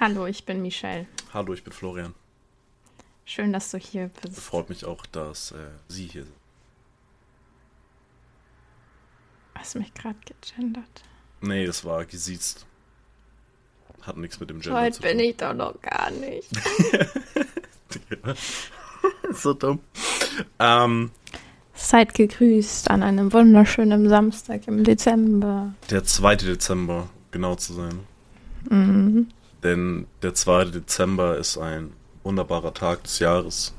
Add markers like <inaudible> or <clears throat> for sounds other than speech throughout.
Hallo, ich bin Michelle. Hallo, ich bin Florian. Schön, dass du hier bist. Freut mich auch, dass äh, Sie hier sind. Hast mich gerade gegendert. Nee, das war gesiezt. Hat nichts mit dem Gender Heute zu bin tun. ich doch noch gar nicht. <laughs> <laughs> so dumm. Ähm, Seid gegrüßt an einem wunderschönen Samstag im Dezember. der 2. Dezember, genau zu sein. Mhm. Denn der 2. Dezember ist ein wunderbarer Tag des Jahres.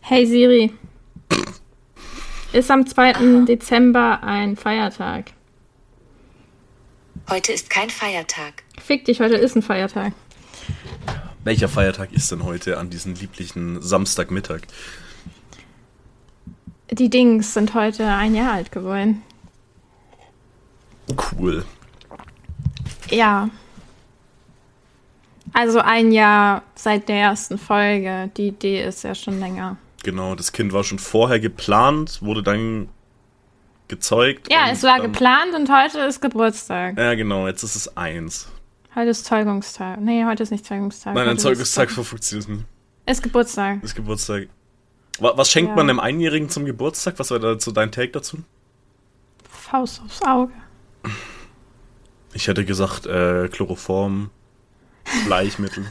Hey Siri. Ist am 2. Dezember ein Feiertag? Heute ist kein Feiertag. Fick dich, heute ist ein Feiertag. Welcher Feiertag ist denn heute an diesem lieblichen Samstagmittag? Die Dings sind heute ein Jahr alt geworden. Cool. Ja. Also ein Jahr seit der ersten Folge. Die Idee ist ja schon länger. Genau, das Kind war schon vorher geplant, wurde dann gezeugt. Ja, es war geplant und heute ist Geburtstag. Ja, genau, jetzt ist es eins. Heute ist Zeugungstag. Nee, heute ist nicht Zeugungstag. Nein, ein Zeugungstag funktioniert nicht. ist Geburtstag. Ist Geburtstag. Wa- Was schenkt Ja. man einem Einjährigen zum Geburtstag? Was war dazu dein Take dazu? Faust aufs Auge. Ich hätte gesagt, äh, Chloroform, Bleichmittel.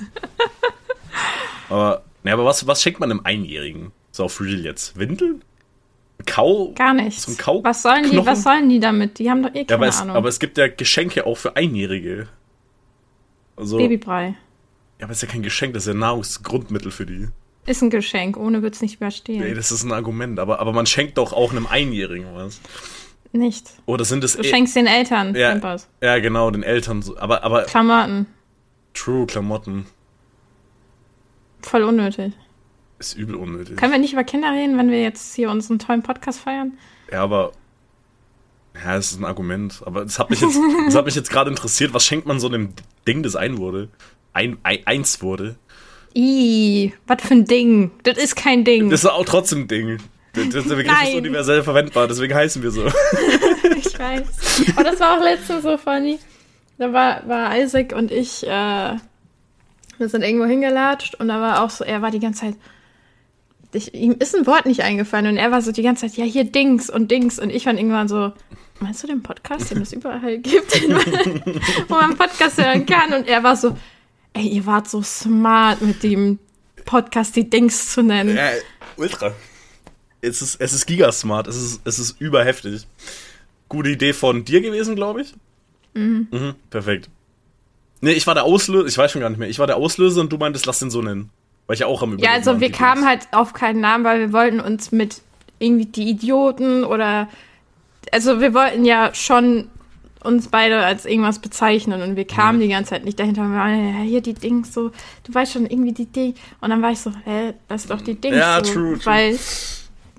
aber, ne, aber was, was schenkt man einem Einjährigen? So auf Real jetzt. Windeln? Kau? Gar nichts. Ein Kau was sollen die, was sollen die damit? Die haben doch eh Ja, keine aber es, Ahnung. aber es gibt ja Geschenke auch für Einjährige. Also, Babybrei. ja, aber es ist ja kein Geschenk, das ist ja Nahrungsgrundmittel für die. Ist ein Geschenk, ohne wird's nicht überstehen. Nee, das ist ein Argument, aber, aber man schenkt doch auch einem Einjährigen was. nicht. Oder sind es Du schenkst den Eltern ja, Pampers. ja, genau, den Eltern. Aber, aber Klamotten. True, Klamotten Voll unnötig. ist übel unnötig. Können wir nicht über Kinder reden, wenn wir jetzt hier unseren tollen Podcast feiern? Ja, aber. Ja, das ist ein Argument. Aber das hat mich jetzt, das hat mich jetzt gerade interessiert. Was schenkt man so einem Ding, das ein wurde? Ein, ein, eins wurde. Ih, was für ein Ding. Das ist kein Ding. Das ist auch trotzdem ein Ding. Der, der Begriff ist Nein. universell verwendbar, deswegen heißen wir so. <laughs> ich weiß. Aber das war auch letztens so funny. Da war, war Isaac und ich, äh, wir sind irgendwo hingelatscht und da war auch so, er war die ganze Zeit, ich, ihm ist ein Wort nicht eingefallen und er war so die ganze Zeit, ja, hier Dings und Dings und ich fand irgendwann so, meinst du den Podcast, den es überall gibt, man, wo man Podcast hören kann? Und er war so, ey, ihr wart so smart mit dem Podcast die Dings zu nennen. Ja, ultra. Es ist, es ist gigasmart, es ist, es ist überheftig. Gute Idee von dir gewesen, glaube ich. Mhm. Perfekt. Nee, ich war der Auslöser, ich weiß schon gar nicht mehr, ich war der Auslöser und du meintest, lass den so nennen. Weil ich ja auch am Ja, also wir kamen Dings. halt auf keinen Namen, weil wir wollten uns mit irgendwie die Idioten oder also wir wollten ja schon uns beide als irgendwas bezeichnen und wir kamen die ganze Zeit nicht dahinter. Wir waren, ja, hier die Dings so, du weißt schon irgendwie die Ding und dann war ich so, hä, das ist doch die Dings Ja, so, true, true. weil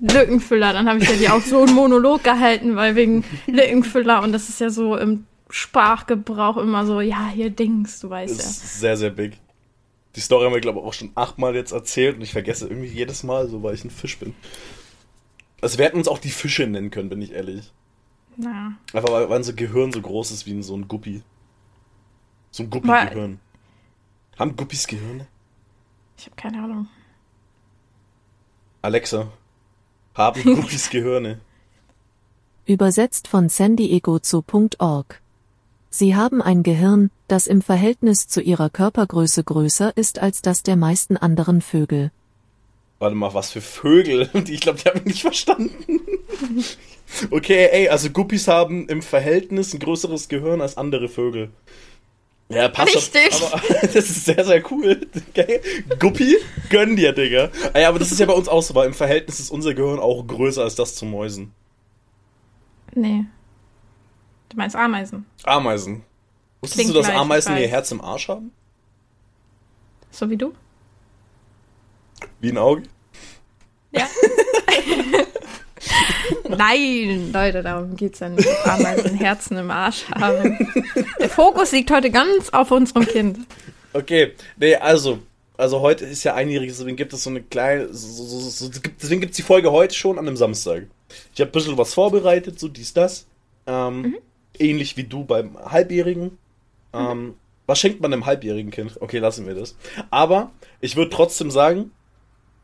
Lückenfüller, dann habe ich ja die auch so einen Monolog gehalten, weil wegen Lückenfüller und das ist ja so im Sprachgebrauch immer so, ja, hier Dings, du weißt Das ja. ist sehr, sehr big. Die Story haben wir, glaube ich, auch schon achtmal jetzt erzählt und ich vergesse irgendwie jedes Mal, so weil ich ein Fisch bin. Also wir hätten uns auch die Fische nennen können, bin ich ehrlich. Na. Einfach weil, weil unser Gehirn so groß ist wie ein- so ein Guppi. So ein Guppi-Gehirn. Haben Guppis Gehirne? Ich habe keine Ahnung. Alexa. Haben <laughs> Guppis Gehirne? Übersetzt von sandyegozo.org. Sie haben ein Gehirn, das im Verhältnis zu ihrer Körpergröße größer ist als das der meisten anderen Vögel. Warte mal, was für Vögel? <laughs> Ich glaube, die haben wir nicht verstanden. Okay, ey, also Guppis haben im Verhältnis ein größeres Gehirn als andere Vögel. Ja, passt. Richtig. Aber <laughs> das ist sehr, sehr cool. Okay. Guppi, gönn dir, Digga. Ah ja, aber das ist ja bei uns auch so, weil im Verhältnis ist unser Gehirn auch größer als das zu Mäusen. Nee. Du meinst Ameisen. Ameisen. Wusstest Klingt du, dass gleich, Ameisen ihr. Herz im Arsch haben? So wie du? Wie ein Auge? Ja. <laughs> Nein, Leute, darum geht's ja nicht. Ameisen Herzen im Arsch haben. Der Fokus liegt heute ganz auf unserem Kind. Okay, nee, also, also heute ist ja einjähriges, deswegen gibt es so eine kleine, so, so, so, deswegen gibt es die Folge heute schon an einem Samstag. Ich habe ein bisschen was vorbereitet, so dies, das. Ähm, Ähnlich wie du beim Halbjährigen. Ähm, Was schenkt man einem halbjährigen Kind? Okay, lassen wir das. Aber ich würde trotzdem sagen,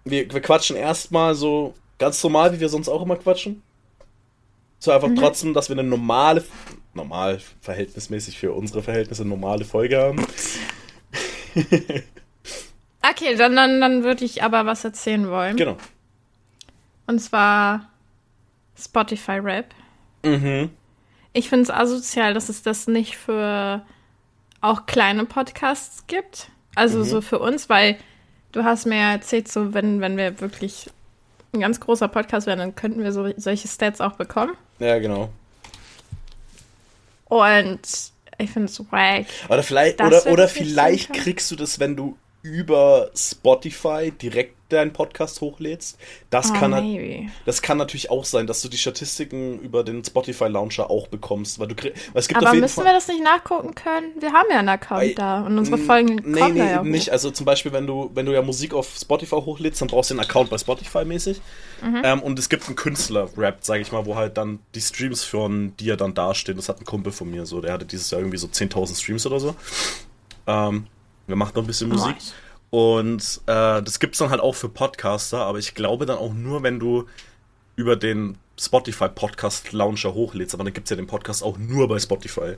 wir, wir quatschen erstmal so ganz normal, wie wir sonst auch immer quatschen. So einfach mhm. trotzdem, dass wir eine normale, normal, verhältnismäßig für unsere Verhältnisse normale Folge haben. <laughs> okay, dann, dann, dann würde ich aber was erzählen wollen. Genau. Und zwar Spotify Rap. Mhm. Ich finde es asozial, dass es das nicht für auch kleine Podcasts gibt. Also mhm. so für uns, weil du hast mir ja erzählt, so wenn, wenn wir wirklich ein ganz großer Podcast wären, dann könnten wir so, solche Stats auch bekommen. Ja, genau. Und ich finde es wack. Oder vielleicht, oder, oder vielleicht kriegst du das, wenn du über Spotify direkt deinen Podcast hochlädst. Das, oh, kann, maybe. das kann natürlich auch sein, dass du die Statistiken über den Spotify Launcher auch bekommst. Weil du weil es gibt Aber müssen Fall wir das nicht nachgucken können? Wir haben ja einen Account I, da und unsere Folgen nee, kommen nee, da ja nicht. Also zum Beispiel, wenn du, wenn du ja Musik auf Spotify hochlädst, dann brauchst du einen Account bei Spotify mäßig. Mhm. Ähm, und es gibt einen Künstler-Rap, sag ich mal, wo halt dann die Streams von dir dann dastehen. Das hat ein Kumpel von mir so. Der hatte dieses Jahr irgendwie so 10.000 Streams oder so. Ähm, wir machen noch ein bisschen Musik. Nice. Und äh, das es dann halt auch für Podcaster, aber ich glaube dann auch nur, wenn du über den Spotify Podcast Launcher hochlädst. Aber dann gibt es ja den Podcast auch nur bei Spotify.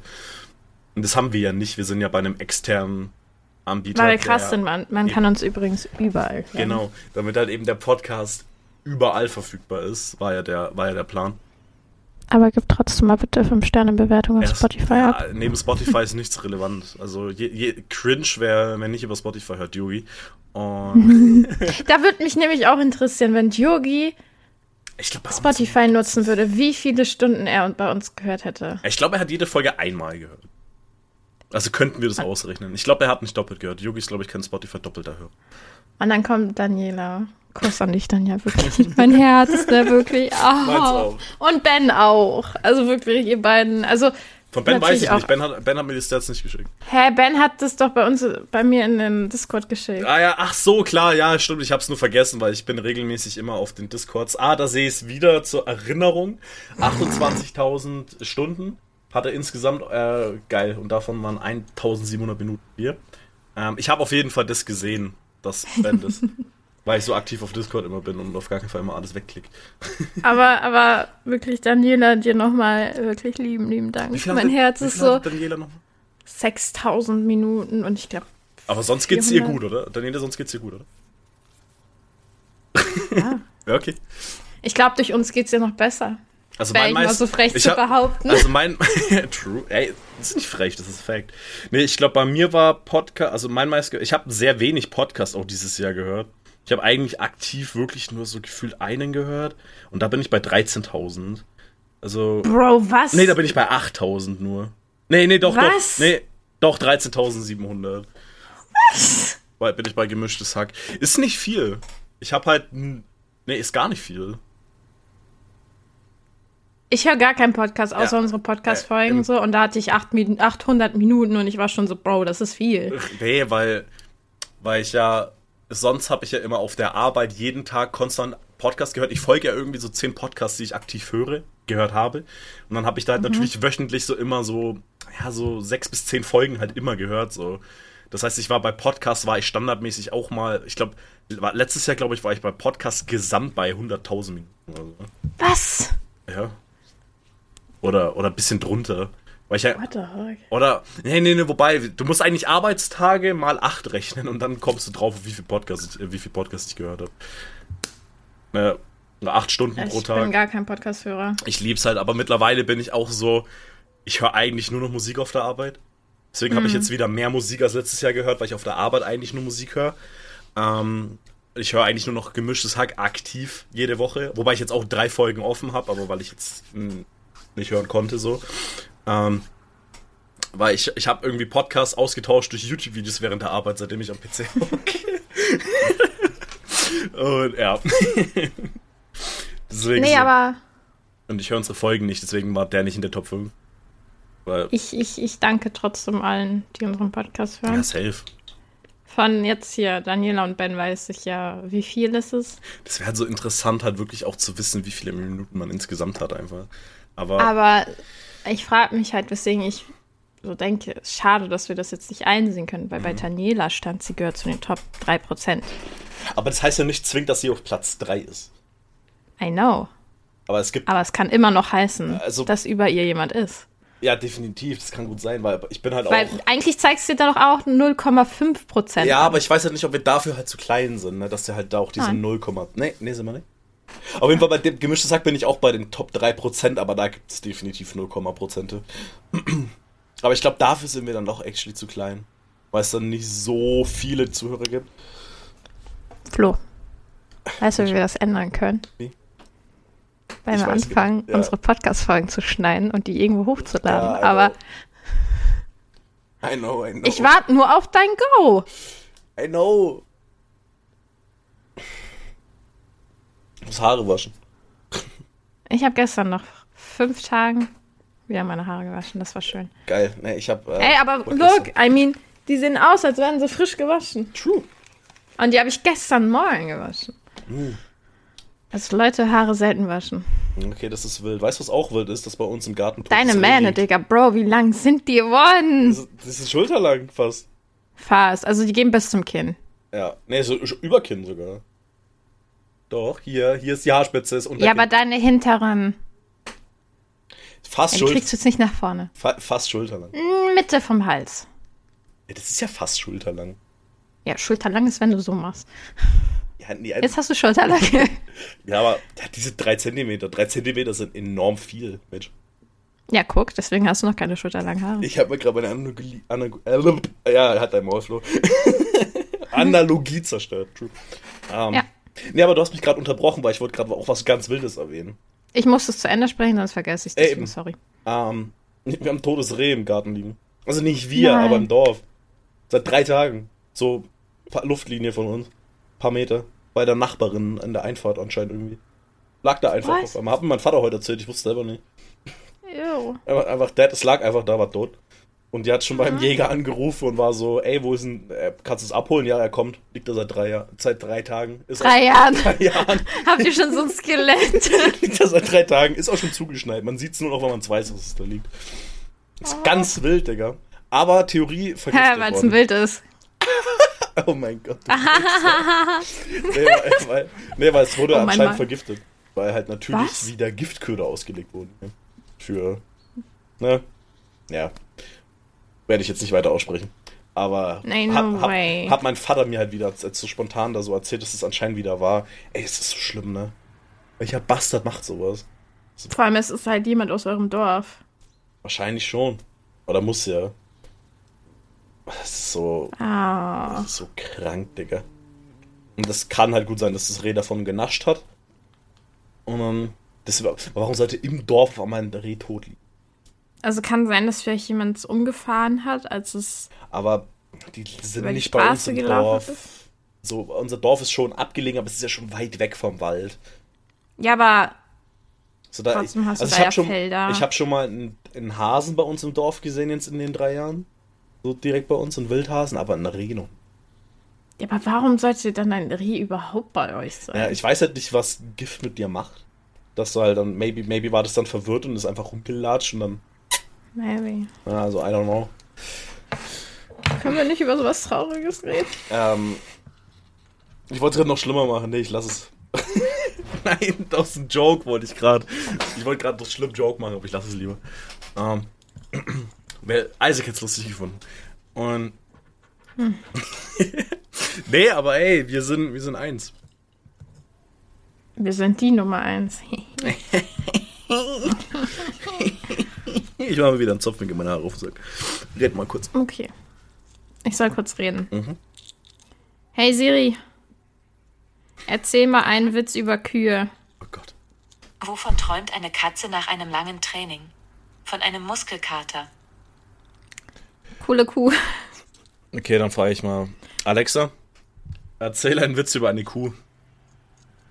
Und das haben wir ja nicht. Wir sind ja bei einem externen Anbieter. Weil wir krass sind, man, man kann uns übrigens überall. Hören. Genau, damit halt eben der Podcast überall verfügbar ist, war ja der, war ja der Plan. Aber gib trotzdem mal bitte 5-Sterne-Bewertung auf Erst, Spotify ab. Ja, neben Spotify ist <laughs> nichts relevant. Also je, je cringe wäre, wenn nicht über Spotify hört, Yogi. Und <laughs> da würde mich nämlich auch interessieren, wenn Yogi glaub, Spotify nutzen würde, wie viele Stunden er bei uns gehört hätte. Ich glaube, er hat jede Folge einmal gehört. Also könnten wir das ah. ausrechnen. Ich glaube, er hat nicht doppelt gehört. Yogi ist, glaube ich, kein Spotify doppelter hören. Und dann kommt Daniela. Kuss an dich dann ja <laughs> wirklich. mein Herz, ne, wirklich. <laughs> Oh. Und Ben auch. Also wirklich, ihr beiden. Also. Von Ben weiß ich nicht. Ben hat, ben hat mir die Stats nicht geschickt. Hä, Ben hat das doch bei uns, bei mir in den Discord geschickt. Ah ja, ach so, klar, ja, stimmt. Ich hab's nur vergessen, weil ich bin regelmäßig immer auf den Discords. Ah, da sehe ich es wieder zur Erinnerung. 28.000 Stunden hat er insgesamt. Äh, geil. Und davon waren 1.700 Minuten Bier. Ähm, ich habe auf jeden Fall das gesehen, dass Ben das <laughs> Weil ich so aktiv auf Discord immer bin und auf gar keinen Fall immer alles wegklickt. <laughs> Aber, aber wirklich, Daniela, dir nochmal wirklich lieben, lieben Dank. Mein Herz ist so. Daniela noch? 6000 Minuten und ich glaube. Aber sonst geht's 400. ihr gut, oder? Daniela, sonst geht's ihr gut, oder? Ja. <laughs> ja, okay. Ich glaube, durch uns geht's ihr noch besser. Also mein meist, so frech zu hab, behaupten. Also mein <laughs> True, ey, das ist nicht frech, das ist Fact. Nee, ich glaube, bei mir war Podcast, also mein meist, ich habe sehr wenig Podcast auch dieses Jahr gehört. Ich habe eigentlich aktiv wirklich nur so gefühlt einen gehört. Und da bin ich bei 13.000. Also. Bro, was? Nee, da bin ich bei 8.000 nur. Nee, nee, doch, was? doch. Nee, doch 13.700. Was? Weil bin ich bei gemischtes Hack. Ist nicht viel. Ich habe halt. Nee, ist gar nicht viel. Ich höre gar keinen Podcast, außer ja. unsere Podcast-Folgen äh, so. Und da hatte ich 800 Minuten und ich war schon so, Bro, das ist viel. Nee, weil, weil ich ja sonst habe ich ja immer auf der Arbeit jeden Tag konstant Podcast gehört. Ich folge ja irgendwie so zehn Podcasts, die ich aktiv höre, gehört habe. Und dann habe ich da halt mhm. natürlich wöchentlich so immer so, ja, so sechs bis zehn Folgen halt immer gehört. So. Das heißt, ich war bei Podcasts, war ich standardmäßig auch mal, ich glaube, letztes Jahr, glaube ich, war ich bei Podcasts gesamt bei 100.000 Minuten. Oder so. Was? Ja. Oder, oder ein bisschen drunter. Weil ich ja, Oder, nee, nee, nee, wobei, du musst eigentlich Arbeitstage mal acht rechnen und dann kommst du drauf, wie viel Podcast, wie viel Podcast ich gehört habe. Äh, acht Stunden ich pro Tag. Ich bin gar kein Podcast-Hörer. Ich lieb's halt, aber mittlerweile bin ich auch so, ich höre eigentlich nur noch Musik auf der Arbeit. Deswegen mhm. habe ich jetzt wieder mehr Musik als letztes Jahr gehört, weil ich auf der Arbeit eigentlich nur Musik höre. Ähm, ich höre eigentlich nur noch gemischtes Hack aktiv jede Woche, wobei ich jetzt auch drei Folgen offen habe, aber weil ich jetzt hm, nicht hören konnte so. Ähm, weil ich, ich habe irgendwie Podcasts ausgetauscht durch YouTube-Videos während der Arbeit, seitdem ich am PC. <laughs> Und ja. <laughs> deswegen nee, so. aber. Und ich höre unsere Folgen nicht, deswegen war der nicht in der Top 5. Weil ich, ich, ich danke trotzdem allen, die unseren Podcast hören. Ja, safe. Von jetzt hier, Daniela und Ben weiß ich ja, wie viel ist es. Das wäre halt so interessant, halt wirklich auch zu wissen, wie viele Minuten man insgesamt hat, einfach. Aber, Aber ich frage mich halt, weswegen ich so denke, ist schade, dass wir das jetzt nicht einsehen können, weil Mhm. bei Daniela stand, sie gehört zu den Top 3%. Aber das heißt ja nicht zwingend, dass sie auf Platz 3 ist. I know. Aber es gibt, Aber es kann immer noch heißen, Also- dass über ihr jemand ist. ja, definitiv, das kann gut sein, weil ich bin halt Weil auch. eigentlich zeigst du da doch auch 0,5 Prozent. Ja, aber ich weiß halt nicht, ob wir dafür halt zu klein sind, ne? dass der halt da auch diese Nein. 0, nee, nee, sind wir nicht. Auf jeden Fall bei dem gemischtes Sack bin ich auch bei den Top 3%, aber da gibt es definitiv 0, Prozente. <clears throat> aber ich glaube, dafür sind wir dann doch actually zu klein. Weil es dann nicht so viele Zuhörer gibt. Flo, weißt du, wie wir das ändern können? Wie? Weil wir anfangen, ja. unsere Podcast-Folgen zu schneiden und die irgendwo hochzuladen. Ja, aber I know, I know. ich warte nur auf dein Go. I know. Ich muss Haare waschen. Ich habe gestern noch fünf Tagen wieder meine Haare gewaschen. Das war schön. Geil. Nee, ich hab. Äh, Ey, aber look, gestern- I mean, die sehen aus, als wären sie frisch gewaschen. True. Und die habe ich gestern Morgen gewaschen. Uh. Also Leute Haare selten waschen. Okay, das ist wild. Weißt du, was auch wild ist? Dass bei uns im Garten. Deine Mähne. Digga, Bro, wie lang sind die geworden? Das ist, das ist schulterlang fast. Fast. Also die gehen bis zum Kinn. Ja. Nee, so Überkinn sogar. Doch, hier, hier ist die Haarspitze. Ist Ja, aber deine hinteren. fast, Ja, die Schul kriegst du jetzt nicht nach vorne. fa fast schulterlang. Mm, Mitte vom Hals. Ja, das ist ja fast schulterlang. Ja, schulterlang ist, wenn du so machst. Ja, nee, Jetzt hast du schulterlang. <laughs> ja aber diese drei Zentimeter. Drei Zentimeter sind enorm viel, Mensch. ja, guck, deswegen hast du noch keine schulterlangen Haare. Ich habe mir gerade meine Analogie. Anag äh, ja, hat dein Maulfloh. <laughs> Analogie zerstört. True. Ähm, Ja. Nee, aber du hast mich gerade unterbrochen, weil ich wollte gerade auch was ganz Wildes erwähnen. Ich muss es zu Ende sprechen, sonst vergesse ich es. Eben. Sorry. Ähm, wir haben ein totes Reh im Garten liegen. Also nicht wir, Nein. aber im Dorf. Seit drei Tagen. So Luftlinie von uns. Paar Meter. Bei der Nachbarin an der Einfahrt anscheinend irgendwie. Lag da einfach Was? auf einmal. Hat mir mein Vater heute erzählt, ich wusste selber nicht. Ew. Einfach, einfach dead, es lag einfach da, war tot. Und die hat schon Mhm. beim Jäger angerufen und war so, ey, wo ist denn, äh, kannst du es abholen? Ja, er kommt. Liegt da seit drei Jahren, seit drei Tagen. Ist Drei Jahren. <laughs> Drei Jahren. <laughs> Habt ihr schon so ein Skelett? <laughs> liegt da seit drei Tagen. Ist auch schon zugeschneit. Man sieht es nur noch, wenn man es weiß, dass es da liegt. Ist ganz wild, Digga. Aber Theorie Hä, vergiftet Weil es ein Wild ist. Oh mein Gott. nee, weil, weil, nee, weil es wurde Oh anscheinend Mann. vergiftet. Weil halt natürlich Was? wieder Giftköder ausgelegt wurden. ne? Für, ne? Ja. Werde ich jetzt nicht weiter aussprechen. Aber Nee, no hab, hab, hat mein Vater mir halt wieder so spontan da so erzählt, dass es anscheinend wieder war. Ey, es ist so schlimm, ne? Welcher Bastard macht sowas? Vor allem, es ist halt jemand aus eurem Dorf. Wahrscheinlich schon. Oder muss ja. Das ist so, Ah. Das ist so krank, Digga. Und das kann halt gut sein, dass das Reh davon genascht hat. Und dann. Das, warum sollte im Dorf auf einmal ein Reh tot liegen? Also kann sein, dass vielleicht jemand es umgefahren hat, als es Aber die sind Über die nicht bei uns im Dorf. ist? So, unser Dorf ist schon abgelegen, aber es ist ja schon weit weg vom Wald. Ja, aber So, da, Trotzdem hast du also da ich ja habe schon, Felder. ich hab schon mal einen, einen Hasen bei uns im Dorf gesehen jetzt in den drei Jahren. So direkt bei uns, einen Wildhasen, aber ein Reh noch Ja, aber warum sollte dann ein Reh überhaupt bei euch sein? Ja, ich weiß halt nicht, was Gift mit dir macht. Dass du halt dann, maybe, maybe war das dann verwirrt und ist einfach rumgelatscht und dann, Maybe. also I don't know. Können wir nicht über sowas Trauriges reden? Ähm, ich wollte es gerade noch schlimmer machen. Nee, ich lass es. <laughs> Nein, das ist ein Joke, wollte ich gerade. Ich wollte gerade noch schlimm Joke machen, aber ich lasse es lieber. Ähm, <clears throat> Isaac hätte es lustig gefunden. Und. <laughs> nee, aber ey, wir sind, wir sind eins. Wir sind die Nummer eins. <laughs> <laughs> Ich mache mir wieder einen Zopf mit meiner Haare auf den Sack. Red mal kurz. Okay. Ich soll kurz reden. Mhm. Hey Siri. Erzähl mal einen Witz über Kühe. Oh Gott. Wovon träumt eine Katze nach einem langen Training? Von einem Muskelkater. Coole Kuh. Okay, dann frage ich mal. Alexa, erzähl einen Witz über eine Kuh.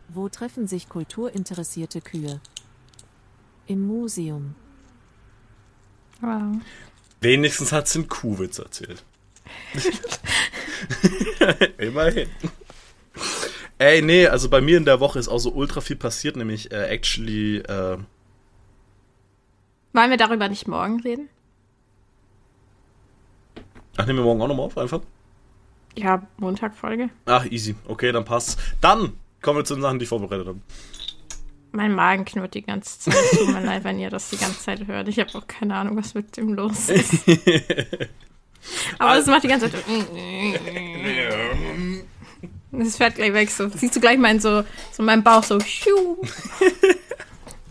Wo treffen sich kulturinteressierte Kühe? Im Museum. Wow. Wenigstens hat sie einen Kuhwitz erzählt. <laughs> Immerhin. Ey, nee, also bei mir in der Woche ist auch so ultra viel passiert, nämlich äh, actually, äh, Wollen wir darüber nicht morgen reden? Ach, nehmen wir morgen auch nochmal auf, einfach? Ja, Montagfolge. Ach, easy. Okay, dann passt's. Dann kommen wir zu den Sachen, die ich vorbereitet habe. Mein Magen knurrt die ganze Zeit. Tut mir <laughs> leid, wenn ihr das die ganze Zeit hört. Ich habe auch keine Ahnung, was mit dem los <laughs> ist. Aber es macht die ganze Zeit. <laughs> Es fährt gleich weg. So siehst du gleich in so, so meinem Bauch so. Schuh.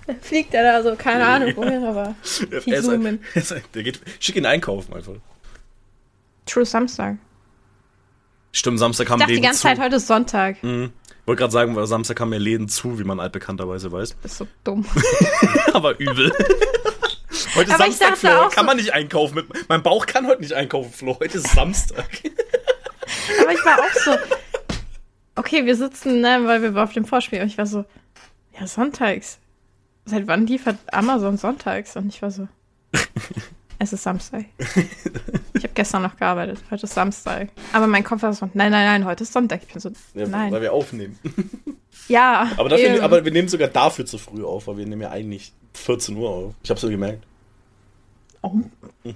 Da fliegt er da so, keine Ahnung wohin, aber Er ich ist ein, er der geht, schick ihn einkaufen einfach. True Samstag. Stimmt, Samstag Ich haben dachte die ganze zu. Zeit, heute ist Sonntag. Mhm. Wollte gerade sagen, weil Samstag haben ja Läden zu, wie man altbekannterweise weiß. Das ist so dumm. <laughs> Aber übel. <laughs> Heute ist Aber ich Samstag, Flo. Kann so- man nicht einkaufen. Mit, mein Bauch kann heute nicht einkaufen, Flo. Heute ist Samstag. <laughs> Aber ich war auch so. Okay, wir sitzen, ne, weil wir auf dem Vorspiel. Und ich war so, ja, sonntags. Seit wann liefert Amazon sonntags? Und ich war so, es ist Samstag. Ich habe gestern noch gearbeitet. Heute ist Samstag. Aber mein Kopf war so, nein, nein, nein, heute ist Sonntag. Ich bin so, Ja, nein. Weil wir aufnehmen. <laughs> Ja. Aber, dafür, aber wir nehmen sogar dafür zu früh auf, weil wir nehmen ja eigentlich 14 Uhr auf. Ich hab's so gemerkt. Oh, <laughs>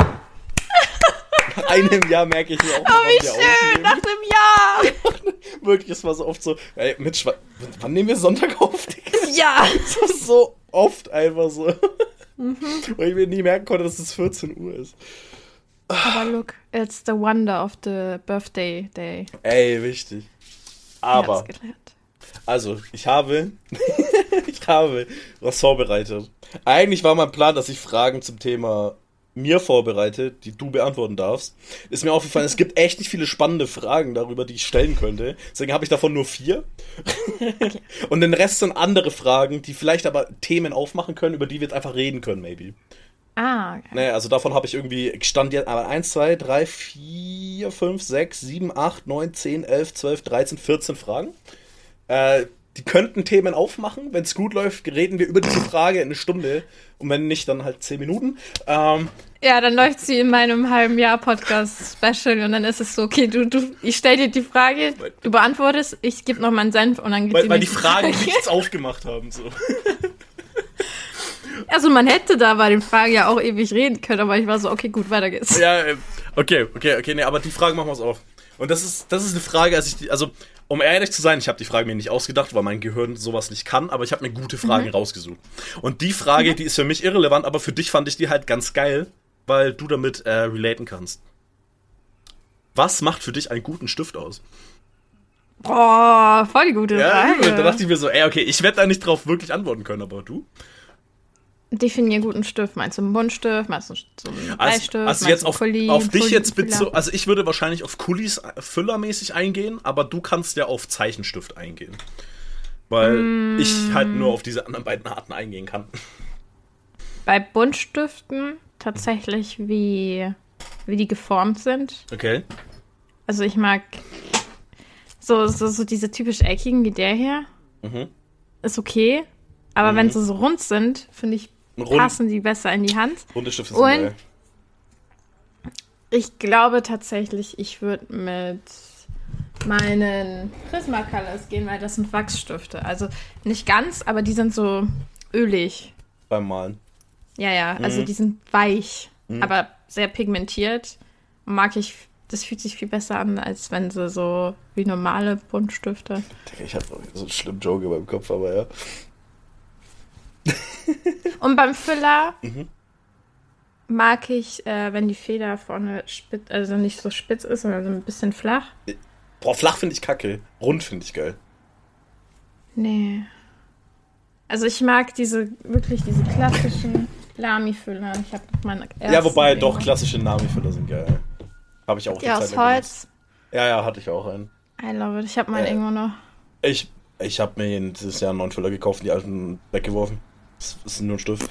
Nach einem Jahr merke ich mir auch, <laughs> oh, wann wie wir schön, nach aufnehmen. einem Jahr. Wirklich, es war so oft so, ey, Mitch, wa- wann nehmen wir Sonntag auf, Digga? Ja. So oft einfach so. Mhm. Weil ich mir nie merken konnte, dass es 14 Uhr ist. Aber look, it's the wonder of the birthday day. Ey, wichtig. Ich Aber, also, ich habe, <laughs> ich habe was vorbereitet. Eigentlich war mein Plan, dass ich Fragen zum Thema mir vorbereite, die du beantworten darfst. Ist mir aufgefallen, es gibt echt nicht viele spannende Fragen darüber, die ich stellen könnte. Deswegen habe ich davon nur vier. <laughs> Und den Rest sind andere Fragen, die vielleicht aber Themen aufmachen können, über die wir jetzt einfach reden können, maybe. Ah, okay. Naja, also davon habe ich irgendwie stand jetzt aber 1, 2, 3, 4, 5, 6, 7, 8, 9, 10, 11, 12, 13, 14 Fragen. Äh, die könnten Themen aufmachen. Wenn es gut läuft, reden wir über diese Frage in eine Stunde. Und wenn nicht, dann halt 10 Minuten. Ähm, Ja, dann läuft sie in meinem halben Jahr Podcast Special und dann ist es so, okay, du, du, ich stell dir die Frage, du beantwortest, ich gebe noch meinen Senf und dann geht weil, weil die Fragen Frage. nichts aufgemacht haben. So. <laughs> Also man hätte da bei den Fragen ja auch ewig reden können, aber ich war so, okay, gut, weiter geht's. Ja, äh, okay, okay, okay, nee, aber die Frage machen wir uns auf. Und das ist, das ist eine Frage, als ich die, also, um ehrlich zu sein, ich habe die Frage mir nicht ausgedacht, weil mein Gehirn sowas nicht kann, aber ich habe mir gute Fragen rausgesucht. Und die Frage, die ist für mich irrelevant, aber für dich fand ich die halt ganz geil, weil du damit äh, relaten kannst. Was macht für dich einen guten Stift aus? Boah, voll die gute Ja, Frage. übel. da dachte ich mir so, ey, okay, ich werde da nicht drauf wirklich antworten können, aber du? Definier guten Stift. Meinst du einen Buntstift? Meinst du so einen Also, Bleistift? also Meinst jetzt auf, Kuli, auf dich Kuli- jetzt bitte also ich würde wahrscheinlich auf Kulis äh, füllermäßig eingehen, aber du kannst ja auf Zeichenstift eingehen. Weil Mm. ich halt nur auf diese anderen beiden Arten eingehen kann. Bei Buntstiften tatsächlich, wie, wie die geformt sind. Okay. Also ich mag so, so, so diese typisch eckigen wie der hier. Mhm. Ist okay. Aber wenn sie so rund sind, finde ich, Rund, passen die besser in die Hand. runde Stifte sind Und- geil. Ich glaube tatsächlich, ich würde mit meinen Prismacolors gehen, weil das sind Wachsstifte. Also nicht ganz, aber die sind so ölig. Beim Malen. Ja, ja, also Mhm. die sind weich, aber sehr pigmentiert. Mag ich, das fühlt sich viel besser an, als wenn sie so wie normale Buntstifte. Ich habe so einen schlimmen Joke beim Kopf, aber ja. Und beim Füller Mhm. mag ich, äh, wenn die Feder vorne spitz, also nicht so spitz ist, sondern so ein bisschen flach. Boah, flach finde ich kacke. Rund finde ich geil. Nee. Also ich mag diese, wirklich diese klassischen Lami-Füller. Ich habe meine ja, wobei doch, klassische Nami-Füller sind geil. Habe ich auch Ja, aus. Holz. Ja, ja, hatte ich auch einen. I love it. Ich habe meinen Äh. irgendwo noch. Ich, ich habe mir dieses Jahr einen neuen Füller gekauft und die alten weggeworfen. Das ist nur ein Stift.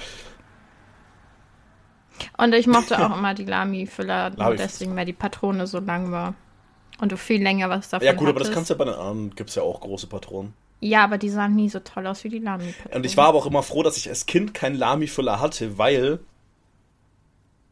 Und ich mochte auch immer die Lami-Füller, Lami- deswegen, weil die Patrone so lang war. Und du viel länger was davon Ja gut, aber das hattest. kannst du ja bei den anderen, gibt's ja auch große Patronen. Ja, aber die sahen nie so toll aus wie die Lami-Patronen. Und ich war aber auch immer froh, dass ich als Kind keinen Lami-Füller hatte, weil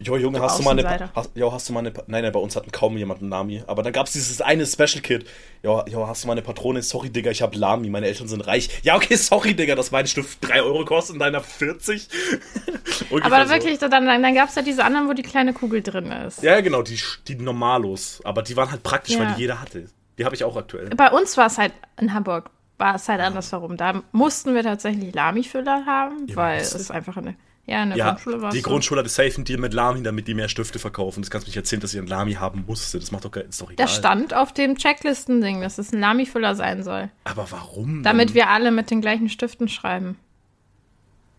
Jo, Junge, hast du mal eine. Hast, jo, hast du mal eine. Nein, nein, bei uns hatten kaum jemand einen Lami. Aber dann gab's dieses eine Special Kid. Jo, jo, hast du mal eine Patrone? Sorry, Digga, ich hab Lami. Meine Eltern sind reich. Ja, okay, sorry, Digga, dass mein Stift 3 Euro kostet und deiner 40. <laughs> Ungefähr Aber so. wirklich, dann, dann, dann gab es ja diese anderen, wo die kleine Kugel drin ist. Ja, genau, die, die Normalos. Aber die waren halt praktisch, weil Ja. die jeder hatte. Die habe ich auch aktuell. Bei uns war es halt in Hamburg, war es halt andersherum. Da mussten wir tatsächlich Lami-Füller haben, Ja, weil es einfach eine. Ja, in der Ja, Grundschule war es die so. Grundschule hatte safe einen Deal mit Lami, damit die mehr Stifte verkaufen. Das kannst du mich erzählen, dass sie einen Lami haben musste. Das macht doch, ist doch egal. Das stand auf dem Checklisten-Ding, dass es ein Lami-Füller sein soll. Aber warum? Damit denn? wir alle mit den gleichen Stiften schreiben.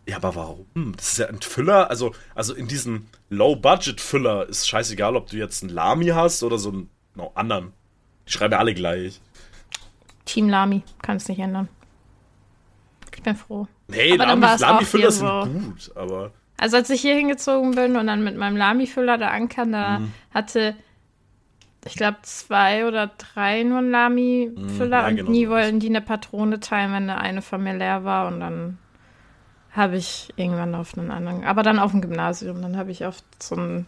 Ja, aber warum? Das ist ja ein Füller, also, also in diesem Low-Budget-Füller ist scheißegal, ob du jetzt einen Lami hast oder so einen no, anderen. Die schreiben ja alle gleich. Team Lami, kann es nicht ändern. Bin froh. Nee, Aber Lami- Lami-Füller sind so. gut, aber. Also als ich hier hingezogen bin und dann mit meinem Lami-Füller da ankam, da Mhm. hatte ich glaube zwei oder drei nur Lami-Füller ja, und genau nie wollten die eine Patrone teilen, wenn eine, eine von mir leer war und dann habe ich irgendwann auf einen anderen, aber dann auf dem Gymnasium, dann habe ich auf so einen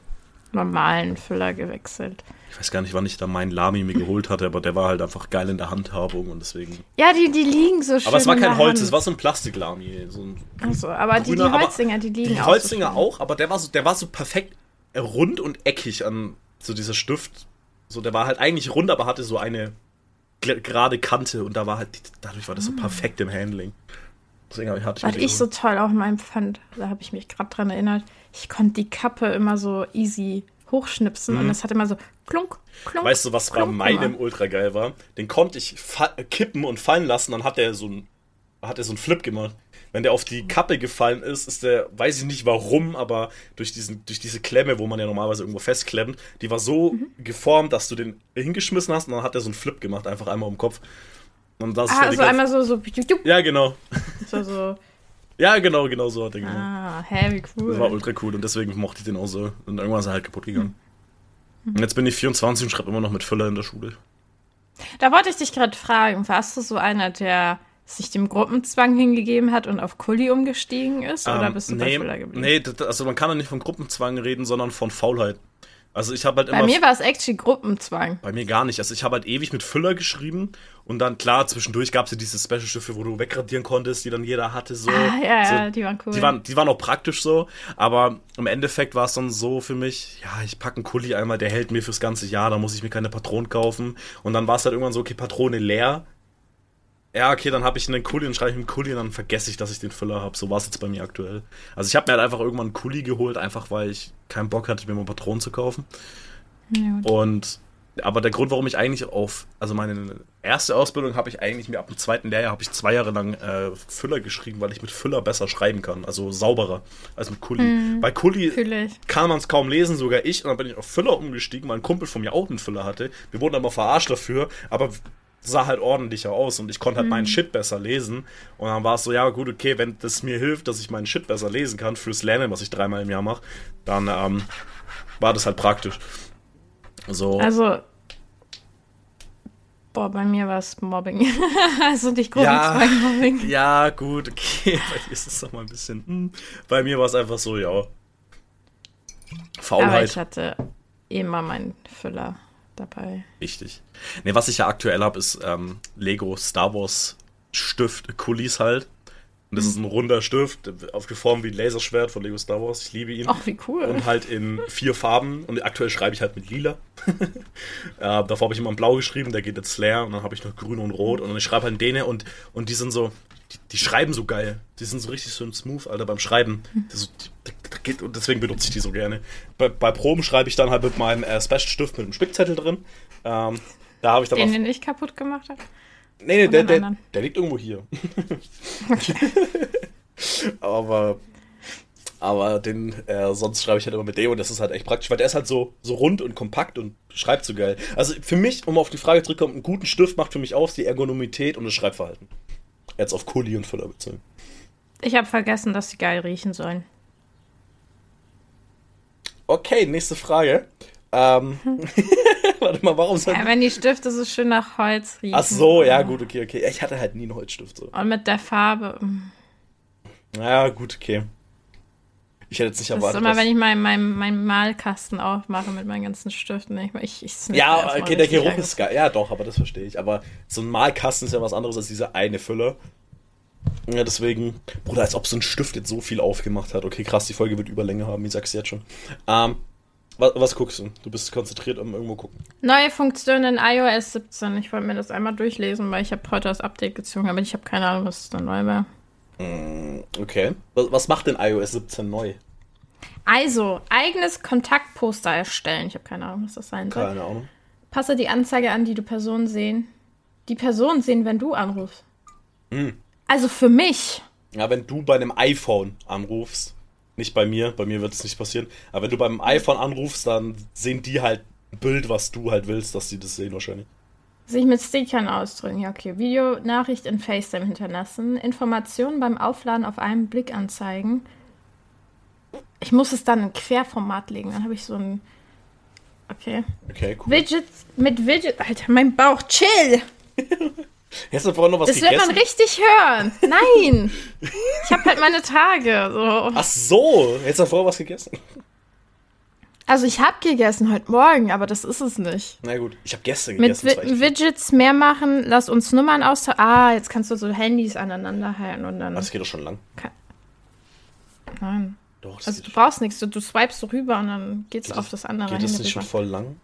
normalen Füller gewechselt. Ich weiß gar nicht, wann ich da meinen Lami mir geholt hatte, aber der war halt einfach geil in der Handhabung und deswegen. Ja, die, die liegen so schön. Aber es war in kein Holz, Hand. es war so ein Plastiklami. So ein Also, aber die, die grüner, aber Holzinger, die liegen Die auch Holzinger so schön. auch, aber der war so, der war so perfekt rund und eckig an so dieser Stift. So, der war halt eigentlich rund, aber hatte so eine gerade Kante und da war halt, dadurch war das so perfekt im Handling. Deswegen hatte ich Ah. Was ich so toll auch in meinem fand, da habe ich mich gerade dran erinnert, ich konnte die Kappe immer so easy hochschnipsen und es hat immer so klunk, klunk. Mhm. Weißt du, was bei klunk meinem gemacht. ultra geil war? Den konnte ich kippen und fallen lassen, dann hat der so ein, hat er so einen Flip gemacht. Wenn der auf die Kappe gefallen ist, ist der, weiß ich nicht warum, aber durch, diesen, durch diese Klemme, wo man ja normalerweise irgendwo festklemmt, die war so Mhm. geformt, dass du den hingeschmissen hast und dann hat er so einen Flip gemacht, einfach einmal um den Kopf. Und das Ah, also einmal so, so, Ja, genau. <laughs> so, so. Ja, genau, genau so hat er gemacht. Ah, hä, wie Das war cool. ultra cool und deswegen mochte ich den auch so. Und irgendwann ist er halt kaputt gegangen. Mhm. Und jetzt bin ich 24 und schreibe immer noch mit Füller in der Schule. Da wollte ich dich gerade fragen, warst du so einer, der sich dem Gruppenzwang hingegeben hat und auf Kuli umgestiegen ist? oder Ähm, bist du nee, bei Füller geblieben? Nee, das, also man kann ja nicht von Gruppenzwang reden, sondern von Faulheit. Also ich habe halt bei immer. mir war es actually Gruppenzwang. bei mir gar nicht. Also ich habe halt ewig mit Füller geschrieben und dann klar, zwischendurch gab es ja diese Special-Stifte, wo du wegradieren konntest, die dann jeder hatte. So. Ah, ja, so, ja, die waren cool. Die waren, die waren auch praktisch so, aber im Endeffekt war es dann so für mich, ja, ich packe einen Kuli einmal, der hält mir fürs ganze Jahr, da muss ich mir keine Patronen kaufen. Und dann war es halt irgendwann so, okay, Patrone leer. Ja, okay, dann habe ich einen Kuli und schreibe ich einen Kuli und dann vergesse ich, dass ich den Füller habe. So war es jetzt bei mir aktuell. Also ich habe mir halt einfach irgendwann einen Kuli geholt, einfach weil ich keinen Bock hatte, mir mal Patronen zu kaufen. Ja. Und aber der Grund, warum ich eigentlich auf, also meine erste Ausbildung habe ich eigentlich mir ab dem zweiten Lehrjahr habe ich zwei Jahre lang äh, Füller geschrieben, weil ich mit Füller besser schreiben kann, also sauberer als mit Kuli. Bei Kuli kann man es kaum lesen, sogar ich. Und dann bin ich auf Füller umgestiegen, weil ein Kumpel von mir auch einen Füller hatte. Wir wurden aber verarscht dafür, aber sah halt ordentlicher aus und ich konnte halt meinen Shit besser lesen. Und dann war es so, ja gut, okay, wenn das mir hilft, dass ich meinen Shit besser lesen kann fürs Lernen, was ich dreimal im Jahr mache, dann ähm, war das halt praktisch. So. Also, boah, bei mir war es Mobbing. <laughs> also nicht Ja. Gruppenzwang-Mobbing. Ja, gut, okay. <laughs> Bei dir ist es doch mal ein bisschen. Hm. Bei mir war es einfach so, ja. Aber Faulheit. ich hatte immer meinen Füller dabei. Wichtig. Ne, was ich ja aktuell habe, ist ähm, Lego Star Wars Stift, Kulis halt. Und das ist ein runder Stift, aufgeformt wie ein Laserschwert von Lego Star Wars. Ich liebe ihn. Ach, wie cool. Und halt in vier Farben. Und aktuell schreibe ich halt mit lila. <laughs> äh, davor habe ich immer in blau geschrieben, der geht jetzt leer. Und dann habe ich noch grün und rot. Und dann ich schreibe halt in denen und, und die sind so, die, die schreiben so geil. Die sind so richtig so smooth, Alter, beim Schreiben. Das ist so, geht, und deswegen benutze ich die so gerne. Bei, bei Proben schreibe ich dann halt mit meinem äh, Special-Stift mit einem Spickzettel drin. Ähm, da habe ich dann Den, auf, den ich kaputt gemacht habe. Nee, nee, der, der, der liegt irgendwo hier. <laughs> aber aber den, äh, sonst schreibe ich halt immer mit dem und das ist halt echt praktisch, weil der ist halt so, so rund und kompakt und schreibt so geil. Also für mich, um auf die Frage zurückzukommen, einen guten Stift macht für mich aus die Ergonomität und das Schreibverhalten. Jetzt auf Kuli und Füller bezogen. Ich habe vergessen, dass sie geil riechen sollen. Okay, nächste Frage. Ähm, <laughs> <laughs> warte mal, warum soll Ja, wenn die Stifte so schön nach Holz riechen. Ach so, ja, gut, okay, okay. Ich hatte halt nie einen Holzstift so. Und mit der Farbe. mm. Ja, gut, okay. Ich hätte jetzt nicht Das ist erwartet. immer, wenn ich meinen mein, mein Malkasten aufmache mit meinen ganzen Stiften. Ich, ich, ich ja, okay, der Geruch ist geil. Ja, doch, aber das verstehe ich. Aber so ein Malkasten ist ja was anderes als dieser eine Füller. Ja, deswegen, Bruder, als ob so ein Stift jetzt so viel aufgemacht hat. Okay, krass, die Folge wird Überlänge haben, ich sag's jetzt schon. Ähm, was, was guckst du? Du bist konzentriert am irgendwo gucken. Neue Funktion in iOS 17. Ich wollte mir das einmal durchlesen, weil ich habe heute das Update gezogen, aber ich habe keine Ahnung, was da neu war. Okay. Was, macht denn iOS 17 neu? Also, eigenes Kontaktposter erstellen. Ich habe keine Ahnung, was das sein soll. Keine Ahnung. Passe die Anzeige an, die du Personen sehen. Die Personen sehen, wenn du anrufst. Hm. Also für mich. Ja, wenn du bei einem iPhone anrufst, nicht bei mir, bei mir wird es nicht passieren, aber wenn du beim iPhone anrufst, dann sehen die halt ein Bild, was du halt willst, dass die das sehen wahrscheinlich. Sich mit Stickern ausdrücken. Ja, okay. Videonachricht in FaceTime hinterlassen. Informationen beim Aufladen auf einen Blick anzeigen. Ich muss es dann in Querformat legen. Dann habe ich so ein. Okay. Okay, cool. Widgets mit Widget. Alter, mein Bauch. Chill! <laughs> Hast du vorhin noch was Das wird gegessen? man richtig hören. Nein! <laughs> Ich habe halt meine Tage. So. Ach so, hättest du vorher was gegessen? Also ich habe gegessen heute Morgen, aber das ist es nicht. Na gut, ich habe gestern Mit gegessen. das echt- Widgets mehr machen, lass uns Nummern austauschen. Ah, jetzt kannst du so Handys aneinander halten und dann. Das geht doch schon lang. Nein. Doch, das Also du brauchst nichts, du, du swipest so rüber und dann geht's geht auf das andere Geht das nicht schon voll lang?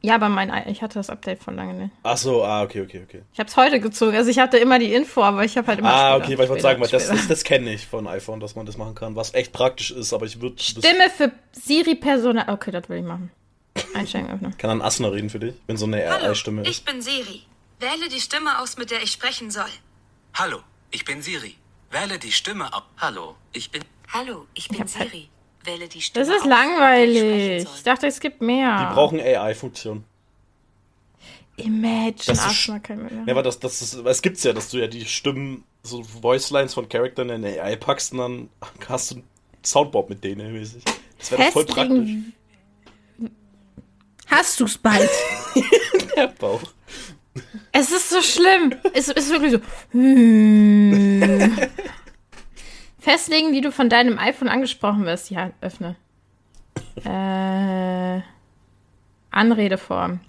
Ja, aber mein, ich hatte das Update von lange nicht. Ach so, ah, okay, okay, okay. Ich habe es heute gezogen. Also ich hatte immer die Info, aber ich habe halt immer. Ah, später, okay, weil ich wollte sagen, weil das, das, das kenne ich von iPhone, dass man das machen kann, was echt praktisch ist, aber ich würde. Stimme für Siri Persona. Okay, das will ich machen. Einstellen öffnen. Kann dann Asna reden für dich, wenn so eine Hallo, AI-Stimme ist. ich bin Siri. Wähle die Stimme aus, mit der ich sprechen soll. Hallo, ich bin Siri. Wähle die Stimme ab. Hallo, ich bin. Hallo, ich bin hab halt- Siri. Wähle die Stimme Das ist auf, langweilig. Ich dachte, es gibt mehr. Die brauchen AI-Funktion. Imagine. Das ist man Ja, aber das, das ist, es gibt's ja, dass du ja die Stimmen, so Voicelines von Charakteren in AI packst und dann hast du ein Soundboard mit denen mäßig. Das wäre doch voll praktisch. Hast du's bald? <laughs> Der Bauch. Es ist so schlimm. Es ist wirklich so. <laughs> Hm. Festlegen, wie du von deinem iPhone angesprochen wirst. Ja, öffne. Äh, Anredeform.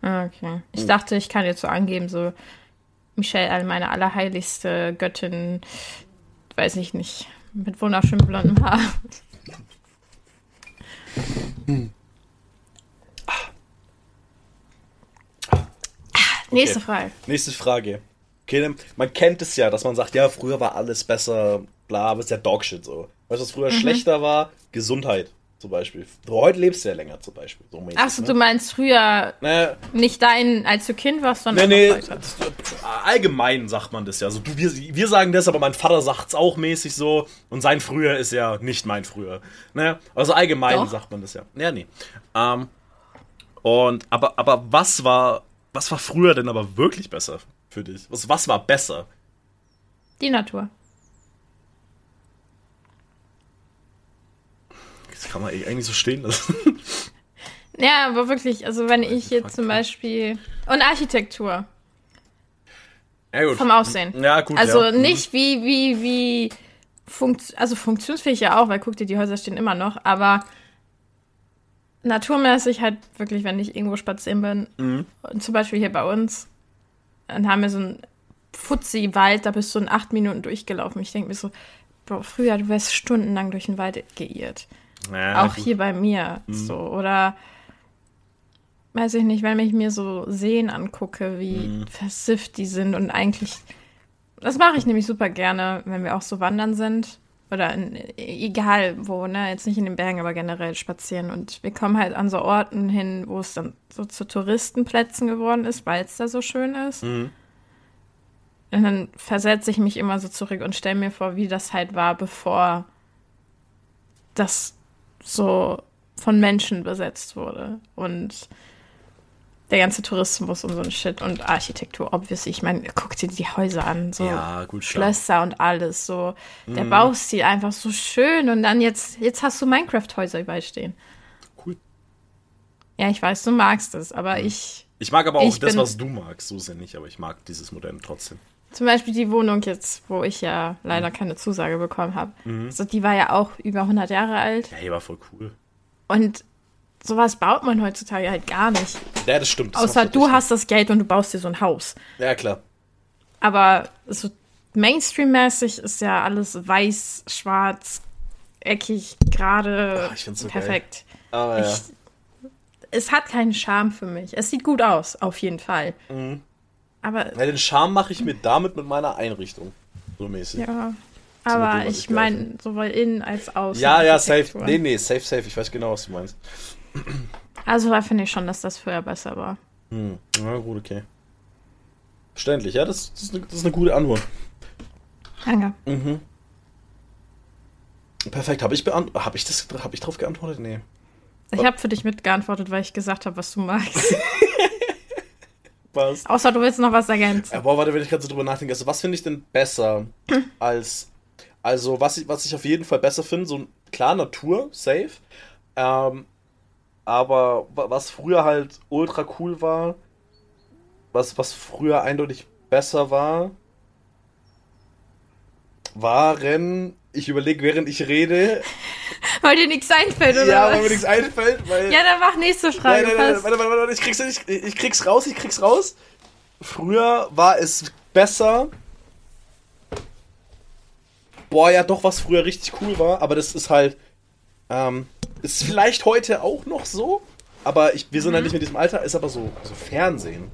Ah, Okay. Ich dachte, ich kann jetzt so angeben, so Michelle, meine allerheiligste Göttin, weiß ich nicht, mit wunderschön blondem Haar. Nächste Frage. Nächste Frage. Okay, dann- man kennt es ja, dass man sagt, ja, früher war alles besser, bla, aber ist ja Dogshit so. Weißt du, was Mhm. früher schlechter war? Gesundheit zum Beispiel. Du, heute lebst du ja länger zum Beispiel. So mäßig, Achso, ne? du meinst früher Naja, nicht dein, als du Kind warst, Nee, sondern nee, heute. das- allgemein sagt man das ja. Also du, wir, wir sagen das, aber mein Vater sagt's auch mäßig so. Und sein Früher ist ja nicht mein Früher. Ne? Also allgemein Doch. sagt man das ja. Ja, nee. Ähm, und, aber, aber was war, was war früher denn aber wirklich besser für dich? Was, was war besser? Die Natur. Das kann man eigentlich so stehen lassen. <laughs> Ja, aber wirklich, also wenn ich jetzt zum Beispiel. Und Architektur. ja, gut. Vom Aussehen. Ja, gut. Also ja. nicht wie, wie, wie. Funkt also funktionsfähig ja auch, weil guck dir, die Häuser stehen immer noch, aber naturmäßig halt wirklich, wenn ich irgendwo spazieren bin, Mhm. und zum Beispiel hier bei uns, dann haben wir so einen Fuzzi-Wald, da bist du in acht Minuten durchgelaufen. Ich denke mir so, Bro, früher, du wärst stundenlang durch den Wald geirrt. Ja, auch gut. hier bei mir Mhm. so oder weiß ich nicht, wenn ich mir so Seen angucke, wie Mhm. versifft die sind und eigentlich das mache ich nämlich super gerne, wenn wir auch so wandern sind oder in, egal wo, ne, jetzt nicht in den Bergen, aber generell spazieren und wir kommen halt an so Orten hin, wo es dann so zu Touristenplätzen geworden ist, weil es da so schön ist. Mhm. Und dann versetze ich mich immer so zurück und stelle mir vor, wie das halt war, bevor das so von Menschen besetzt wurde. Und der ganze Tourismus und so ein Shit und Architektur, obviously. Ich meine, guck dir die Häuser an, so Ja, gut, klar. Mhm. Schlösser und alles, so der Baustil einfach so schön und dann jetzt, jetzt hast du Minecraft-Häuser überall stehen. Cool. Ja, ich weiß, du magst es, aber ich, Ich mag aber auch das, bin- was du magst. So ja nicht, aber ich mag dieses Modell trotzdem. Zum Beispiel die Wohnung jetzt, wo ich ja leider keine Zusage bekommen habe. Also die war ja auch über 100 Jahre alt. Ja, die war voll cool. Und sowas baut man heutzutage halt gar nicht. Ja, das stimmt. das Außer du hast das Geld und du baust dir so ein Haus. Ja, klar. Aber so Mainstream-mäßig ist ja alles weiß, schwarz, eckig, gerade, Ah, so perfekt. Ja. Ich, es hat keinen Charme für mich. Es sieht gut aus, auf jeden Fall. Mhm. Aber ja, den Charme mache ich mir damit mit meiner Einrichtung. So mäßig. ja. Modul, Aber ich meine, sowohl innen als außen. Ja, ja, safe. Nee, nee, safe, safe. Ich weiß genau, was du meinst. Also da finde ich schon, dass das früher besser war. Hm. Na gut, okay. Verständlich, ja, das, das, ist eine, das ist eine gute Antwort. Danke. Mhm. Perfekt. Habe ich, hab ich, das- hab ich drauf geantwortet? Nee. Ich habe für dich mitgeantwortet, weil ich gesagt habe, was du magst. <laughs> Was? Außer du willst noch was ergänzen. Ja, boah, warte, wenn ich gerade so drüber nachdenke. Also, was finde ich denn besser <clears throat> als. Also, was ich, was ich auf jeden Fall besser finde, so klar, Natur, safe. Ähm, aber wa- was früher halt ultra cool war, was, was früher eindeutig besser war, waren. Ich überlege, während ich rede. <laughs> Weil dir nichts einfällt, oder ja, was? weil mir nichts einfällt, weil. Ja, dann mach nächste Frage. Nein, nein, nein, warte, warte, warte, ich krieg's, ich, ich krieg's raus, ich krieg's raus. Früher war es besser. Boah, ja, doch, was früher richtig cool war, aber das ist halt, ähm, ist vielleicht heute auch noch so, aber ich, wir sind halt nicht mit diesem Alter, ist aber so, so Fernsehen.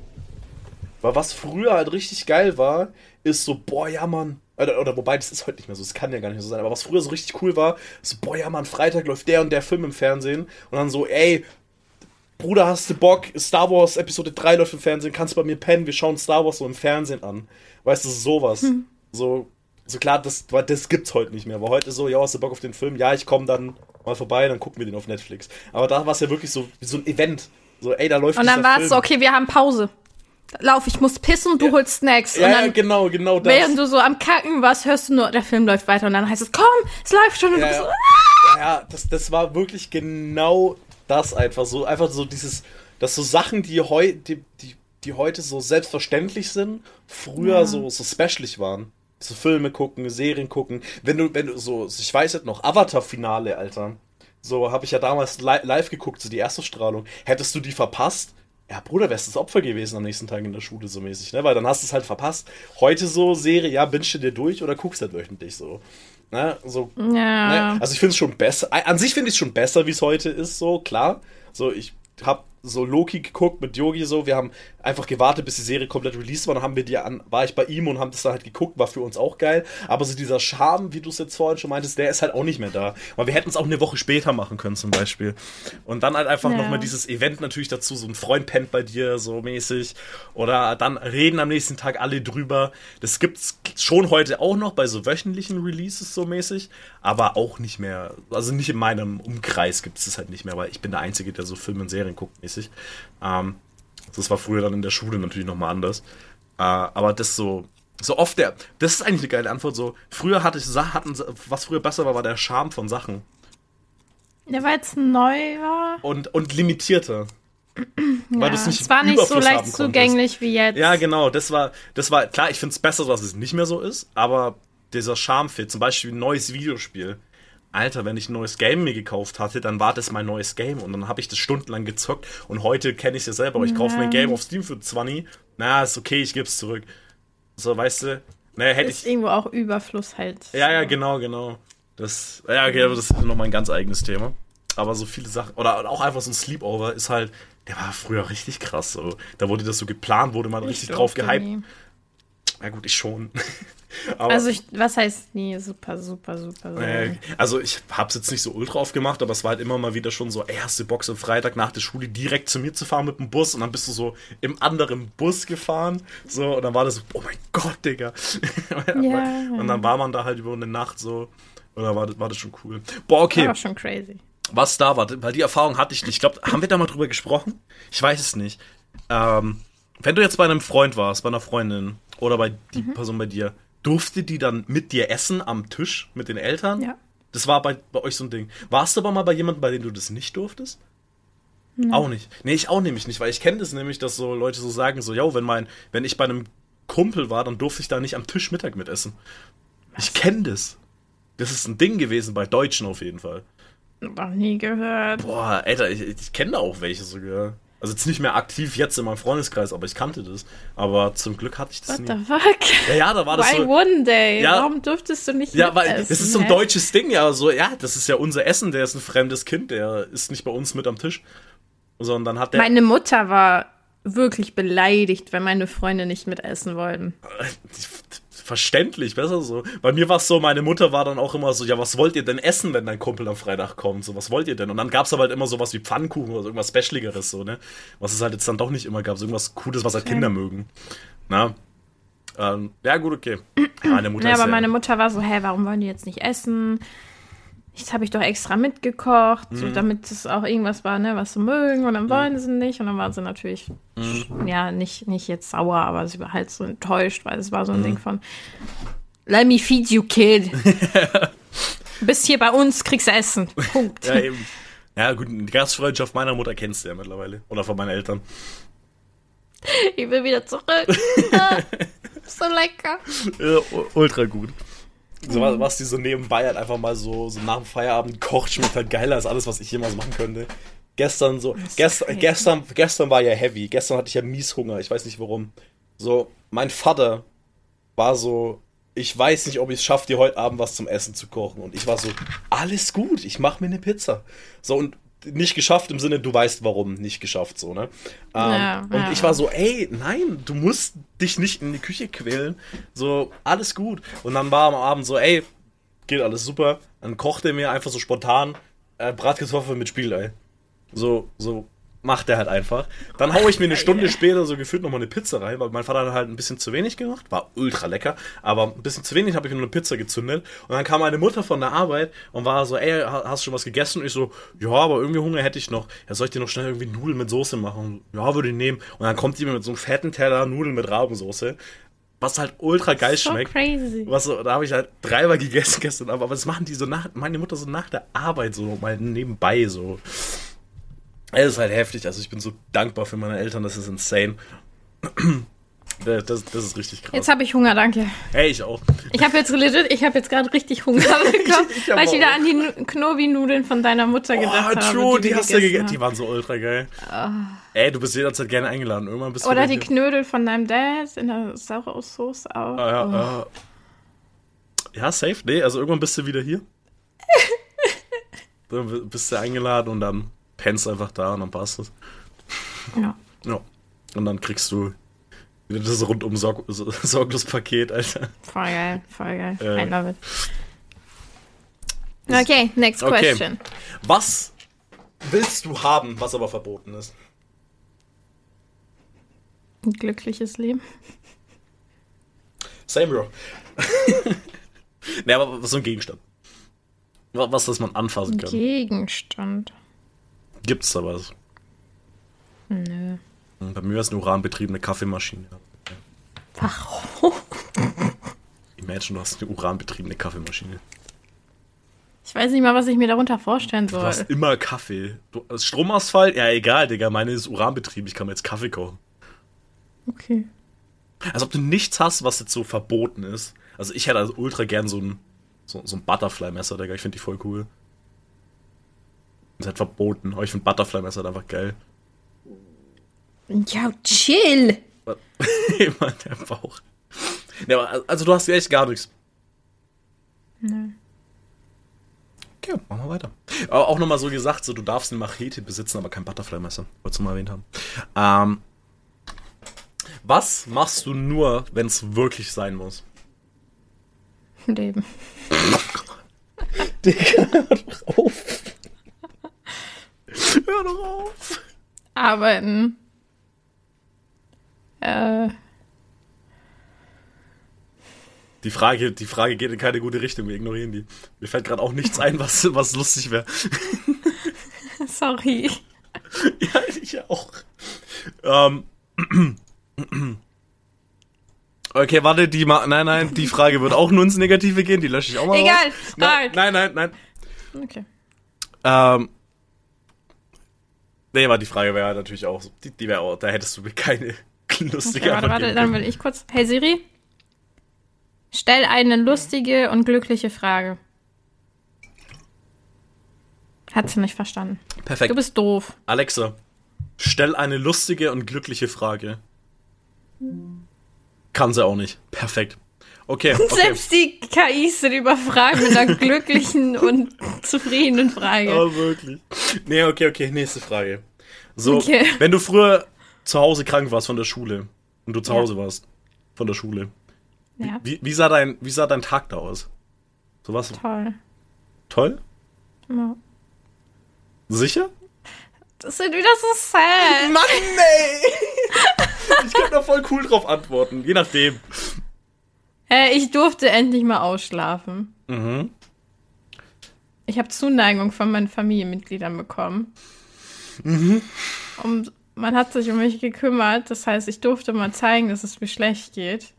Weil was früher halt richtig geil war, ist so, boah, ja, Mann. Oder, oder wobei, das ist heute nicht mehr so, das kann ja gar nicht mehr so sein, aber was früher so richtig cool war, ist so, boah, ja, Mann, Freitag läuft der und der Film im Fernsehen und dann so, ey, Bruder, hast du Bock? Star Wars Episode 3 läuft im Fernsehen, kannst du bei mir pennen, wir schauen Star Wars so im Fernsehen an. Weißt du, sowas. So, so klar, das, das gibt's heute nicht mehr. Aber heute ist so, ja, hast du Bock auf den Film? Ja, ich komme dann mal vorbei, dann gucken wir den auf Netflix. Aber da war es ja wirklich so, wie so ein Event. So, ey, da läuft Und dann war es so, okay, wir haben Pause. Lauf, ich muss pissen, du Ja. holst Snacks. Ja, und ja, dann, genau, genau das. während du so am Kacken warst, hörst du nur, der Film läuft weiter. Und dann heißt es, komm, es läuft schon. Und Ja, du bist ja. so, "Ah!" Ja, ja, das, das war wirklich genau das einfach so. Einfach so dieses, dass so Sachen, die, heu, die, die, die heute so selbstverständlich sind, früher so, so specialig waren. So Filme gucken, Serien gucken. Wenn du, wenn du so, ich weiß jetzt noch, Avatar-Finale, Alter. So habe ich ja damals li live geguckt, so die erste Strahlung. Hättest du die verpasst, ja, Bruder, wärst du das Opfer gewesen am nächsten Tag in der Schule, so mäßig, ne? Weil dann hast du es halt verpasst. Heute so Serie, ja, binge dir durch oder guckst halt wöchentlich so. Ne? So, Ja. Ne? Also ich finde es schon besser. An sich finde ich es schon besser, wie es heute ist, so, klar. So, ich habe so Loki geguckt mit Yogi so. Wir haben einfach gewartet, bis die Serie komplett released war. Dann haben wir die an, war ich bei ihm und haben das dann halt geguckt, war für uns auch geil. Aber so dieser Charme, wie du es jetzt vorhin schon meintest, der ist halt auch nicht mehr da. Weil wir hätten es auch eine Woche später machen können, zum Beispiel. Und dann halt einfach Ja. nochmal dieses Event natürlich dazu, so ein Freund pennt bei dir, so mäßig. Oder dann reden am nächsten Tag alle drüber. Das gibt's schon heute auch noch bei so wöchentlichen Releases so mäßig, aber auch nicht mehr, also nicht in meinem Umkreis gibt es das halt nicht mehr, weil ich bin der Einzige, der so Filme und Serien guckt mäßig. Ähm, das war früher dann in der Schule natürlich nochmal anders. Äh, aber das so, so oft der, das ist eigentlich eine geile Antwort, so, früher hatte ich, Sa- hatten, was früher besser war, war der Charme von Sachen. Ja, weil es neu war. Und, und limitierter. Weil ja, du es nicht es war nicht so Überfluss leicht haben konntest. zugänglich wie jetzt. Ja, genau, das war, das war, klar, ich finde es besser, dass es nicht mehr so ist, aber dieser Charme fehlt. Zum Beispiel ein neues Videospiel. Alter, wenn ich ein neues Game mir gekauft hatte, dann war das mein neues Game und dann habe ich das stundenlang gezockt und heute kenne ich es ja selber. Ich kaufe mir ein Ja. Game auf Steam für 20. Na, ist okay, ich gebe es zurück. So, weißt du, naja, hätte Ist ich. irgendwo auch Überfluss halt. Ja, ja, genau, genau. Das, ja, okay, aber das ist nochmal ein ganz eigenes Thema. Aber so viele Sachen, oder auch einfach so ein Sleepover ist halt, der war früher richtig krass. So. Da wurde das so geplant, wurde man Ich richtig drauf gehypt. nie. Ja gut, ich schon. <laughs> aber, Also ich, was heißt nie? Super, super, super. So. äh, also ich hab's jetzt nicht so ultra oft gemacht, aber es war halt immer mal wieder schon so, du Bock, so Freitag nach der Schule direkt zu mir zu fahren mit dem Bus und dann bist du so im anderen Bus gefahren. So, und dann war das so, oh mein Gott, Digga. <laughs> Ja. Und dann war man da halt über eine Nacht so. Und dann war das, war das schon cool. Boah, okay. War schon crazy. was da war, weil die Erfahrung hatte ich nicht. Ich glaube, haben wir da mal drüber gesprochen? Ich weiß es nicht. Ähm, wenn du jetzt bei einem Freund warst, bei einer Freundin oder bei die Mhm. Person bei dir, durfte die dann mit dir essen am Tisch mit den Eltern? Ja. Das war bei, bei euch so ein Ding. Warst du aber mal bei jemandem, bei dem du das nicht durftest? Auch nicht. Nee, ich auch nämlich nicht, weil ich kenne das nämlich, dass so Leute so sagen, so, ja, wenn mein, wenn ich bei einem Kumpel war, dann durfte ich da nicht am Tisch Mittag mitessen. Ich kenne das. Das ist ein Ding gewesen bei Deutschen auf jeden Fall. Noch nie gehört. Boah, Alter, ich, ich kenne da auch welche sogar. Also jetzt nicht mehr aktiv jetzt in meinem Freundeskreis, aber ich kannte das. Aber zum Glück hatte ich das What nie. the fuck? Ja, ja, da war das Why so. one day? Ja. Warum durftest du nicht Ja, weil das ist so ein deutsches Ding, ja, so, ja, das ist ja unser Essen, der ist ein fremdes Kind, der ist nicht bei uns mit am Tisch. Sondern dann hat der. Meine Mutter war wirklich beleidigt, wenn meine Freunde nicht mitessen wollten. Verständlich, besser so. Bei mir war es so, meine Mutter war dann auch immer so, ja, was wollt ihr denn essen, wenn dein Kumpel am Freitag kommt? So, was wollt ihr denn? Und dann gab es aber halt immer sowas wie Pfannkuchen oder so, irgendwas Specialigeres, so, ne? Was es halt jetzt dann doch nicht immer gab, so irgendwas Cooles, was halt Kinder mögen. Na? Ähm, ja, gut, okay. <clears throat> Meine Mutter Ja, aber ja, meine Mutter war so, hä, warum wollen die jetzt nicht essen? Jetzt habe ich doch extra mitgekocht, Mhm. so damit es auch irgendwas war, ne, was sie mögen und dann wollen sie nicht und dann war sie natürlich, Mhm. ja, nicht, nicht jetzt sauer, aber sie war halt so enttäuscht, weil es war Mhm. so ein Ding von, let me feed you, kid. <laughs> Bist hier bei uns, kriegst du Essen. Punkt. Ja, eben. Ja, gut, die Gastfreundschaft meiner Mutter kennst du ja mittlerweile. Oder von meinen Eltern. Ich will wieder zurück. <laughs> So lecker. Ja, ultra gut. So was, was die so nebenbei halt einfach mal so, so nach dem Feierabend kocht, schmeckt halt geiler als alles, was ich jemals machen könnte. Gestern so, gestern, gestern, gestern war ja heavy. Gestern hatte ich ja mies Hunger. Ich weiß nicht warum. So, mein Vater war so, ich weiß nicht, ob ich es schaffe, dir heute Abend was zum Essen zu kochen. Und ich war so, alles gut, ich mache mir eine Pizza. So, und nicht geschafft im Sinne, du weißt warum, nicht geschafft, so, ne? Ähm, Ja, und ja. ich war so, ey, nein, du musst dich nicht in die Küche quälen. So, alles gut. Und dann war am Abend so, ey, geht alles super. Dann kocht er mir einfach so spontan äh, Bratkartoffeln mit Spiegelei. So, so macht er halt einfach. Dann haue ich mir eine Stunde später so gefühlt nochmal eine Pizza rein, weil mein Vater hat halt ein bisschen zu wenig gemacht. War ultra lecker, aber ein bisschen zu wenig habe ich mir nur eine Pizza gezündet. Und dann kam meine Mutter von der Arbeit und war so, ey, ha- hast du schon was gegessen? Und ich so, ja, aber irgendwie Hunger hätte ich noch. Ja, soll ich dir noch schnell irgendwie Nudeln mit Soße machen? Ja, würde ich nehmen. Und dann kommt die mir mit so einem fetten Teller Nudeln mit Rabensoße. Was halt ultra geil So schmeckt. crazy. Was da habe ich halt dreimal gegessen gestern, aber, aber das machen die so nach, meine Mutter so nach der Arbeit so mal nebenbei so. Es ist halt heftig, also ich bin so dankbar für meine Eltern, das ist insane. <clears throat> Das, das, das ist richtig krass. Jetzt habe ich Hunger, danke. hey, ich auch. Ich habe jetzt legit, ich habe jetzt gerade richtig Hunger <laughs> bekommen, ich hab weil ich wieder an die Nu- Knobi-Nudeln von deiner Mutter gedacht Oh, habe. true, die, wir hast du gegessen. Die waren so ultra geil. Ey, du bist jederzeit gerne eingeladen. Irgendwann bist du Oder die. Knödel von deinem Dad in der Sauersoße auch. Ah, ja, oh. ja. ja, safe. Nee, also irgendwann bist du wieder hier. <laughs> dann bist du eingeladen und dann pennst einfach da und dann passt es. Ja. Ja. Und dann kriegst du wieder das rundum Sorg <laughs> sorglos Paket, Alter. Voll geil, voll geil. Äh. I love it. Okay, next Okay. question. Was willst du haben, was aber verboten ist? Ein glückliches Leben. Same, Bro. <laughs> ne, aber so ein Gegenstand. Wa- Was, das man anfassen kann. Gegenstand. Gibt's da was? Nö. Hm, Bei mir ist eine uranbetriebene Kaffeemaschine. Warum? <laughs> Imagine, du hast eine uranbetriebene Kaffeemaschine. Ich weiß nicht mal, was ich mir darunter vorstellen Du soll. hast immer Kaffee. Du, also Stromausfall? Ja, egal, Digga. Meine ist uranbetrieben. Ich kann mir jetzt Kaffee kochen. Okay. Als ob du nichts hast, was jetzt so verboten ist. Also ich hätte also ultra gern so ein, so, so ein Butterfly-Messer, Digga. Ich finde die voll cool. Das ist halt verboten. Aber ich finde Butterfly-Messer halt einfach geil. Ja, chill. <laughs> Immer der Bauch. Ja, also du hast echt gar nichts. Nö. Okay, machen wir weiter. Aber auch nochmal so gesagt, so du darfst eine Machete besitzen, aber kein Butterfly-Messer. Wolltest du mal erwähnt haben. Ähm, was machst du nur, wenn es wirklich sein muss? Leben. <laughs> Digga, auf. Hör doch auf. Arbeiten. Äh, Die Frage, die Frage geht in keine gute Richtung, wir ignorieren die. Mir fällt gerade auch nichts ein, was, was lustig wäre. <laughs> sorry. <laughs> ja, ich auch. Ähm. <clears throat> Okay, warte, die ma nein, nein, die Frage wird auch nur ins Negative gehen, die lösche ich auch mal. Egal. Nein, nein, nein, nein. Okay. Ähm. Nee, aber die Frage wäre natürlich auch, so- die, die wäre auch, da hättest du mir keine, <laughs> lustige Okay, warte, warte, dann will ich kurz. Hey Siri, stell eine lustige und glückliche Frage. Hat sie nicht verstanden. Perfekt. Du bist doof. Alexa, stell eine lustige und glückliche Frage. Kann sie auch nicht. Perfekt. Okay, <laughs> okay. Selbst die KIs sind überfragt mit einer <laughs> glücklichen und zufriedenen Frage. Oh, wirklich. Nee, okay, okay, nächste Frage. So, Okay. wenn du früher zu Hause krank warst von der Schule und du zu Ja. Hause warst von der Schule, Ja, wie, wie, sah dein, wie sah dein Tag da aus? So was toll. toll? Ja. Sicher? Das sind wieder so sad. Mann, ey! ich könnte da voll cool drauf antworten, je nachdem. Hey, ich durfte endlich mal ausschlafen. Mhm. Ich habe Zuneigung von meinen Familienmitgliedern bekommen. Mhm. Und man hat sich um mich gekümmert. Das heißt, ich durfte mal zeigen, dass es mir schlecht geht,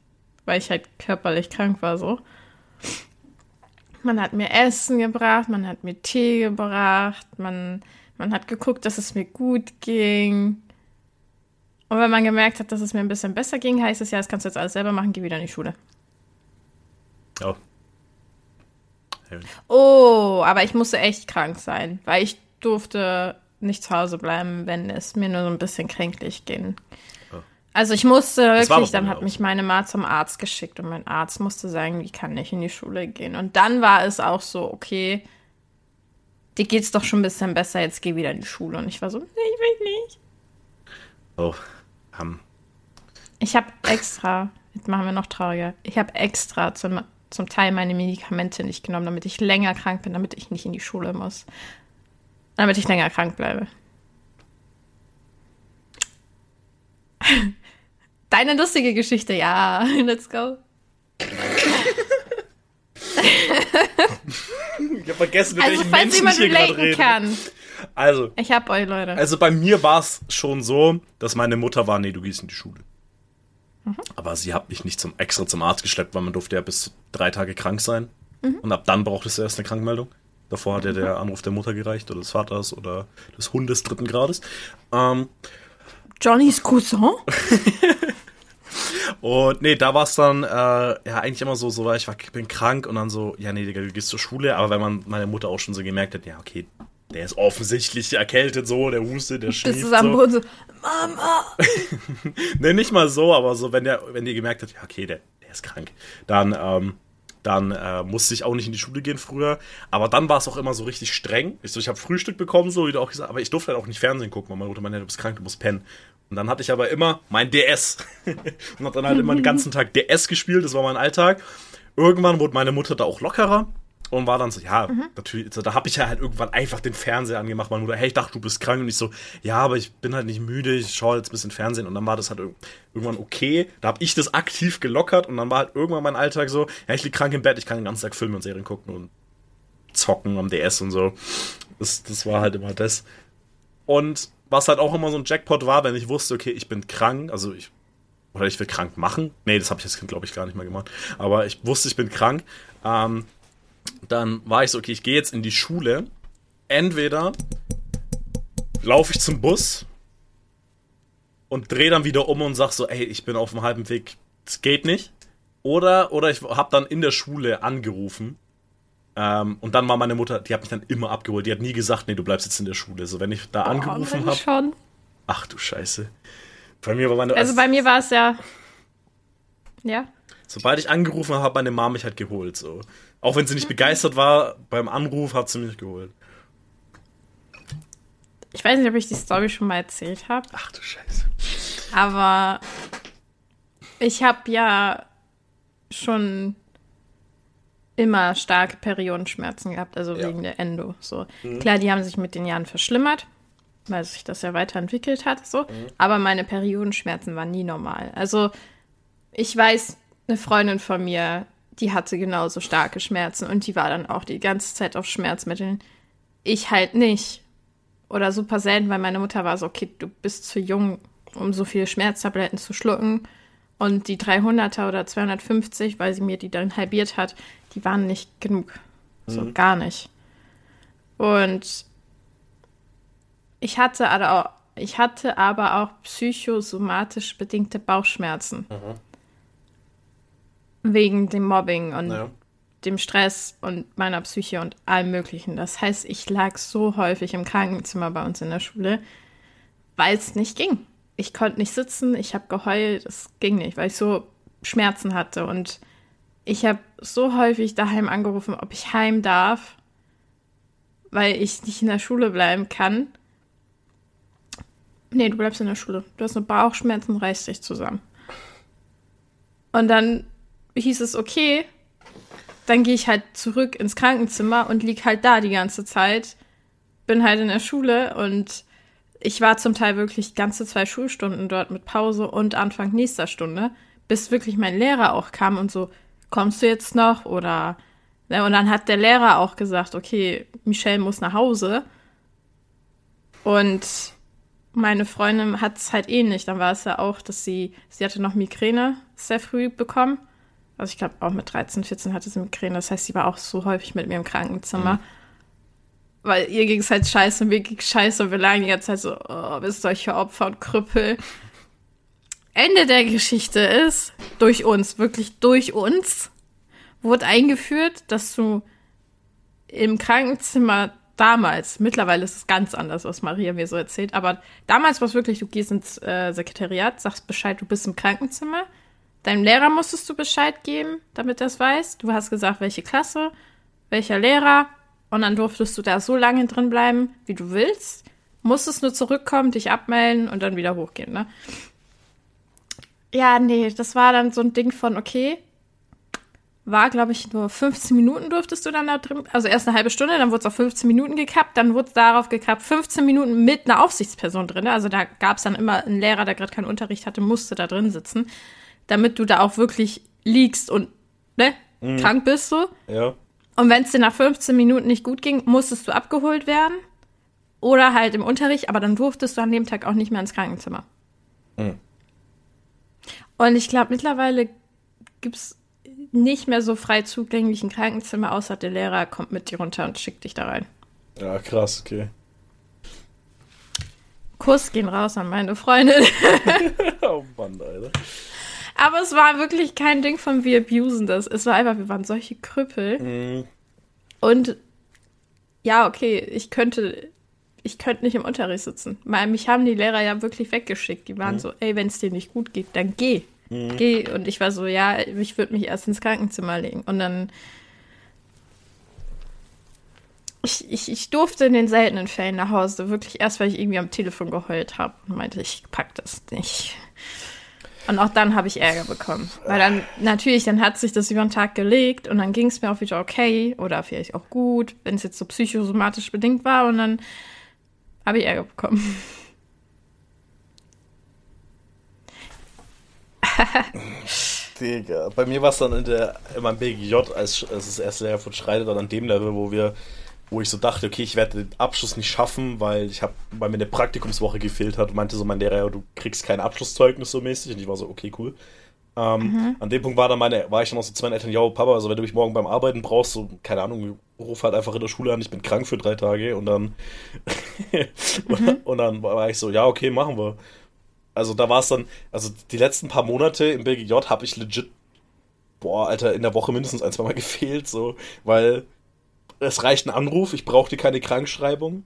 weil ich halt körperlich krank war so. Man hat mir Essen gebracht, man hat mir Tee gebracht, man, man hat geguckt, dass es mir gut ging. Und wenn man gemerkt hat, dass es mir ein bisschen besser ging, heißt es ja, das kannst du jetzt alles selber machen, geh wieder in die Schule. Ja. Oh, aber ich musste echt krank sein, weil ich durfte nicht zu Hause bleiben, wenn es mir nur so ein bisschen kränklich ging. Also ich musste wirklich, dann hat mich meine Mama zum Arzt geschickt und mein Arzt musste sagen, wie kann ich in die Schule gehen. Und dann war es auch so, okay, dir geht's doch schon ein bisschen besser, jetzt geh wieder in die Schule. Und ich war so, nee, ich will nicht. Oh. Um, Ich habe extra, jetzt machen wir noch trauriger, ich habe extra zum, zum Teil meine Medikamente nicht genommen, damit ich länger krank bin, damit ich nicht in die Schule muss. Damit ich länger krank bleibe. <laughs> Deine lustige Geschichte, ja, <laughs> let's go. ich habe vergessen, mit Also, welchen falls Menschen jemand ich hier relaten kann. Also, Ich hab euch, Leute. Also bei mir war es schon so, dass meine Mutter war, nee, du gehst in die Schule. Mhm. Aber sie hat mich nicht zum, extra zum Arzt geschleppt, weil man durfte ja bis drei Tage krank sein. Mhm. Und ab dann brauchtest du erst eine Krankmeldung. Davor hat ja der Anruf der Mutter gereicht oder des Vaters oder des Hundes dritten Grades. Ähm, Johnnys Cousin? <laughs> und nee, da war es dann äh, ja eigentlich immer so, so war ich war, bin krank und dann so, ja nee, Digga, du gehst zur Schule. Aber wenn man meine Mutter auch schon so gemerkt hat, ja okay, der ist offensichtlich erkältet so, der hustet, der Das schnieft ist am so. Boden so. <laughs> Ne, nicht mal so, aber so, wenn der, wenn ihr gemerkt habt, ja, okay, der, der ist krank, dann, ähm, dann äh, musste ich auch nicht in die Schule gehen früher. Aber dann war es auch immer so richtig streng. Ich, so, ich habe Frühstück bekommen, so wie du auch gesagt aber ich durfte halt auch nicht Fernsehen gucken, weil meine Mutter meinte, du bist krank, du musst pennen. Und dann hatte ich aber immer mein DS. <laughs> und hab dann halt immer den <laughs> ganzen Tag DS gespielt, das war mein Alltag. Irgendwann wurde meine Mutter da auch lockerer und war dann so, ja, natürlich, so, da habe ich ja halt irgendwann einfach den Fernseher angemacht. Meine Mutter, hey, ich dachte, du bist krank. Und ich so, ja, aber ich bin halt nicht müde, ich schaue jetzt ein bisschen Fernsehen. Und dann war das halt irg- irgendwann okay. Da habe ich das aktiv gelockert und dann war halt irgendwann mein Alltag so, ja, ich lieg krank im Bett, ich kann den ganzen Tag Filme und Serien gucken und zocken am DS und so. Das, das war halt immer das. Und was halt auch immer so ein Jackpot war, wenn ich wusste, okay, ich bin krank, also ich oder ich will krank machen. Nee, das habe ich jetzt, glaube ich, gar nicht mehr gemacht. Aber ich wusste, ich bin krank. Ähm, dann war ich so, okay, ich gehe jetzt in die Schule. Entweder laufe ich zum Bus und drehe dann wieder um und sag so, ey, ich bin auf dem halben Weg, es geht nicht. Oder, oder ich habe dann in der Schule angerufen. Ähm, und dann war meine Mutter, die hat mich dann immer abgeholt. Die hat nie gesagt, nee, du bleibst jetzt in der Schule. So, wenn ich da angerufen Oh, habe, schon. ach du Scheiße. Bei mir war meine, Also bei mir war es ja. Ja. Sobald ich angerufen habe, hat meine Mama mich halt geholt. So. Auch wenn sie nicht begeistert war, beim Anruf hat sie mich geholt. Ich weiß nicht, ob ich die Story schon mal erzählt habe. Ach du Scheiße. Aber ich habe ja schon immer starke Periodenschmerzen gehabt, also Ja. wegen der Endo. So. Klar, die haben sich mit den Jahren verschlimmert, weil sich das ja weiterentwickelt hat. So. Aber meine Periodenschmerzen waren nie normal. Also ich weiß, eine Freundin von mir, die hatte genauso starke Schmerzen und die war dann auch die ganze Zeit auf Schmerzmitteln. Ich halt nicht. Oder super selten, weil meine Mutter war so, okay, du bist zu jung, um so viele Schmerztabletten zu schlucken. Und die 300er oder 250, weil sie mir die dann halbiert hat, die waren nicht genug. So gar nicht. Und ich hatte aber auch, Ich hatte aber auch psychosomatisch bedingte Bauchschmerzen. Wegen dem Mobbing und Ja. dem Stress und meiner Psyche und allem Möglichen. Das heißt, ich lag so häufig im Krankenzimmer bei uns in der Schule, weil es nicht ging. Ich konnte nicht sitzen, ich habe geheult, es ging nicht, weil ich so Schmerzen hatte. Und ich habe so häufig daheim angerufen, ob ich heim darf, weil ich nicht in der Schule bleiben kann. Nee, du bleibst in der Schule. Du hast nur Bauchschmerzen, reiß dich zusammen. Und dann hieß es, okay, dann gehe ich halt zurück ins Krankenzimmer und lieg halt da die ganze Zeit. Bin halt in der Schule und ich war zum Teil wirklich ganze zwei Schulstunden dort mit Pause und Anfang nächster Stunde, bis wirklich mein Lehrer auch kam und so, kommst du jetzt noch? Oder, ne, und dann hat der Lehrer auch gesagt, okay, Michelle muss nach Hause. Und meine Freundin hat es halt ähnlich. Dann war es ja auch, dass sie, sie hatte noch Migräne sehr früh bekommen. Also ich glaube auch mit 13, 14 hatte sie Migräne. Das heißt, sie war auch so häufig mit mir im Krankenzimmer. Weil ihr ging es halt scheiße und mir ging scheiße und wir lagen die ganze Zeit so, oh, bist solche Opfer und Krüppel. Ende der Geschichte ist, durch uns, wirklich durch uns, wurde eingeführt, dass du im Krankenzimmer damals, mittlerweile ist es ganz anders, was Maria mir so erzählt, aber damals war es wirklich, du gehst ins äh, Sekretariat, sagst Bescheid, du bist im Krankenzimmer. Deinem Lehrer musstest du Bescheid geben, damit er es weiß. Du hast gesagt, welche Klasse, welcher Lehrer. Und dann durftest du da so lange drin bleiben, wie du willst. Musstest nur zurückkommen, dich abmelden und dann wieder hochgehen, ne? Ja, nee, das war dann so ein Ding von, okay, war, glaube ich, nur 15 Minuten durftest du dann da drin. Also erst eine halbe Stunde, dann wurde es auf 15 Minuten gekappt, dann wurde es darauf gekappt, 15 Minuten mit einer Aufsichtsperson drin. Also da gab es dann immer einen Lehrer, der gerade keinen Unterricht hatte, musste da drin sitzen, damit du da auch wirklich liegst und ne, krank bist so. Ja. Und wenn es dir nach 15 Minuten nicht gut ging, musstest du abgeholt werden. Oder halt im Unterricht, aber dann durftest du an dem Tag auch nicht mehr ins Krankenzimmer. Mhm. Und ich glaube, mittlerweile gibt's nicht mehr so frei zugänglich ein Krankenzimmer, außer der Lehrer kommt mit dir runter und schickt dich da rein. Ja, krass, okay. Kuss gehen raus an meine Freundin. <laughs> oh Mann, Alter. Aber es war wirklich kein Ding von wir abusen das. Es war einfach, wir waren solche Krüppel. Mhm. Und ja, okay, ich könnte, ich könnte nicht im Unterricht sitzen. Weil mich haben die Lehrer ja wirklich weggeschickt. Die waren so, ey, wenn es dir nicht gut geht, dann geh. Geh. Und ich war so, ja, ich würde mich erst ins Krankenzimmer legen. Und dann. Ich, ich, ich durfte in den seltenen Fällen nach Hause, wirklich erst, weil ich irgendwie am Telefon geheult habe und meinte, ich pack das nicht. Und auch dann habe ich Ärger bekommen. Weil dann, natürlich, dann hat sich das über den Tag gelegt und dann ging es mir auch wieder okay oder vielleicht auch gut, wenn es jetzt so psychosomatisch bedingt war und dann habe ich Ärger bekommen. Digga. Bei mir war es dann in, der, in meinem BGJ, als, als erste Lehrjahr fortschreitet, dann an dem Level, wo wir, wo ich so dachte, okay, ich werde den Abschluss nicht schaffen, weil ich habe, weil mir eine Praktikumswoche gefehlt hat und meinte so mein Lehrer, ja, du kriegst kein Abschlusszeugnis so mäßig. Und ich war so, okay, cool. Ähm, An dem Punkt war dann meine, war ich dann auch so zu meinen Eltern, ja, Papa, also wenn du mich morgen beim Arbeiten brauchst, so, keine Ahnung, ruf halt einfach in der Schule an, ich bin krank für drei Tage und dann <laughs> <laughs> und dann war ich so, ja, okay, machen wir. Also da war es dann, also die letzten paar Monate im BGJ habe ich legit, boah, Alter, in der Woche mindestens ein, zwei Mal <laughs> gefehlt, so, weil es reicht ein Anruf, ich brauchte keine Krankschreibung.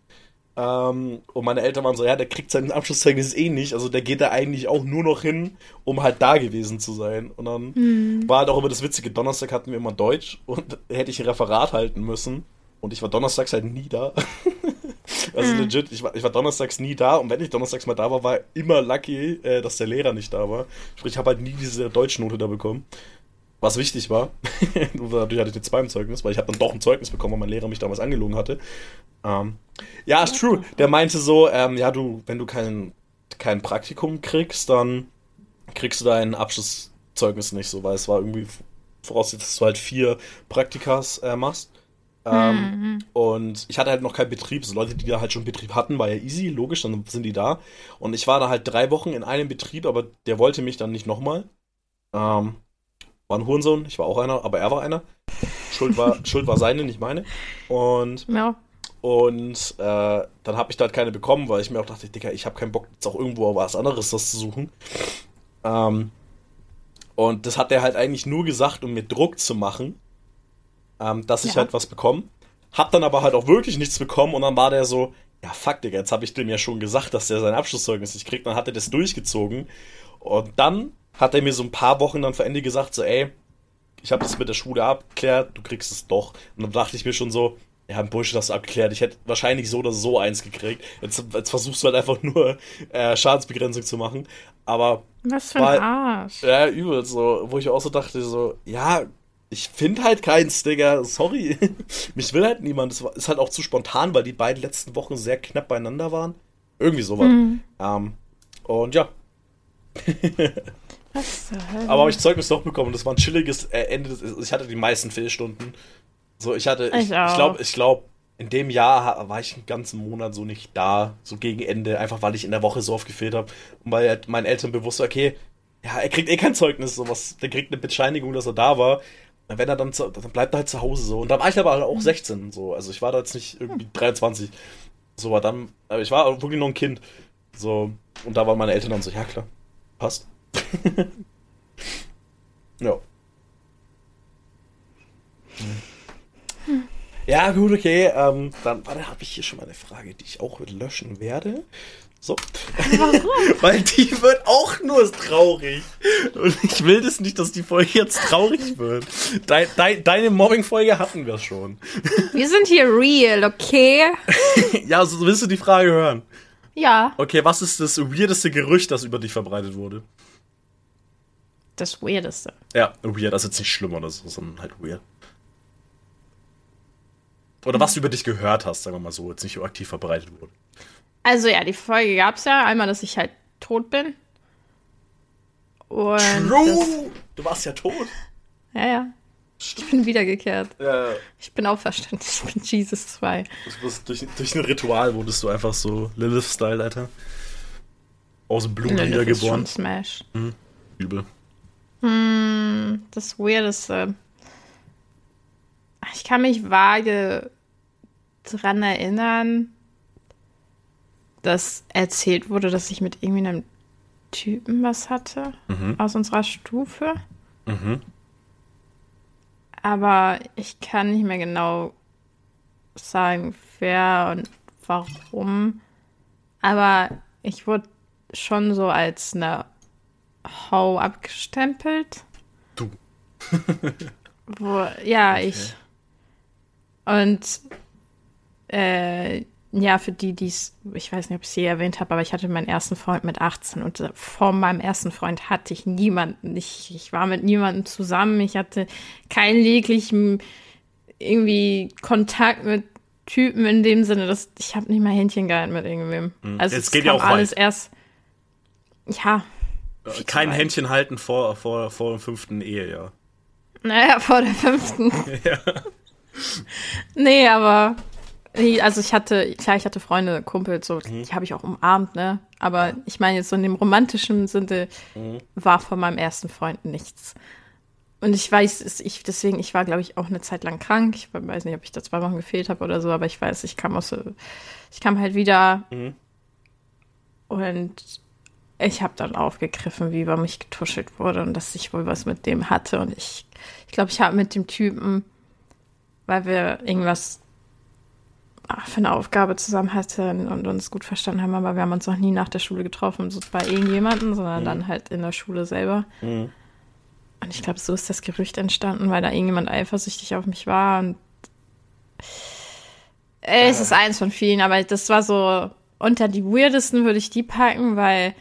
Ähm, und meine Eltern waren so, ja, der kriegt seinen Abschlusszeugnis eh nicht, also der geht da eigentlich auch nur noch hin, um halt da gewesen zu sein. Und dann war halt auch immer das Witzige, Donnerstag hatten wir immer Deutsch und <laughs> hätte ich ein Referat halten müssen. Und ich war donnerstags halt nie da. <laughs> also legit, ich war, ich war donnerstags nie da und wenn ich donnerstags mal da war, war immer lucky, äh, dass der Lehrer nicht da war. Sprich, ich habe halt nie diese Deutschnote da bekommen. Was wichtig war. <laughs> dadurch hatte ich eine 2 im Zeugnis, weil ich habe dann doch ein Zeugnis bekommen, weil mein Lehrer mich damals angelogen hatte. Ähm, ja, ist true. Der meinte so, ähm, ja, du, wenn du kein, kein Praktikum kriegst, dann kriegst du dein Abschlusszeugnis nicht so, weil es war irgendwie vorausgesetzt, dass du halt vier Praktikas äh, machst. Ähm, Und ich hatte halt noch keinen Betrieb. So Leute, die da halt schon Betrieb hatten, war ja easy, logisch, dann sind die da. Und ich war da halt drei Wochen in einem Betrieb, aber der wollte mich dann nicht nochmal. Ähm, war ein Hurensohn, ich war auch einer, aber er war einer. Schuld war, <laughs> Schuld war seine, nicht meine. Und Ja. Und äh, dann habe ich da halt keine bekommen, weil ich mir auch dachte, Digga, ich habe keinen Bock, jetzt auch irgendwo was anderes das zu suchen. Ähm, und das hat er halt eigentlich nur gesagt, um mir Druck zu machen, ähm, dass ich Ja. halt was bekomme. Hab dann aber halt auch wirklich nichts bekommen und dann war der so, ja fuck, Digga, jetzt habe ich dem ja schon gesagt, dass der sein Abschlusszeugnis nicht kriegt. Dann hat er das durchgezogen. Und dann hat er mir so ein paar Wochen dann vor Ende gesagt, so, ey, ich habe das mit der Schule abgeklärt, du kriegst es doch. Und dann dachte ich mir schon so, ja, ein Bullshit hast du abgeklärt. Ich hätte wahrscheinlich so oder so eins gekriegt. Jetzt, jetzt versuchst du halt einfach nur äh, Schadensbegrenzung zu machen. Aber Was für ein Weil- Arsch. ja, übel so, wo ich auch so dachte, so, ja, ich finde halt keins, Digga, sorry. <laughs> Mich will halt niemand. Das war, ist halt auch zu spontan, weil die beiden letzten Wochen sehr knapp beieinander waren. Irgendwie sowas. Ähm, und ja, <laughs> Was zur Hölle? aber habe ich Zeugnis doch bekommen. Das war ein chilliges äh, Ende. Des, ich hatte die meisten Fehlstunden. So, ich hatte, ich, glaube, ich glaube, in dem Jahr war ich einen ganzen Monat so nicht da, so gegen Ende, einfach weil ich in der Woche so oft gefehlt habe. Und weil halt meinen Eltern bewusst war, okay, ja, er kriegt eh kein Zeugnis, sowas, der kriegt eine Bescheinigung, dass er da war. Und wenn er dann, zu, dann bleibt er halt zu Hause so. Und da war ich aber halt auch 16, so. Also ich war da jetzt nicht irgendwie 23. So war dann, aber ich war wirklich noch ein Kind. So, und da waren meine Eltern dann so, ja klar, passt. <laughs> ja. Ja, gut, okay. Ähm, dann warte, habe ich hier schon mal eine Frage, die ich auch löschen werde. So. Warum? <laughs> Weil die wird auch nur traurig. Und ich will das nicht, dass die Folge jetzt traurig wird. Dein, dein, deine Mobbing-Folge hatten wir schon. <laughs> Wir sind hier real, okay? Ja, so willst du die Frage hören? Ja. Okay, was ist das weirdeste Gerücht, das über dich verbreitet wurde? Das Weirdeste. Ja, weird, das ist jetzt nicht schlimm oder so, sondern halt weird. Oder was du über dich gehört hast, sagen wir mal so, jetzt nicht aktiv verbreitet wurde. Also ja, die Folge gab's ja. Einmal, dass ich halt tot bin. Und Das, Du warst ja tot. ja, ja. Ich bin wiedergekehrt. Ja, Ich bin auferstanden. <laughs> Ich bin Jesus 2. du wirst durch, durch ein Ritual wurdest du einfach so Lilith-Style, Alter. Aus dem Blut Lilith ist wiedergeboren. schon Smash. Übel. Das Weirdeste. Ich kann mich vage dran erinnern, dass erzählt wurde, dass ich mit irgendwie einem Typen was hatte aus unserer Stufe. Mhm. Aber ich kann nicht mehr genau sagen, wer und warum. Aber ich wurde schon so als eine Hau abgestempelt. Du. <laughs> Wo, ja, ich. Und äh, ja, für die, die es, ich weiß nicht, ob ich es je erwähnt habe, aber ich hatte meinen ersten Freund mit 18 und äh, vor meinem ersten Freund hatte ich niemanden. Ich, ich war mit niemandem zusammen. Ich hatte keinen jeglichen irgendwie Kontakt mit Typen in dem Sinne, dass ich habe nicht mal Händchen gehalten mit irgendwem. Also Jetzt es geht ja auch alles weit. erst. Ja, Äh, Kein. Händchen halten vor, vor, vor dem fünften Ehejahr. Naja, vor der fünften. <laughs> Ja. Nee, aber. nee, Also ich hatte, klar, ich hatte Freunde, Kumpels, so, die habe ich auch umarmt, ne? Aber ich meine jetzt so in dem romantischen Sinne war von meinem ersten Freund nichts. Und ich weiß, es- ich, deswegen, ich war, glaube ich, auch eine Zeit lang krank. Ich weiß nicht, ob ich da zwei Wochen gefehlt habe oder so, aber ich weiß, ich kam aus, ich kam halt wieder und ich habe dann aufgegriffen, wie über mich getuschelt wurde und dass ich wohl was mit dem hatte. Und ich, ich glaube, ich habe mit dem Typen, weil wir irgendwas ah, für eine Aufgabe zusammen hatten und uns gut verstanden haben, aber wir haben uns noch nie nach der Schule getroffen, so bei irgendjemandem, sondern dann halt in der Schule selber. Und ich glaube, so ist das Gerücht entstanden, weil da irgendjemand eifersüchtig auf mich war und äh, es ist eins von vielen, aber das war so unter die weirdesten würde ich die packen, weil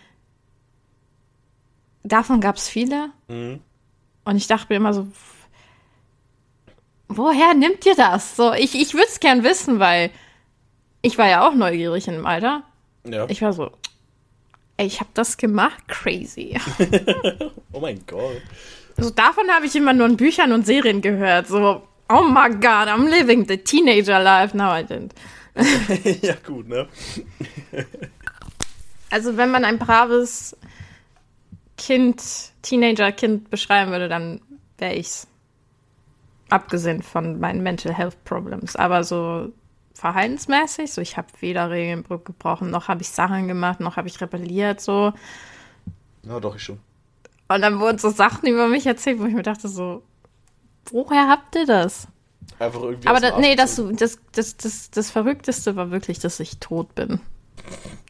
davon gab es viele. Und ich dachte mir immer so, woher nimmt ihr das? So, ich, ich würde es gern wissen, weil ich war ja auch neugierig in dem Alter. ja. Ich war so, ey, ich habe das gemacht, crazy. <laughs> oh mein Gott. So davon habe ich immer nur in Büchern und Serien gehört. So, oh my God, I'm living the teenager life. No, I didn't. <laughs> ja, gut, ne? Also wenn man ein braves Kind, Teenager-Kind beschreiben würde, dann wäre ich's. Abgesehen von meinen Mental Health Problems. Aber so verhaltensmäßig. So, ich habe weder Regeln gebrochen, noch habe ich Sachen gemacht, noch habe ich rebelliert, so. Ja, doch, ich schon. Und dann wurden so Sachen über mich erzählt, wo ich mir dachte, so, woher habt ihr das? Einfach irgendwie. Aber da, nee, das, das, das, das, das Verrückteste war wirklich, dass ich tot bin.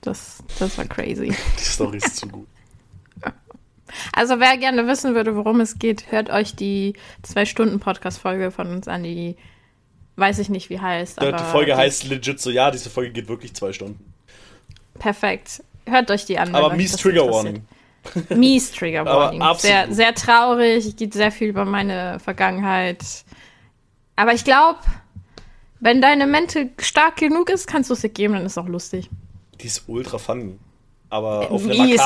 Das, das war crazy. <laughs> Die Story ist zu gut. Also wer gerne wissen würde, worum es geht, hört euch die zwei Stunden Podcast-Folge von uns an, die weiß ich nicht, wie heißt. Die Folge heißt legit so, ja, diese Folge geht wirklich zwei Stunden. Perfekt. Hört euch die an. Aber mies Trigger. Warning. Mies Trigger <laughs> Warning. Sehr, sehr traurig, geht sehr viel über meine Vergangenheit. Aber ich glaube, wenn deine Mente stark genug ist, kannst du es dir geben, dann ist es auch lustig. Die ist ultra funny. Aber <laughs> auf eine funny.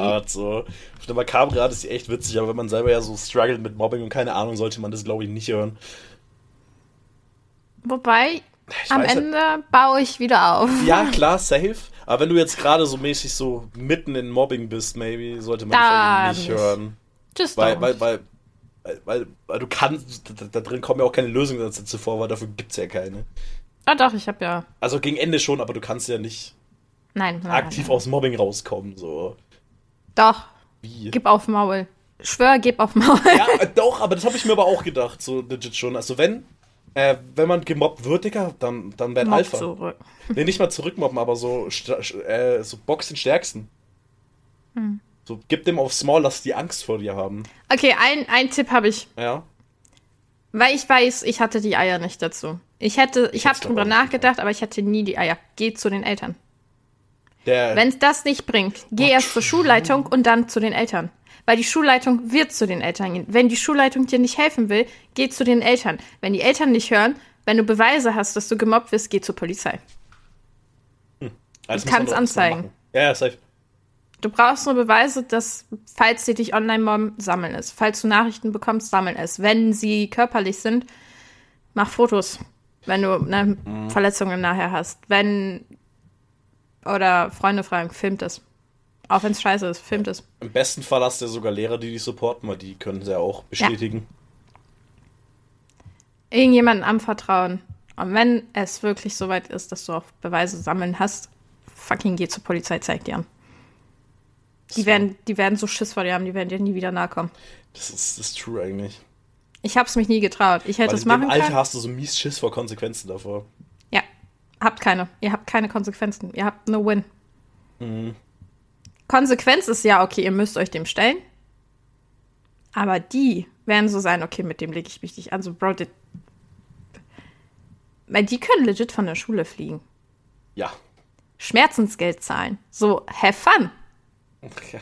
Art. So. Auf eine makabere Art ist sie echt witzig, aber wenn man selber ja so struggelt mit Mobbing und keine Ahnung, sollte man das, glaube ich, nicht hören. Wobei, Ich am weiß halt- Ende baue ich wieder auf. Ja, <laughs> klar, safe. Aber wenn du jetzt gerade so mäßig so mitten in Mobbing bist, maybe, sollte man Da Folge nicht hören. Just Weil, weil, weil, weil, weil, weil du kannst, da, da drin kommen ja auch keine Lösungsansätze vor, weil dafür gibt's ja keine. Ah doch, ich habe ja. Also gegen Ende schon, aber du kannst ja nicht Nein, nein aktiv nein. aus Mobbing rauskommen, so. Doch, Wie? gib auf Maul. Schwör, gib auf Maul. Ja, äh, doch, aber das habe ich mir aber auch gedacht, so legit schon. Also wenn, äh, wenn man gemobbt wird, Digga, dann, dann Mob Alpha. zurück. Nee, nicht mal zurückmobben, aber so, äh, so box den Stärksten. Hm. So, gib dem aufs Maul, lass die Angst vor dir haben. Okay, ein, ein Tipp habe ich. Ja. Weil ich weiß, ich hatte die Eier nicht dazu. Ich hätte, ich, habe drüber nachgedacht, aber ich hatte nie die Eier. Geh zu den Eltern. Wenn es das nicht bringt, geh erst zur Schulleitung und dann zu den Eltern. Weil die Schulleitung wird zu den Eltern gehen. Wenn die Schulleitung dir nicht helfen will, geh zu den Eltern. Wenn die Eltern nicht hören, wenn du Beweise hast, dass du gemobbt wirst, geh zur Polizei. also du kannst anzeigen. Ja, safe. Du brauchst nur Beweise, dass, falls sie dich online mobben, sammeln es. Falls du Nachrichten bekommst, sammeln es. Wenn sie körperlich sind, mach Fotos, wenn du ne, Mhm. Verletzungen nachher hast. Wenn oder Freunde fragen, filmt es. Auch wenn es scheiße ist, filmt es. Im besten Fall hast du ja sogar Lehrer, die dich supporten, weil die können sie ja auch bestätigen. Irgendjemanden anvertrauen. Und wenn es wirklich so weit ist, dass du auch Beweise sammeln hast, fucking geh zur Polizei, zeig dir an. Die So. werden, die werden so Schiss vor dir haben, die werden dir nie wieder nahe kommen. Das ist, das ist true eigentlich. Ich hab's mich nie getraut. Ich hätte es machen Alter können. hast du so mies Schiss vor Konsequenzen davor. Habt keine. Ihr habt keine Konsequenzen. Ihr habt no win. Mhm. Konsequenz ist ja, okay, ihr müsst euch dem stellen. Aber die werden so sein, okay, mit dem lege ich mich nicht an. So, Bro, die, weil die können legit von der Schule fliegen. Ja. Schmerzensgeld zahlen. So, have fun. ja.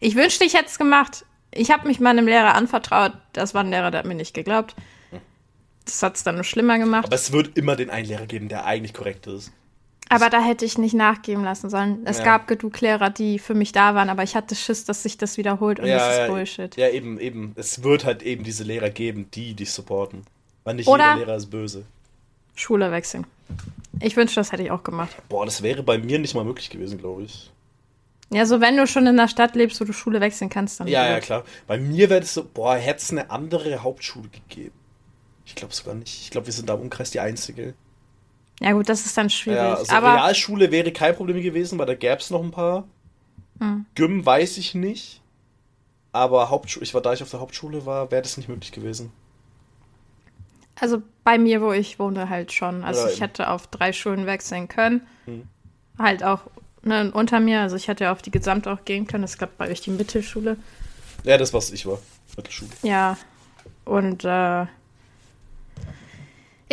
Ich wünschte, ich hätte es gemacht. Ich habe mich meinem Lehrer anvertraut. Das war ein Lehrer, der hat mir nicht geglaubt. Das hat es dann nur schlimmer gemacht. Aber es wird immer den einen Lehrer geben, der eigentlich korrekt ist. Aber da hätte ich nicht nachgeben lassen sollen. Es Ja. gab genug Lehrer, die für mich da waren, aber ich hatte Schiss, dass sich das wiederholt und das ist ja, Bullshit. Ja, eben, eben. Es wird halt eben diese Lehrer geben, die dich supporten. Weil nicht Oder- jeder Lehrer ist böse. Schule wechseln. Ich wünschte, das hätte ich auch gemacht. Boah, das wäre bei mir nicht mal möglich gewesen, glaube ich. Ja, so wenn du schon in der Stadt lebst, wo du Schule wechseln kannst, dann. Ja, ja, klar. Bei mir wäre das so, boah, hätte es eine andere Hauptschule gegeben. Ich glaube sogar nicht. Ich glaube, wir sind da im Umkreis die Einzige. Ja, gut, das ist dann schwierig. Ja, also aber Realschule wäre kein Problem gewesen, weil da gäbe es noch ein paar. Hm. Gym weiß ich nicht. Aber Hauptschule, ich war, da ich auf der Hauptschule war, wäre das nicht möglich gewesen. also bei mir, wo ich wohne, halt schon. Also Ja, ich eben. hätte auf drei Schulen wechseln können. Hm. Halt auch ne, unter mir. Also ich hätte auf die Gesamt auch gehen können. Das klappt bei euch die Mittelschule. Ja, das was ich war. Mittelschule. Ja. Und äh,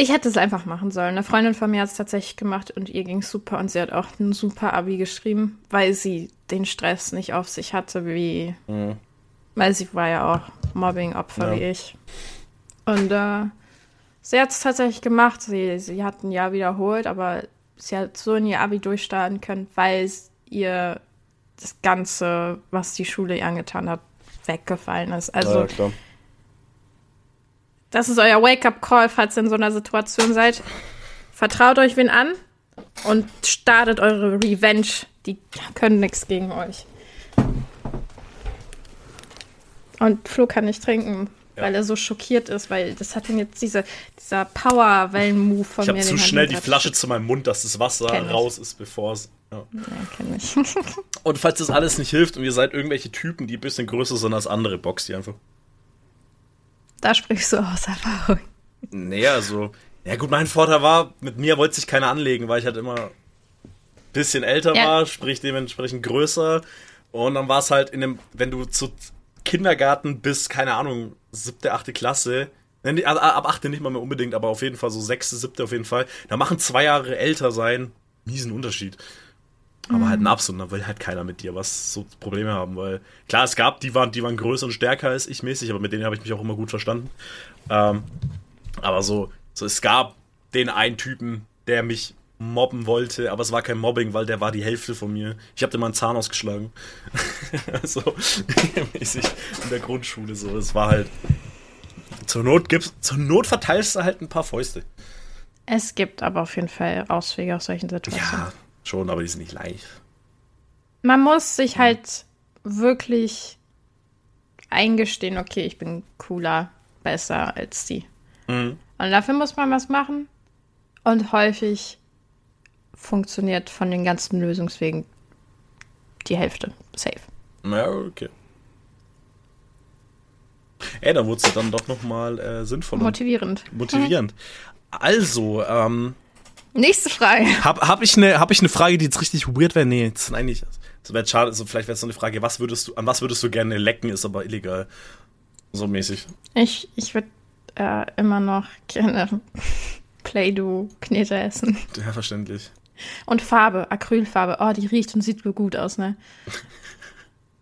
ich hätte es einfach machen sollen. Eine Freundin von mir hat es tatsächlich gemacht und ihr ging super und sie hat auch ein super Abi geschrieben, weil sie den Stress nicht auf sich hatte, wie Mhm. weil sie war ja auch Mobbing-Opfer Ja. wie ich. Und äh, sie hat es tatsächlich gemacht. Sie, sie hat ein Jahr wiederholt, aber sie hat so in ihr Abi durchstarten können, weil ihr das Ganze, was die Schule ihr angetan hat, weggefallen ist. Also ja, klar. Das ist euer Wake-up-Call, falls ihr in so einer Situation seid. Vertraut euch wen an und startet eure Revenge. Die können nichts gegen euch. Und Flo kann nicht trinken. weil er so schockiert ist, weil das hat ihn jetzt diese, dieser Power-Wellen-Move von Ich mir. habe zu schnell die Flasche zu meinem Mund, dass das Wasser Kenn ich. raus ist, bevor es. Ja. Ja, kenn ich. <laughs> Und falls das alles nicht hilft und ihr seid irgendwelche Typen, die ein bisschen größer sind als andere, boxt die einfach. Da sprichst du aus Erfahrung. Nee, also. Ja, gut, mein Vorteil war, mit mir wollte sich keiner anlegen, weil ich halt immer ein bisschen älter Ja. war, sprich dementsprechend größer. Und dann war es halt in dem, wenn du zu Kindergarten bis, keine Ahnung, siebte, achte Klasse, ab, ab achte nicht mal mehr unbedingt, aber auf jeden Fall so sechste, siebte auf jeden Fall, da machen zwei Jahre älter sein, miesen Unterschied. Aber halt ein Absolut, da will halt keiner mit dir was so Probleme haben, weil klar, es gab, die waren, die waren größer und stärker als ich mäßig, aber mit denen habe ich mich auch immer gut verstanden. Ähm, aber so, so, es gab den einen Typen, der mich mobben wollte, aber es war kein Mobbing, weil der war die Hälfte von mir. Ich habe dir mal einen Zahn ausgeschlagen. <laughs> so, mäßig in der Grundschule so. Es war halt. Zur Not gibt's, zur Not verteilst du halt ein paar Fäuste. Es gibt aber auf jeden Fall Auswege aus solchen Situationen. Ja, schon, aber die sind nicht live. Man muss sich halt wirklich eingestehen, okay, ich bin cooler, besser als die. Mhm. Und dafür muss man was machen. Und häufig funktioniert von den ganzen Lösungswegen die Hälfte. Safe. Ja, okay. Ey, da wurde es dann doch nochmal äh, sinnvoller. Motivierend. motivierend. Also, ähm, Nächste Frage. hab, hab, ich eine, hab ich eine Frage, die jetzt richtig weird wäre? Nee, das ist eigentlich. Das wäre schade, also vielleicht wäre es so eine Frage, was würdest du, an was würdest du gerne lecken, ist aber illegal. So mäßig. Ich, ich würde äh, immer noch gerne <laughs> Play-Doh-Knete essen. Ja, verständlich. Und Farbe, Acrylfarbe. Oh, die riecht und sieht gut aus, ne? <laughs>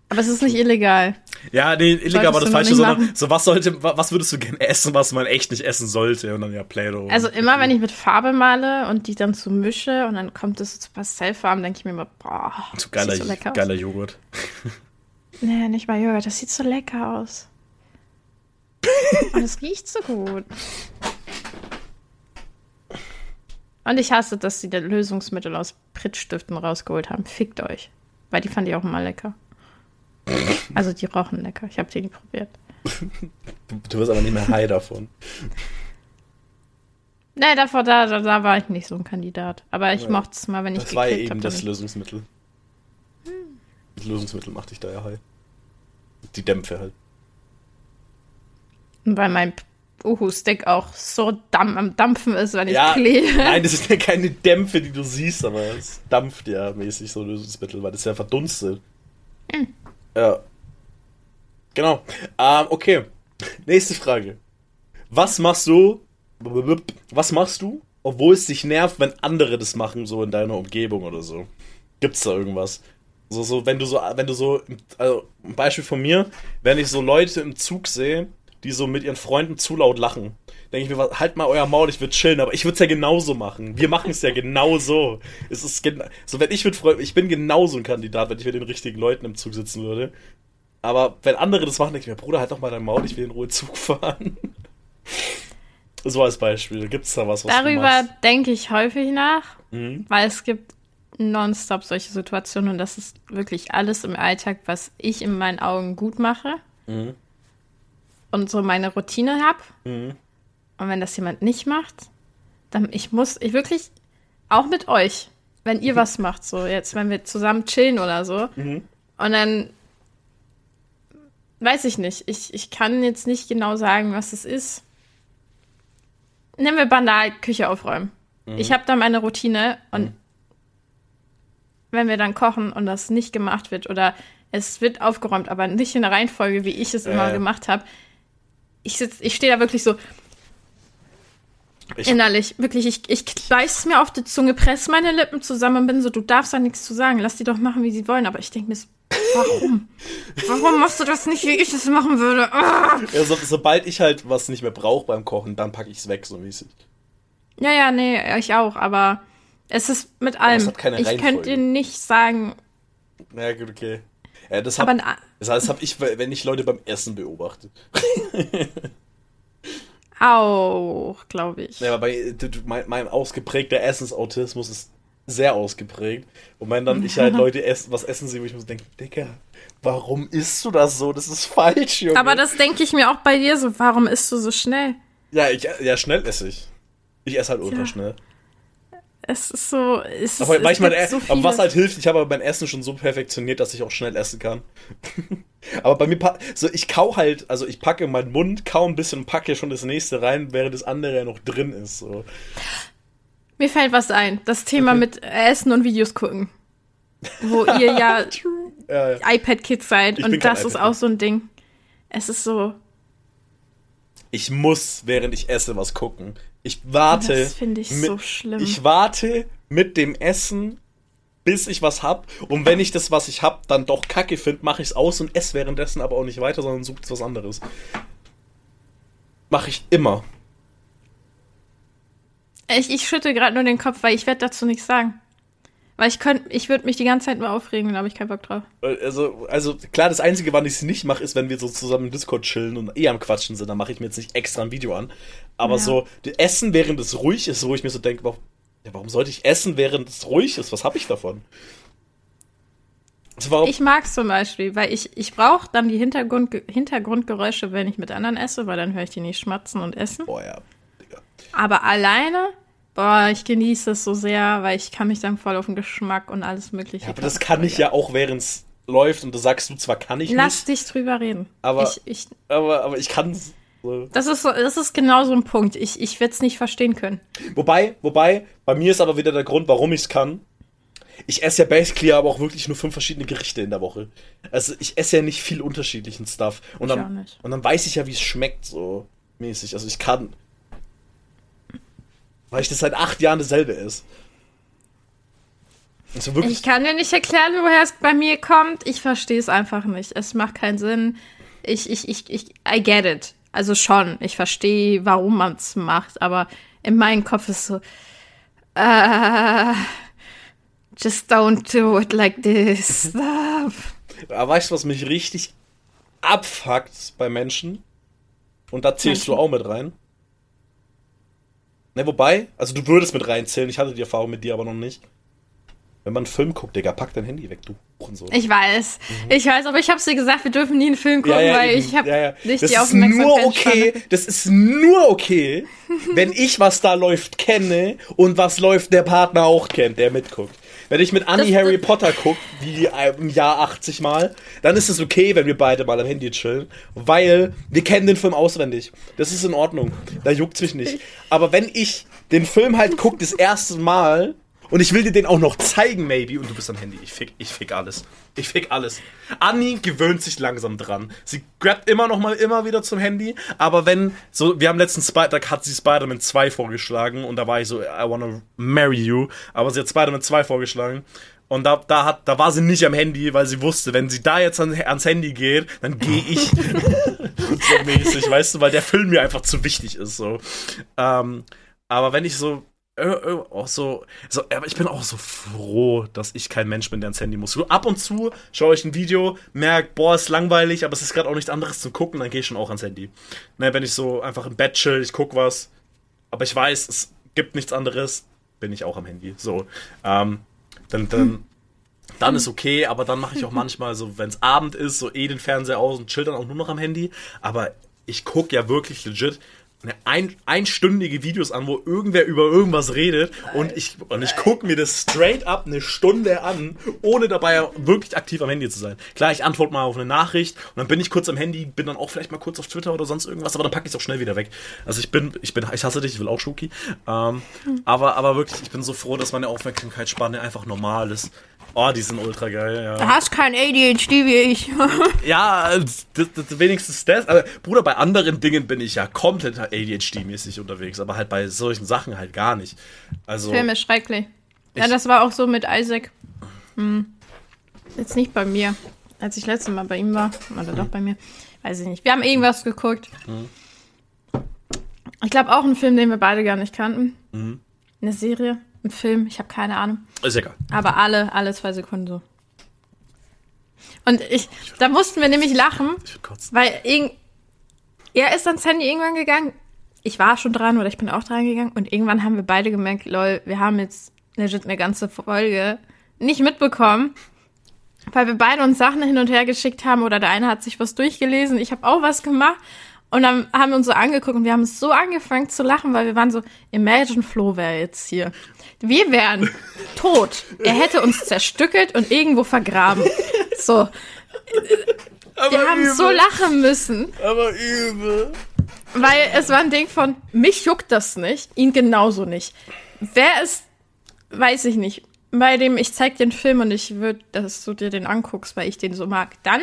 Aber es ist nicht illegal. Ja, nee, illegal war das falsche, sondern machen. so was sollte, wa- was würdest du gerne essen, was man echt nicht essen sollte? Und dann ja Play-Doh. Also immer, wenn ich mit Farbe male und die dann so mische und dann kommt es zu Pastellfarben, denke ich mir immer, boah, so das geiler, sieht so lecker geiler Joghurt. aus. <laughs> Nee, nicht mal Joghurt, das sieht so lecker aus. und es riecht so gut. Und ich hasse, dass sie das Lösungsmittel aus Pritzstiften rausgeholt haben. Fickt euch. Weil die fand ich auch immer lecker. Also die rochen lecker. Ich habe die nie probiert. Du, du wirst aber nicht mehr high davon. Nee, davor, da, da, war ich nicht so ein Kandidat. Aber ich Ja. mochte es mal, wenn ich Das war ja eben habe. das Lösungsmittel. Das Lösungsmittel macht dich da ja high. Die Dämpfe halt. Weil mein Uhu-Stick auch so damm, am Dampfen ist, wenn ich Ja, klebe. <laughs> nein, das sind ja keine Dämpfe, die du siehst, aber es dampft ja mäßig so Lösungsmittel, weil das ja verdunstet. Hm. Ja. Genau. Ähm, okay. Nächste Frage. Was machst du? Was machst du, obwohl es dich nervt, wenn andere das machen, so in deiner Umgebung oder so? Gibt's da irgendwas? So, so, wenn du so, wenn du so, also ein Beispiel von mir, wenn ich so Leute im Zug sehe, die so mit ihren Freunden zu laut lachen, denke ich mir, halt mal euer Maul, ich würde chillen, aber ich würde es ja genauso machen. Wir machen es ja genau so. Es ist gen so, wenn ich mit Freunden, ich bin genauso ein Kandidat, wenn ich mit den richtigen Leuten im Zug sitzen würde. Aber wenn andere das machen, denke ich mir, Bruder, halt doch mal dein Maul, ich will in Ruhe Zug fahren. <laughs> So als Beispiel. Gibt's da was, was Darüber denke ich häufig nach, Mhm. weil es gibt nonstop solche Situationen und das ist wirklich alles im Alltag, was ich in meinen Augen gut mache Mhm. Und so meine Routine habe. Mhm. Und wenn das jemand nicht macht, dann ich muss, ich wirklich, auch mit euch, wenn ihr was macht, so jetzt, wenn wir zusammen chillen oder so, Mhm. und dann weiß ich nicht, ich, ich kann jetzt nicht genau sagen, was es ist. Nehmen wir banal Küche aufräumen. Ich habe da meine Routine und wenn wir dann kochen und das nicht gemacht wird oder es wird aufgeräumt, aber nicht in der Reihenfolge, wie ich es immer Ja. gemacht habe, ich sitz, ich stehe da wirklich so Ich- innerlich, wirklich, ich, ich beiß mir auf die Zunge, presse meine Lippen zusammen und bin so, du darfst da nichts zu sagen, lass die doch machen, wie sie wollen, aber ich denke mir so, warum? warum machst du das nicht, wie ich es machen würde? Ah! Ja, so, sobald ich halt was nicht mehr brauche beim Kochen, dann packe ich es weg, so mäßig. Ja, ja, nee, ich auch, aber es ist mit allem. ich könnte dir nicht sagen, Na gut, okay. Ja, das aber hab, na, das habe ich, wenn ich Leute beim Essen beobachte. <laughs> auch, glaube ich. Ja, aber bei mein, mein ausgeprägter Essensautismus ist sehr ausgeprägt. Und wenn dann ich halt <laughs> Leute essen, was essen sie, wo ich mir so denke, Digga, warum isst du das so? Das ist falsch, Junge. Aber das denke ich mir auch bei dir so. Warum isst du so schnell? ja, ich, ja, schnell esse ich. Ich esse halt ultra schnell. Es ist so. Es Aber, ist, weil ich mein, so aber was halt hilft, ich habe aber mein Essen schon so perfektioniert, dass ich auch schnell essen kann. <laughs> aber bei mir, so ich kau halt, also ich packe meinen Mund, kau ein bisschen und packe schon das nächste rein, während das andere ja noch drin ist. So. Mir fällt was ein. Das Thema mit Essen und Videos gucken. Wo ihr ja <laughs> Ja, ja. iPad-Kids seid. Ich und das ist auch so ein Ding. Es ist so. Ich muss, während ich esse, was gucken. Ich warte. Das finde ich mit- so schlimm. Ich warte mit dem Essen, bis ich was hab. Und wenn ich das, was ich hab, dann doch kacke finde, mache ich es aus und esse währenddessen aber auch nicht weiter, sondern suche was anderes. Mache ich immer. Ich, ich schütte gerade nur den Kopf, weil ich werde dazu nichts sagen. Weil ich könnte, ich würde mich die ganze Zeit nur aufregen, da habe ich keinen Bock drauf. Also, also klar, das Einzige, wann ich es nicht mache, ist, wenn wir so zusammen im Discord chillen und eh am Quatschen sind, dann mache ich mir jetzt nicht extra ein Video an. Aber Ja. so, Essen, während es ruhig ist, wo ich mir so denke, warum, ja, warum sollte ich essen, während es ruhig ist? Was habe ich davon? Also warum, Ich mag's zum Beispiel, weil ich, ich brauche dann die Hintergrund, Hintergrundgeräusche, wenn ich mit anderen esse, weil dann höre ich die nicht schmatzen und essen. boah, ja, Digga. Aber alleine, boah, ich genieße es so sehr, weil ich kann mich dann voll auf den Geschmack und alles mögliche. Ja, aber das kann ich ja auch, während es läuft und du sagst, du zwar kann ich Lass nicht, dich drüber reden. Aber- ich, ich, aber, aber ich kann so. das ist so, das ist genau so ein Punkt. Ich, ich werde es nicht verstehen können. Wobei, wobei, bei mir ist aber wieder der Grund, warum ich es kann. Ich esse ja basically aber auch wirklich nur fünf verschiedene Gerichte in der Woche. Also ich esse ja nicht viel unterschiedlichen Stuff. Und Ich dann. Und dann weiß ich ja, wie es schmeckt, so mäßig. Also ich kann. Weil ich das seit acht Jahren dasselbe ist. Also. Ich kann dir nicht erklären, woher es bei mir kommt. Ich verstehe es einfach nicht. Es macht keinen Sinn. Ich, ich, ich, ich, I get it. Also schon. Ich verstehe, warum man es macht, aber in meinem Kopf ist so, äh, just don't do it like this. <laughs> Stop. Aber weißt du, was mich richtig abfuckt bei Menschen? Und da zählst du Menschen. auch mit rein. Ne, wobei, also du würdest mit reinzählen, ich hatte die Erfahrung mit dir aber noch nicht. Wenn man einen Film guckt, Digga, pack dein Handy weg, du Hurensohn. Ich weiß. Ich weiß, aber ich hab's dir gesagt, wir dürfen nie einen Film gucken, weil eben. ich habe Ja, ja. nicht das die ist nur Aufmerksamkeit. okay, das ist nur okay, <laughs> wenn ich, was da läuft, kenne und was läuft, der Partner auch kennt, der mitguckt. Wenn ich mit Annie Das- Harry Potter gucke, wie im Jahr 80 Mal, dann ist es okay, wenn wir beide mal am Handy chillen, weil wir kennen den Film auswendig. Das ist in Ordnung. Da juckt's mich nicht. Aber wenn ich den Film halt guck das erste Mal und ich will dir den auch noch zeigen, maybe, und du bist am Handy. Ich fick, ich fick alles. Ich fick alles. Anni gewöhnt sich langsam dran. Sie grabt immer noch mal immer wieder zum Handy, aber wenn, so, wir haben letztens, Spi- da hat sie Spider-Man 2 vorgeschlagen und da war ich so, I wanna marry you, aber sie hat Spider-Man 2 vorgeschlagen. Und da, da, hat, da war sie nicht am Handy, weil sie wusste, wenn sie da jetzt an, ans Handy geht, dann gehe ich. <laughs> so mäßig, weißt du, weil der Film mir einfach zu wichtig ist. So. Ähm, aber wenn ich so auch so, so, aber ich bin auch so froh, dass ich kein Mensch bin, der ans Handy muss. So, ab und zu schaue ich ein Video, merke, boah, ist langweilig, aber es ist gerade auch nichts anderes zu gucken, dann gehe ich schon auch ans Handy. Ne, wenn ich so einfach im Bett chill, ich guck was, aber ich weiß, es gibt nichts anderes, bin ich auch am Handy. So, ähm, dann, dann, dann ist okay, aber dann mache ich auch <laughs> manchmal so, wenn es Abend ist, so eh den Fernseher aus und chill dann auch nur noch am Handy. Aber ich gucke ja wirklich legit ein, einstündige Videos an, wo irgendwer über irgendwas redet und ich, und ich gucke mir das straight up eine Stunde an, ohne dabei wirklich aktiv am Handy zu sein. Klar, ich antworte mal auf eine Nachricht und dann bin ich kurz am Handy, bin dann auch vielleicht mal kurz auf Twitter oder sonst irgendwas, aber dann packe ich es auch schnell wieder weg. Also ich bin, ich bin, ich hasse dich, ich will auch Schuki. Ähm, aber, aber wirklich, ich bin so froh, dass meine Aufmerksamkeitsspanne einfach normal ist. Oh, die sind ultra geil, ja. Du hast kein ADHD wie ich. <laughs> Ja, das, das, wenigstens das. Aber, Bruder, bei anderen Dingen bin ich ja komplett ADHD-mäßig unterwegs, aber halt bei solchen Sachen halt gar nicht. Also, Film ist schrecklich. Ja, das war auch so mit Isaac. Hm. Jetzt nicht bei mir. Als ich letztes Mal bei ihm war. Oder doch bei mir. Weiß ich nicht. Wir haben irgendwas geguckt. Ich glaube auch ein Film, den wir beide gar nicht kannten. Eine Serie, ein Film, ich habe keine Ahnung. ist egal. Aber alle, alle zwei Sekunden so. Und ich, da mussten wir nämlich lachen, Ich weil irgend, er ist ans Handy irgendwann gegangen. Ich war schon dran oder ich bin auch dran gegangen. Und irgendwann haben wir beide gemerkt, lol, wir haben jetzt legit eine ganze Folge nicht mitbekommen, weil wir beide uns Sachen hin und her geschickt haben oder der eine hat sich was durchgelesen, ich habe auch was gemacht und dann haben wir uns so angeguckt und wir haben so angefangen zu lachen, weil wir waren so, Imagine Flo wäre jetzt hier. Wir wären <laughs> tot. Er hätte uns zerstückelt und irgendwo vergraben. So. wir haben übel. so lachen müssen, Aber übel. weil es war ein Ding von, mich juckt das nicht, ihn genauso nicht. Wer ist, weiß ich nicht, bei dem ich zeig dir einen Film und ich würde, dass du dir den anguckst, weil ich den so mag, dann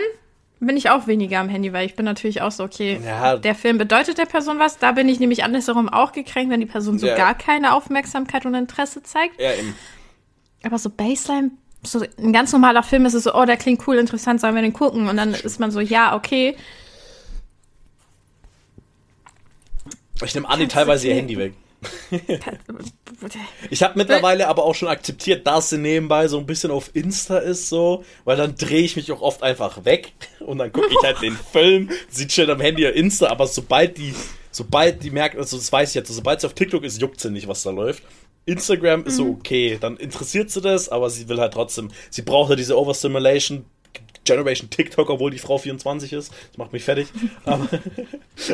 bin ich auch weniger am Handy, weil ich bin natürlich auch so, okay, Ja. der Film bedeutet der Person was. Da bin ich nämlich andersherum auch gekränkt, wenn die Person so Ja. gar keine Aufmerksamkeit und Interesse zeigt. Ja, eben. Aber so Baseline, so ein ganz normaler Film ist es so, oh, der klingt cool, interessant, sollen wir den gucken? Und dann ist man so, ja, okay. Ich nehme Anni teilweise ihr Handy weg. <laughs> Ich habe mittlerweile aber auch schon akzeptiert, dass sie nebenbei so ein bisschen auf Insta ist, so, weil dann drehe ich mich auch oft einfach weg <laughs> und dann gucke ich halt den <laughs> Film, sieht schön am Handy auf Insta, aber sobald die, sobald die merkt, also das weiß ich jetzt, sobald sie auf TikTok ist, juckt sie nicht, was da läuft. Instagram ist so okay, dann interessiert sie das, aber sie will halt trotzdem, sie braucht ja diese Overstimulation, Generation TikTok, obwohl die Frau 24 ist. Das macht mich fertig. <laughs> Aber,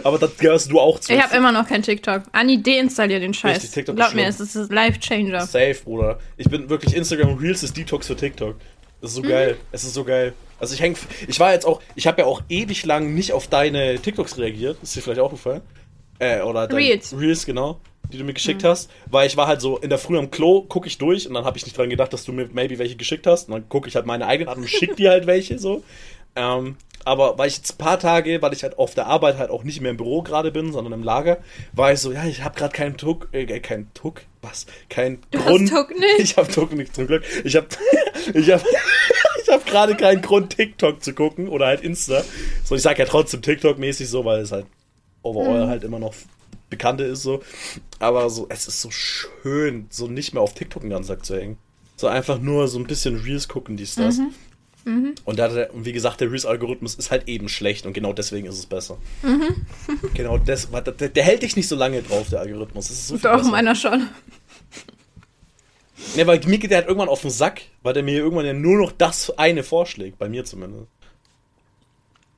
aber das gehörst du auch zu. Ich habe immer noch kein TikTok. Anni, deinstallier den Scheiß. Richtig, TikTok Glaub mir, es ist Life-Changer. Safe, Bruder. Ich bin wirklich Instagram Reels ist Detox für TikTok. Das ist Mhm. so geil. Es ist so geil. Also ich häng, ich war jetzt auch, ich habe ja auch ewig lang nicht auf deine TikToks reagiert. Ist dir vielleicht auch gefallen? Äh, oder Reels. Reels, genau. Die du mir geschickt hast. Weil ich war halt so, in der Früh am Klo gucke ich durch und dann habe ich nicht dran gedacht, dass du mir maybe welche geschickt hast. Und dann gucke ich halt meine eigenen an und schick dir halt welche so. Ähm, aber weil ich jetzt ein paar Tage, weil ich halt auf der Arbeit halt auch nicht mehr im Büro gerade bin, sondern im Lager, war ich so, ja, ich habe gerade keinen Tuck, äh, kein Tuck, was? Kein hast Grund. Tuck nicht? <laughs> Ich habe Tuck nicht zum Glück. Ich habe <laughs> ich habe <laughs> ich habe gerade keinen Grund TikTok zu gucken oder halt Insta. So ich sag ja trotzdem TikTok mäßig so, weil es halt overall halt immer noch bekannte ist so, aber so es ist so schön, so nicht mehr auf TikTok den ganzen Tag zu hängen. So einfach nur so ein bisschen Reels gucken, dies das. Und, da, und wie gesagt, der Reels-Algorithmus ist halt eben schlecht und genau deswegen ist es besser. <laughs> Genau das, der, der hält dich nicht so lange drauf, der Algorithmus. Das ist so Doch, besser. meiner schon. Ne, weil mir geht der halt irgendwann auf den Sack, weil der mir irgendwann ja nur noch das eine vorschlägt, bei mir zumindest.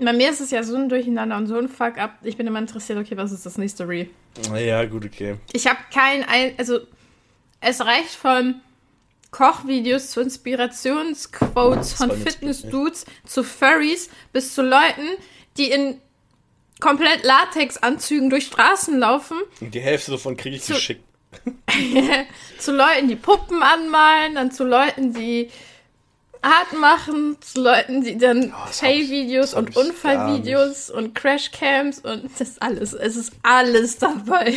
Bei mir ist es ja so ein Durcheinander und so ein Fuck-up. Ich bin immer interessiert, okay, was ist das nächste Reel? Ja, gut, okay. Ich habe kein, ein, also es reicht von Kochvideos zu Inspirationsquotes von Fitness-Dudes zu Furries bis zu Leuten, die in komplett Latex-Anzügen durch Straßen laufen, Und die Hälfte davon kriege ich Zu- geschickt. <laughs> zu Leuten, die Puppen anmalen, dann zu Leuten, die Art machen, zu Leuten, die dann das hab und Unfallvideos und Crashcams und <laughs> das ist alles. Es ist alles dabei.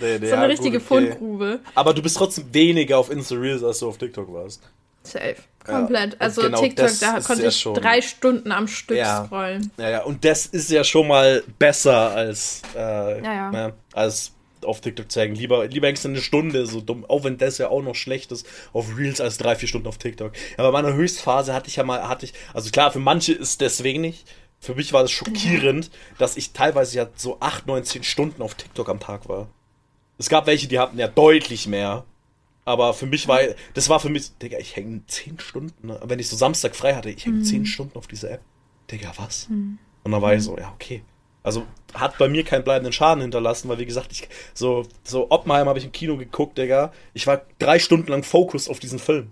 Nee, nee, so eine ja, richtige gut, okay. Fundgrube. Aber du bist trotzdem weniger auf Insta-Reels, als du auf TikTok warst. Safe. Komplett. und also genau TikTok, da konnte ja ich schon- drei Stunden am Stück Ja. scrollen. Ja, ja, und das ist ja schon mal besser als, äh, Ja, ja. ne, als auf TikTok zu hängen. Lieber, lieber hängst du eine Stunde, so dumm, auch wenn das ja auch noch schlecht ist, auf Reels als drei, vier Stunden auf TikTok. Ja, bei meiner Höchstphase hatte ich ja mal, hatte ich, also klar, für manche ist das wenig. Für mich war das schockierend, dass ich teilweise ja so acht, neun, zehn Stunden auf TikTok am Tag war. Es gab welche, die hatten ja deutlich mehr. Aber für mich war, das war für mich, Digga, ich hänge zehn Stunden, wenn ich so Samstag frei hatte, ich hänge zehn Stunden auf dieser App. Digga, was? Und dann war ich so, ja, okay. Also hat bei mir keinen bleibenden Schaden hinterlassen, weil wie gesagt, ich so so Oppenheim habe ich im Kino geguckt, Digga. Ich war drei Stunden lang fokussiert auf diesen Film.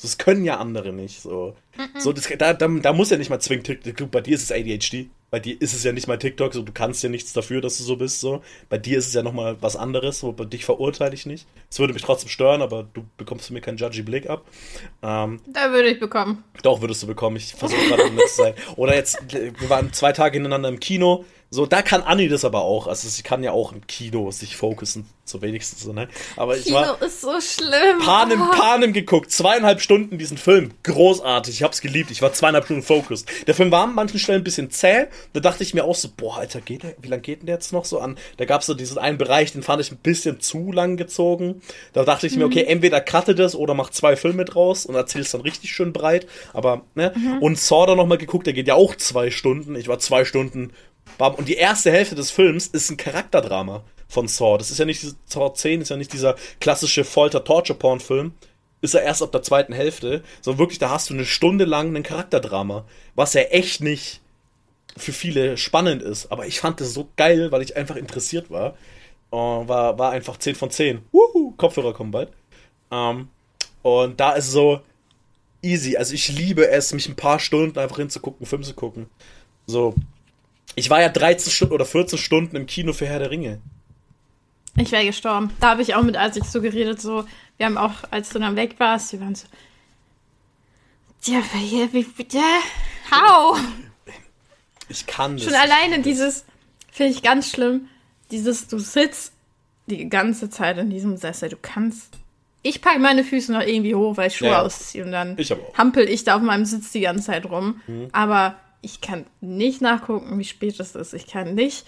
Das können ja andere nicht. So, so das, da, da, da muss ja nicht mal zwingend TikTok. Bei dir ist es ADHD. Bei dir ist es ja nicht mal TikTok. So, du kannst ja nichts dafür, dass du so bist. So, bei dir ist es ja noch mal was anderes. So, bei dich verurteile ich nicht. Es würde mich trotzdem stören, aber du bekommst von mir keinen judgy Blick ab. Ähm, Da würde ich bekommen. doch, würdest du bekommen. Ich versuche gerade nett zu sein. Oder jetzt, wir waren zwei Tage hintereinander im Kino. So, da kann Anni das aber auch. Also, sie kann ja auch im Kino sich fokussen, so wenigstens so, ne? Aber ich Kino war ist so schlimm. Panem, Oh. Panem geguckt. Zweieinhalb Stunden diesen Film. Großartig. Ich hab's geliebt. Ich war zweieinhalb Stunden focused. Der Film war an manchen Stellen ein bisschen zäh. Da dachte ich mir auch so, boah, Alter, geht der, wie lang geht denn der jetzt noch so an? Da gab's so diesen einen Bereich, den fand ich ein bisschen zu lang gezogen. Da dachte ich mir, okay, entweder cutte das oder mach zwei Filme draus und erzähl's dann richtig schön breit. Aber, ne? Und Saw da nochmal geguckt, der geht ja auch zwei Stunden. Ich war zwei Stunden. Bam. Und die erste Hälfte des Films ist ein Charakterdrama von Saw. Das ist ja nicht, diese- Saw 10 ist ja nicht dieser klassische Folter-Torture-Porn-Film. ist er erst ab der zweiten Hälfte. So wirklich, da hast du eine Stunde lang ein Charakterdrama, was ja echt nicht für viele spannend ist. Aber ich fand das so geil, weil ich einfach interessiert war. Uh, war, war einfach 10 von 10. Wuhu, Kopfhörer kommen bald. Um, und da ist so easy. Also ich liebe es, mich ein paar Stunden einfach hinzugucken, Film zu gucken. So. Ich war ja 13 Stunden oder 14 Stunden im Kino für Herr der Ringe. Ich wäre gestorben. Da habe ich auch mit als ich so geredet, so, wir haben auch, als du dann weg warst, wir waren so. Ja, wie, ja, how? Ich kann das. Schon alleine dieses, finde ich ganz schlimm, dieses, du sitzt die ganze Zeit in diesem Sessel, du kannst. Ich packe meine Füße noch irgendwie hoch, weil ich Schuhe Ja, ausziehe und dann Ich hampel ich da auf meinem Sitz die ganze Zeit rum. Mhm. Aber ich kann nicht nachgucken, wie spät es ist. Ich kann nicht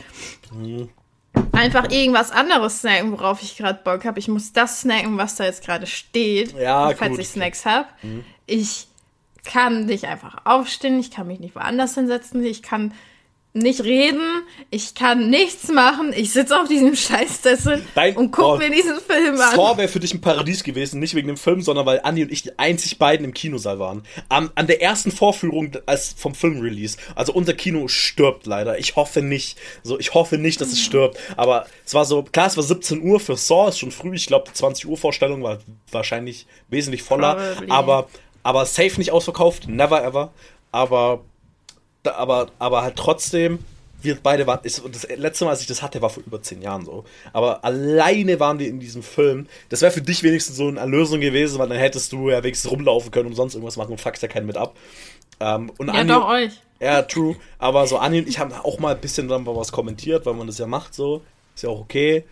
Mhm. einfach irgendwas anderes snacken, worauf ich gerade Bock habe. Ich muss das snacken, was da jetzt gerade steht, Ja, falls gut. Mhm. ich Snacks habe. Ich kann nicht einfach aufstehen, ich kann mich nicht woanders hinsetzen, ich kann nicht reden, ich kann nichts machen, ich sitze auf diesem <laughs> Scheißsessel Dein- und guck oh, mir diesen Film an. Thor wäre für dich ein Paradies gewesen, nicht wegen dem Film, sondern weil Andi und ich die einzig beiden im Kinosaal waren. Am, an der ersten Vorführung als vom Filmrelease. Also unser Kino stirbt leider. Ich hoffe nicht. So, ich hoffe nicht, dass es stirbt. Aber es war so, klar, es war 17 Uhr für Saw, ist schon früh. Ich glaube, die 20 Uhr Vorstellung war wahrscheinlich wesentlich voller. Probably. Aber, aber safe nicht ausverkauft. Never ever. Aber da, aber, aber halt trotzdem, wir beide waren, ist, das letzte Mal, als ich das hatte, war vor über zehn Jahren so. Aber alleine waren wir in diesem Film. Das wäre für dich wenigstens so eine Erlösung gewesen, weil dann hättest du ja wenigstens rumlaufen können und sonst irgendwas machen und fuckst ja keinen mit ab. Ähm, und ja, Andi- doch, euch. ja, true. Aber so Anni und ich haben auch mal ein bisschen dann was kommentiert, weil man das ja macht so. Ist ja auch okay.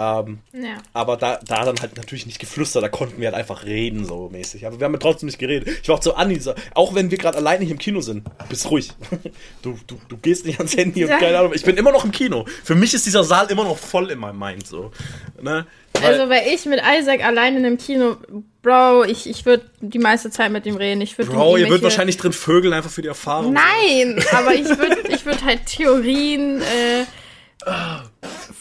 Ähm, Ja. aber da, da dann halt natürlich nicht geflüstert, da konnten wir halt einfach reden, so mäßig. Aber wir haben ja trotzdem nicht geredet. Ich war auch zu Anni, so, auch wenn wir gerade alleine hier im Kino sind, bist ruhig. <laughs> Du, du, du gehst nicht ans Handy und Ja. keine Ahnung. Ich bin immer noch im Kino. Für mich ist dieser Saal immer noch voll in meinem Mind, so. Ne? Weil, Also, weil ich mit Isaac allein in einem Kino, Bro, ich, ich würde die meiste Zeit mit ihm reden. Ich würde Bro, ihr würdet wahrscheinlich drin vögeln, einfach für die Erfahrung. Nein, aber ich würde ich würd halt Theorien, äh,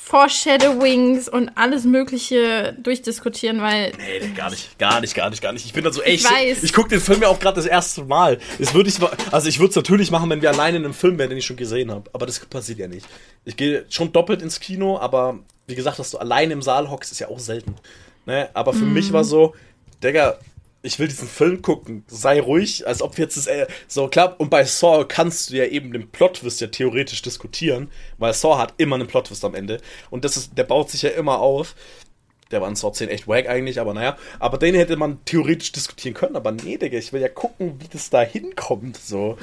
Foreshadowings und alles Mögliche durchdiskutieren, weil Nee, gar nicht, gar nicht, gar nicht, gar nicht. Ich bin da so, ey, ich, weiß. ich gucke den Film ja auch gerade das erste Mal. Das würde ich, also ich würde es natürlich machen, wenn wir alleine in einem Film wären, den ich schon gesehen habe. Aber das passiert ja nicht. Ich gehe schon doppelt ins Kino, aber wie gesagt, dass du alleine im Saal hockst, ist ja auch selten. Ne? Aber für mich war so, Digga, ich will diesen Film gucken. Sei ruhig, als ob jetzt das, äh, so klar. Und bei Saw kannst du ja eben den Plot-Twist ja theoretisch diskutieren, weil Saw hat immer einen Plot-Twist am Ende. Und das ist, der baut sich ja immer auf. Der war in Saw 10 echt wack eigentlich, aber naja. Aber den hätte man theoretisch diskutieren können. Aber nee, Digga, ich will ja gucken, wie das da hinkommt. So.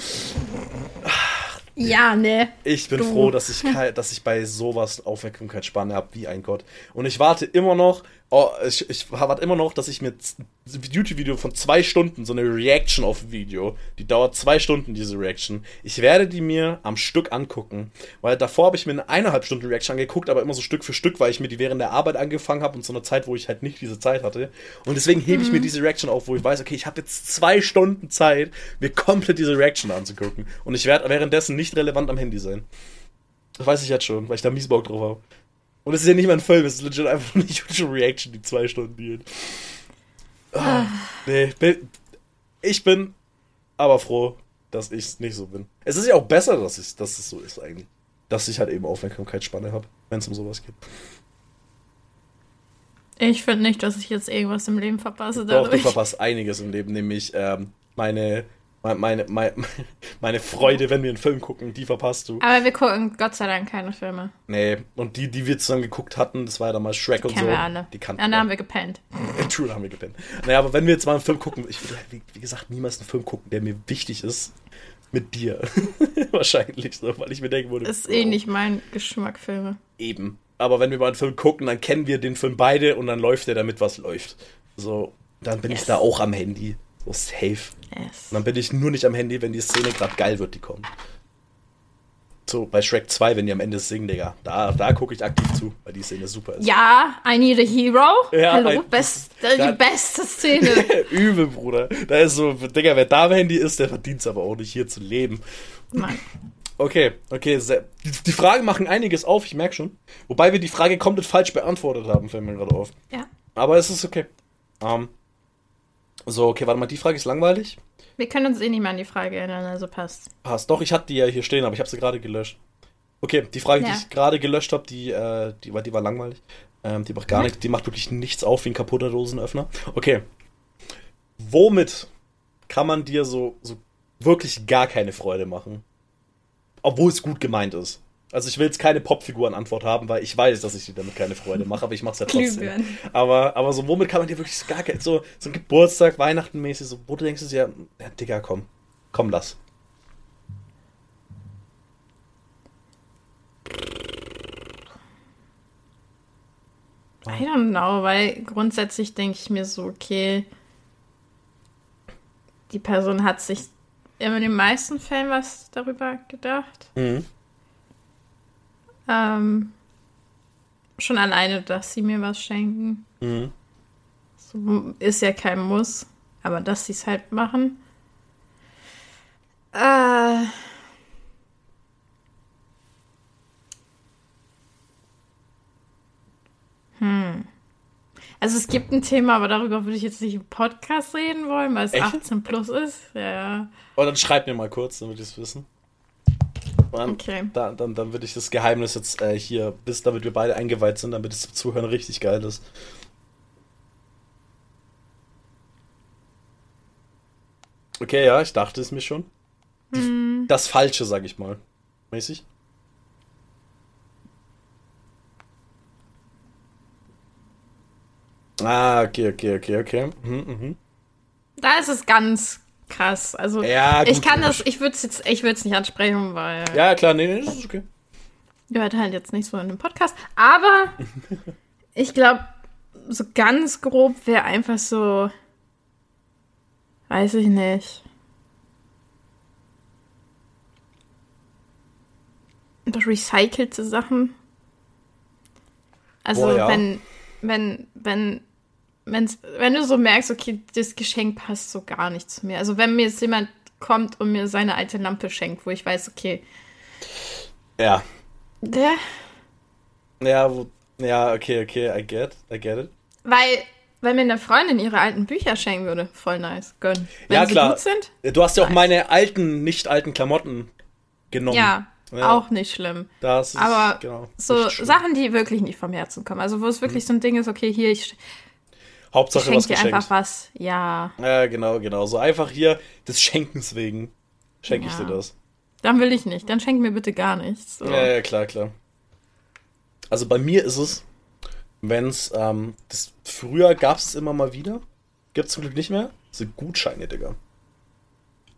ja, ne. Ich bin Du. froh, dass ich, dass ich bei sowas Aufmerksamkeitsspanne habe wie ein Gott. Und ich warte immer noch, oh, ich, ich warte immer noch, dass ich mir ein YouTube-Video von zwei Stunden, so eine Reaction auf ein Video, die dauert zwei Stunden, diese Reaction. Ich werde die mir am Stück angucken, weil davor habe ich mir eine eineinhalb Stunden Reaction angeguckt, aber immer so Stück für Stück, weil ich mir die während der Arbeit angefangen habe und so eine Zeit, wo ich halt nicht diese Zeit hatte. Und deswegen hebe ich mir diese Reaction auf, wo ich weiß, okay, ich habe jetzt zwei Stunden Zeit, mir komplett diese Reaction anzugucken. Und ich werde währenddessen nicht relevant am Handy sein. Das weiß ich jetzt schon, weil ich da mies Bock drauf habe. Und es ist ja nicht mal ein Film, es ist legit einfach eine YouTube-Reaction, die zwei Stunden geht. Ah, nee, ich bin aber froh, dass ich es nicht so bin. Es ist ja auch besser, dass, ich, dass es so ist eigentlich. Dass ich halt eben Aufmerksamkeitsspanne habe, wenn es um sowas geht. Ich finde nicht, dass ich jetzt irgendwas im Leben verpasse Doch, du dadurch. verpasst einiges im Leben, nämlich ähm, meine, meine, meine, <laughs> meine, Freude, wenn wir einen Film gucken, die verpasst du. Aber wir gucken Gott sei Dank keine Filme. Nee, und die, die wir zusammen geguckt hatten, das war ja damals Shrek und Kennen so. wir alle. Die kannten Dann wir. haben wir gepennt. <laughs> True, da haben wir gepennt. Naja, aber wenn wir jetzt mal einen Film gucken, ich würde, wie, wie gesagt, niemals einen Film gucken, der mir wichtig ist, mit dir. <laughs> Wahrscheinlich so, weil ich mir denken würde. Ist Bro, eh nicht mein Geschmack, Filme. Eben. Aber wenn wir mal einen Film gucken, dann kennen wir den Film beide und dann läuft der damit, was läuft. So, dann bin ich Yes. da auch am Handy. So safe. Yes. Und dann bin ich nur nicht am Handy, wenn die Szene gerade geil wird, die kommt. So, bei Shrek 2, wenn die am Ende singen, Digga, da, da gucke ich aktiv zu, weil die Szene super ist. Ja, I need a hero. Ja, Hallo, ein- best, <laughs> da- die beste Szene. <laughs> Übel, Bruder. Da ist so, Digga, wer da am Handy ist, der verdient es aber auch nicht, hier zu leben. Mann. Okay, okay. sehr- Die, die Fragen machen einiges auf, ich merke schon. Wobei wir die Frage komplett falsch beantwortet haben, fällt mir gerade auf. Ja. Aber es ist okay. Ähm, So, okay, warte mal, die Frage ist langweilig. Wir können uns eh nicht mehr an die Frage erinnern, also passt. Passt. Doch, ich hatte die ja hier stehen, aber ich habe sie gerade gelöscht. Okay, die Frage, Ja. die ich gerade gelöscht habe, die, äh, die, war, die war langweilig. Ähm, die macht gar nicht, die macht wirklich nichts auf wie ein kaputter Dosenöffner. Okay. Womit kann man dir so, so wirklich gar keine Freude machen? Obwohl es gut gemeint ist. Also ich will jetzt keine Popfiguren-Antwort haben, weil ich weiß, dass ich dir damit keine Freude mache, aber ich mache es ja trotzdem. Aber, aber so, womit kann man dir wirklich so gar kein, so, so ein Geburtstag, Weihnachten mäßig, so, wo du denkst, ja, ja, Digga, komm, komm, lass. I don't know, weil grundsätzlich denke ich mir so, okay, die Person hat sich in den meisten Fällen was darüber gedacht. Mhm. Ähm, schon alleine, dass sie mir was schenken. Mhm. So, ist ja kein Muss, aber dass sie es halt machen. Äh, hm. Also es gibt ein Thema, aber darüber würde ich jetzt nicht im Podcast reden wollen, weil es Echt? 18 plus ist. Ja. Oh, dann schreib mir mal kurz, damit ich es wissen. Dann, Okay. dann, dann, dann würde ich das Geheimnis jetzt äh, hier, bis damit wir beide eingeweiht sind, damit es zum Zuhören richtig geil ist. Okay, ja, ich dachte es mir schon. Die, Das Falsche, sag ich mal. Mäßig. Ah, okay, okay, okay, okay. Mhm, mhm. Da ist es ganz krass. Also Ja, ich gut, kann gut. das, ich würde es jetzt, ich würde es nicht ansprechen, weil Ja, klar, nee, nee, das ist okay. gehört halt jetzt nicht so in den Podcast. Aber <laughs> ich glaube, so ganz grob wäre einfach so, weiß ich nicht. Recycelte Sachen. Also Boah, ja. wenn, wenn, wenn, wenn's, wenn du so merkst, okay, das Geschenk passt so gar nicht zu mir. Also wenn mir jetzt jemand kommt und mir seine alte Lampe schenkt, wo ich weiß, okay, Ja. der, Ja, wo, ja, okay, okay, I get, I get it. Weil, wenn mir eine Freundin ihre alten Bücher schenken würde, voll nice, gönn. Wenn Ja, sie klar. gut sind, Du hast ja auch Nice. meine alten, nicht alten Klamotten genommen. ja, Ja. auch nicht schlimm. Das ist, Aber genau, so. Sachen, die wirklich nicht vom Herzen kommen. Also wo es wirklich so ein Ding ist, okay, hier, ich Hauptsache schenke was dir geschenkt. einfach was. Ja, Ja, genau, genau. So einfach hier des Schenkens wegen schenke ich Ja. dir das. dann will ich nicht. Dann schenk mir bitte gar nichts. So. Ja, ja, klar, klar. Also bei mir ist es, wenn es, ähm, das früher gab es immer mal wieder, gibt es zum Glück nicht mehr, sind Gutscheine, Digga.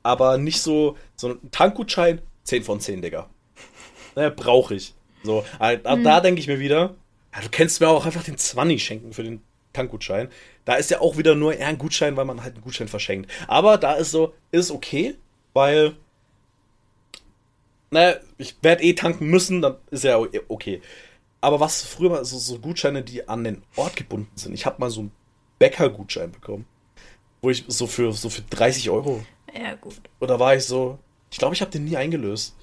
Aber nicht so, so ein Tankgutschein, 10 von 10, Digga. Naja, brauche ich. So, äh, da, da denke ich mir wieder, ja, du kannst mir auch einfach den 20 schenken für den Tankgutschein. Da ist ja auch wieder nur eher ein Gutschein, weil man halt einen Gutschein verschenkt. Aber da ist so, ist okay, weil naja, ich werde eh tanken müssen, dann ist ja okay. Aber was früher mal so, so Gutscheine, die an den Ort gebunden sind. Ich habe mal so einen Bäcker-Gutschein bekommen. Wo ich so für, so für 30 Euro. ja, gut. Oder war ich so. Ich glaube, ich habe den nie eingelöst.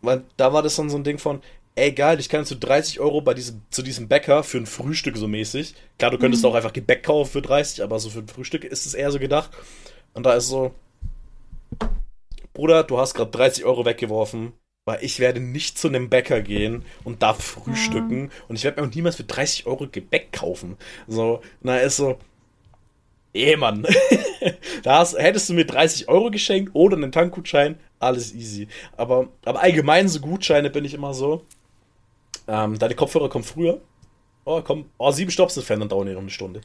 Weil da war das dann so ein Ding von, ey geil, ich kann jetzt so 30 Euro bei diesem, zu diesem Bäcker für ein Frühstück so mäßig. Klar, du könntest auch einfach Gebäck kaufen für 30, aber so für ein Frühstück ist es eher so gedacht. Und da ist so, Bruder, du hast gerade 30 Euro weggeworfen, weil ich werde nicht zu einem Bäcker gehen und da frühstücken und ich werde mir auch niemals für 30 Euro Gebäck kaufen. So, na ist so, eh Mann, <laughs> da hast, hättest du mir 30 Euro geschenkt oder einen Tankgutschein, alles easy. Aber, aber allgemein so Gutscheine bin ich immer so, ähm, deine Kopfhörer kommen früher. Oh, komm, oh, sieben Stops sind dann dauern die noch eine Stunde.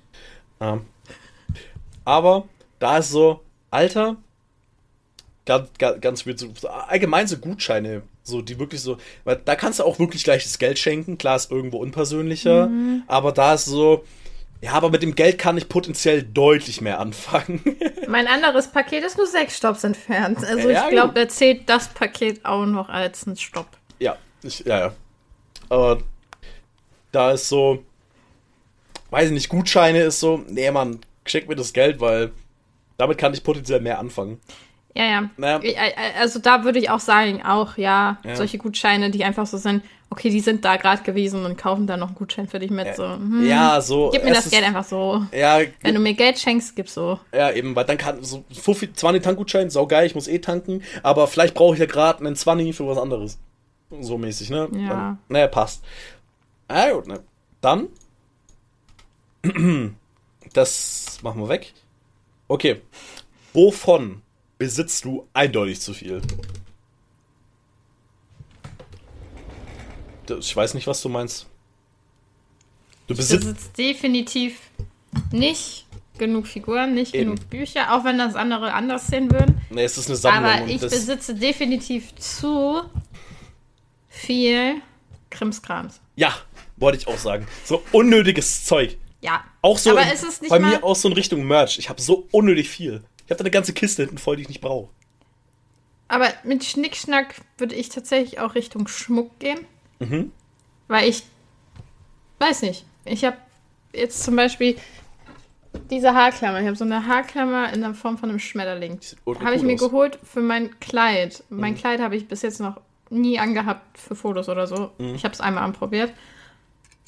Ähm, aber da ist so, Alter, ganz, ganz, ganz weird, so, allgemein so Gutscheine, so die wirklich so, weil da kannst du auch wirklich gleich das Geld schenken, klar ist irgendwo unpersönlicher, aber da ist so, ja, aber mit dem Geld kann ich potenziell deutlich mehr anfangen. <laughs> Mein anderes Paket ist nur sechs Stops entfernt. Also Ja, ich glaube, da zählt das Paket auch noch als ein Stopp. ja, ich, ja, ja. Aber da ist so, weiß ich nicht, Gutscheine ist so, nee, Mann, schenk mir das Geld, weil damit kann ich potenziell mehr anfangen. Ja, ja. Naja. Ich- äh, Also da würde ich auch sagen, auch ja, Ja. solche Gutscheine, die einfach so sind, okay, die sind da gerade gewesen und kaufen da noch einen Gutschein für dich mit. So, hm, Ja, so. Gib mir das Geld einfach so. Ja, Wenn du mir Geld schenkst, gib so. ja, eben, weil dann kann so 50, 20 Tankgutschein, saugeil, ich muss eh tanken, aber vielleicht brauche ich ja gerade einen 20 für was anderes. So mäßig, ne? Ja. Dann, naja, passt. Ah, gut, ne? Dann. <clears throat> Das machen wir weg. Okay. Wovon besitzt du eindeutig zu viel? Ich weiß nicht, was du meinst. Du besitzt. besitze definitiv nicht genug Figuren, nicht Eben. genug Bücher, auch wenn das andere anders sehen würden. Nee, es ist eine Sammlung. Aber ich besitze definitiv zu viel Krimskrams. Ja, wollte ich auch sagen. So unnötiges Zeug. Ja. Auch so Aber in, es ist nicht bei mir auch so in Richtung Merch. Ich habe so unnötig viel. Ich habe da eine ganze Kiste hinten voll, die ich nicht brauche. Aber mit Schnickschnack würde ich tatsächlich auch Richtung Schmuck gehen. Mhm. Weil ich weiß nicht. Ich habe jetzt zum Beispiel diese Haarklammer. Ich habe so eine Haarklammer in der Form von einem Schmetterling. Habe ich cool mir aus. Mhm. geholt für mein Kleid. Mein Kleid habe ich bis jetzt noch nie angehabt für Fotos oder so. Mhm. Ich habe es einmal anprobiert.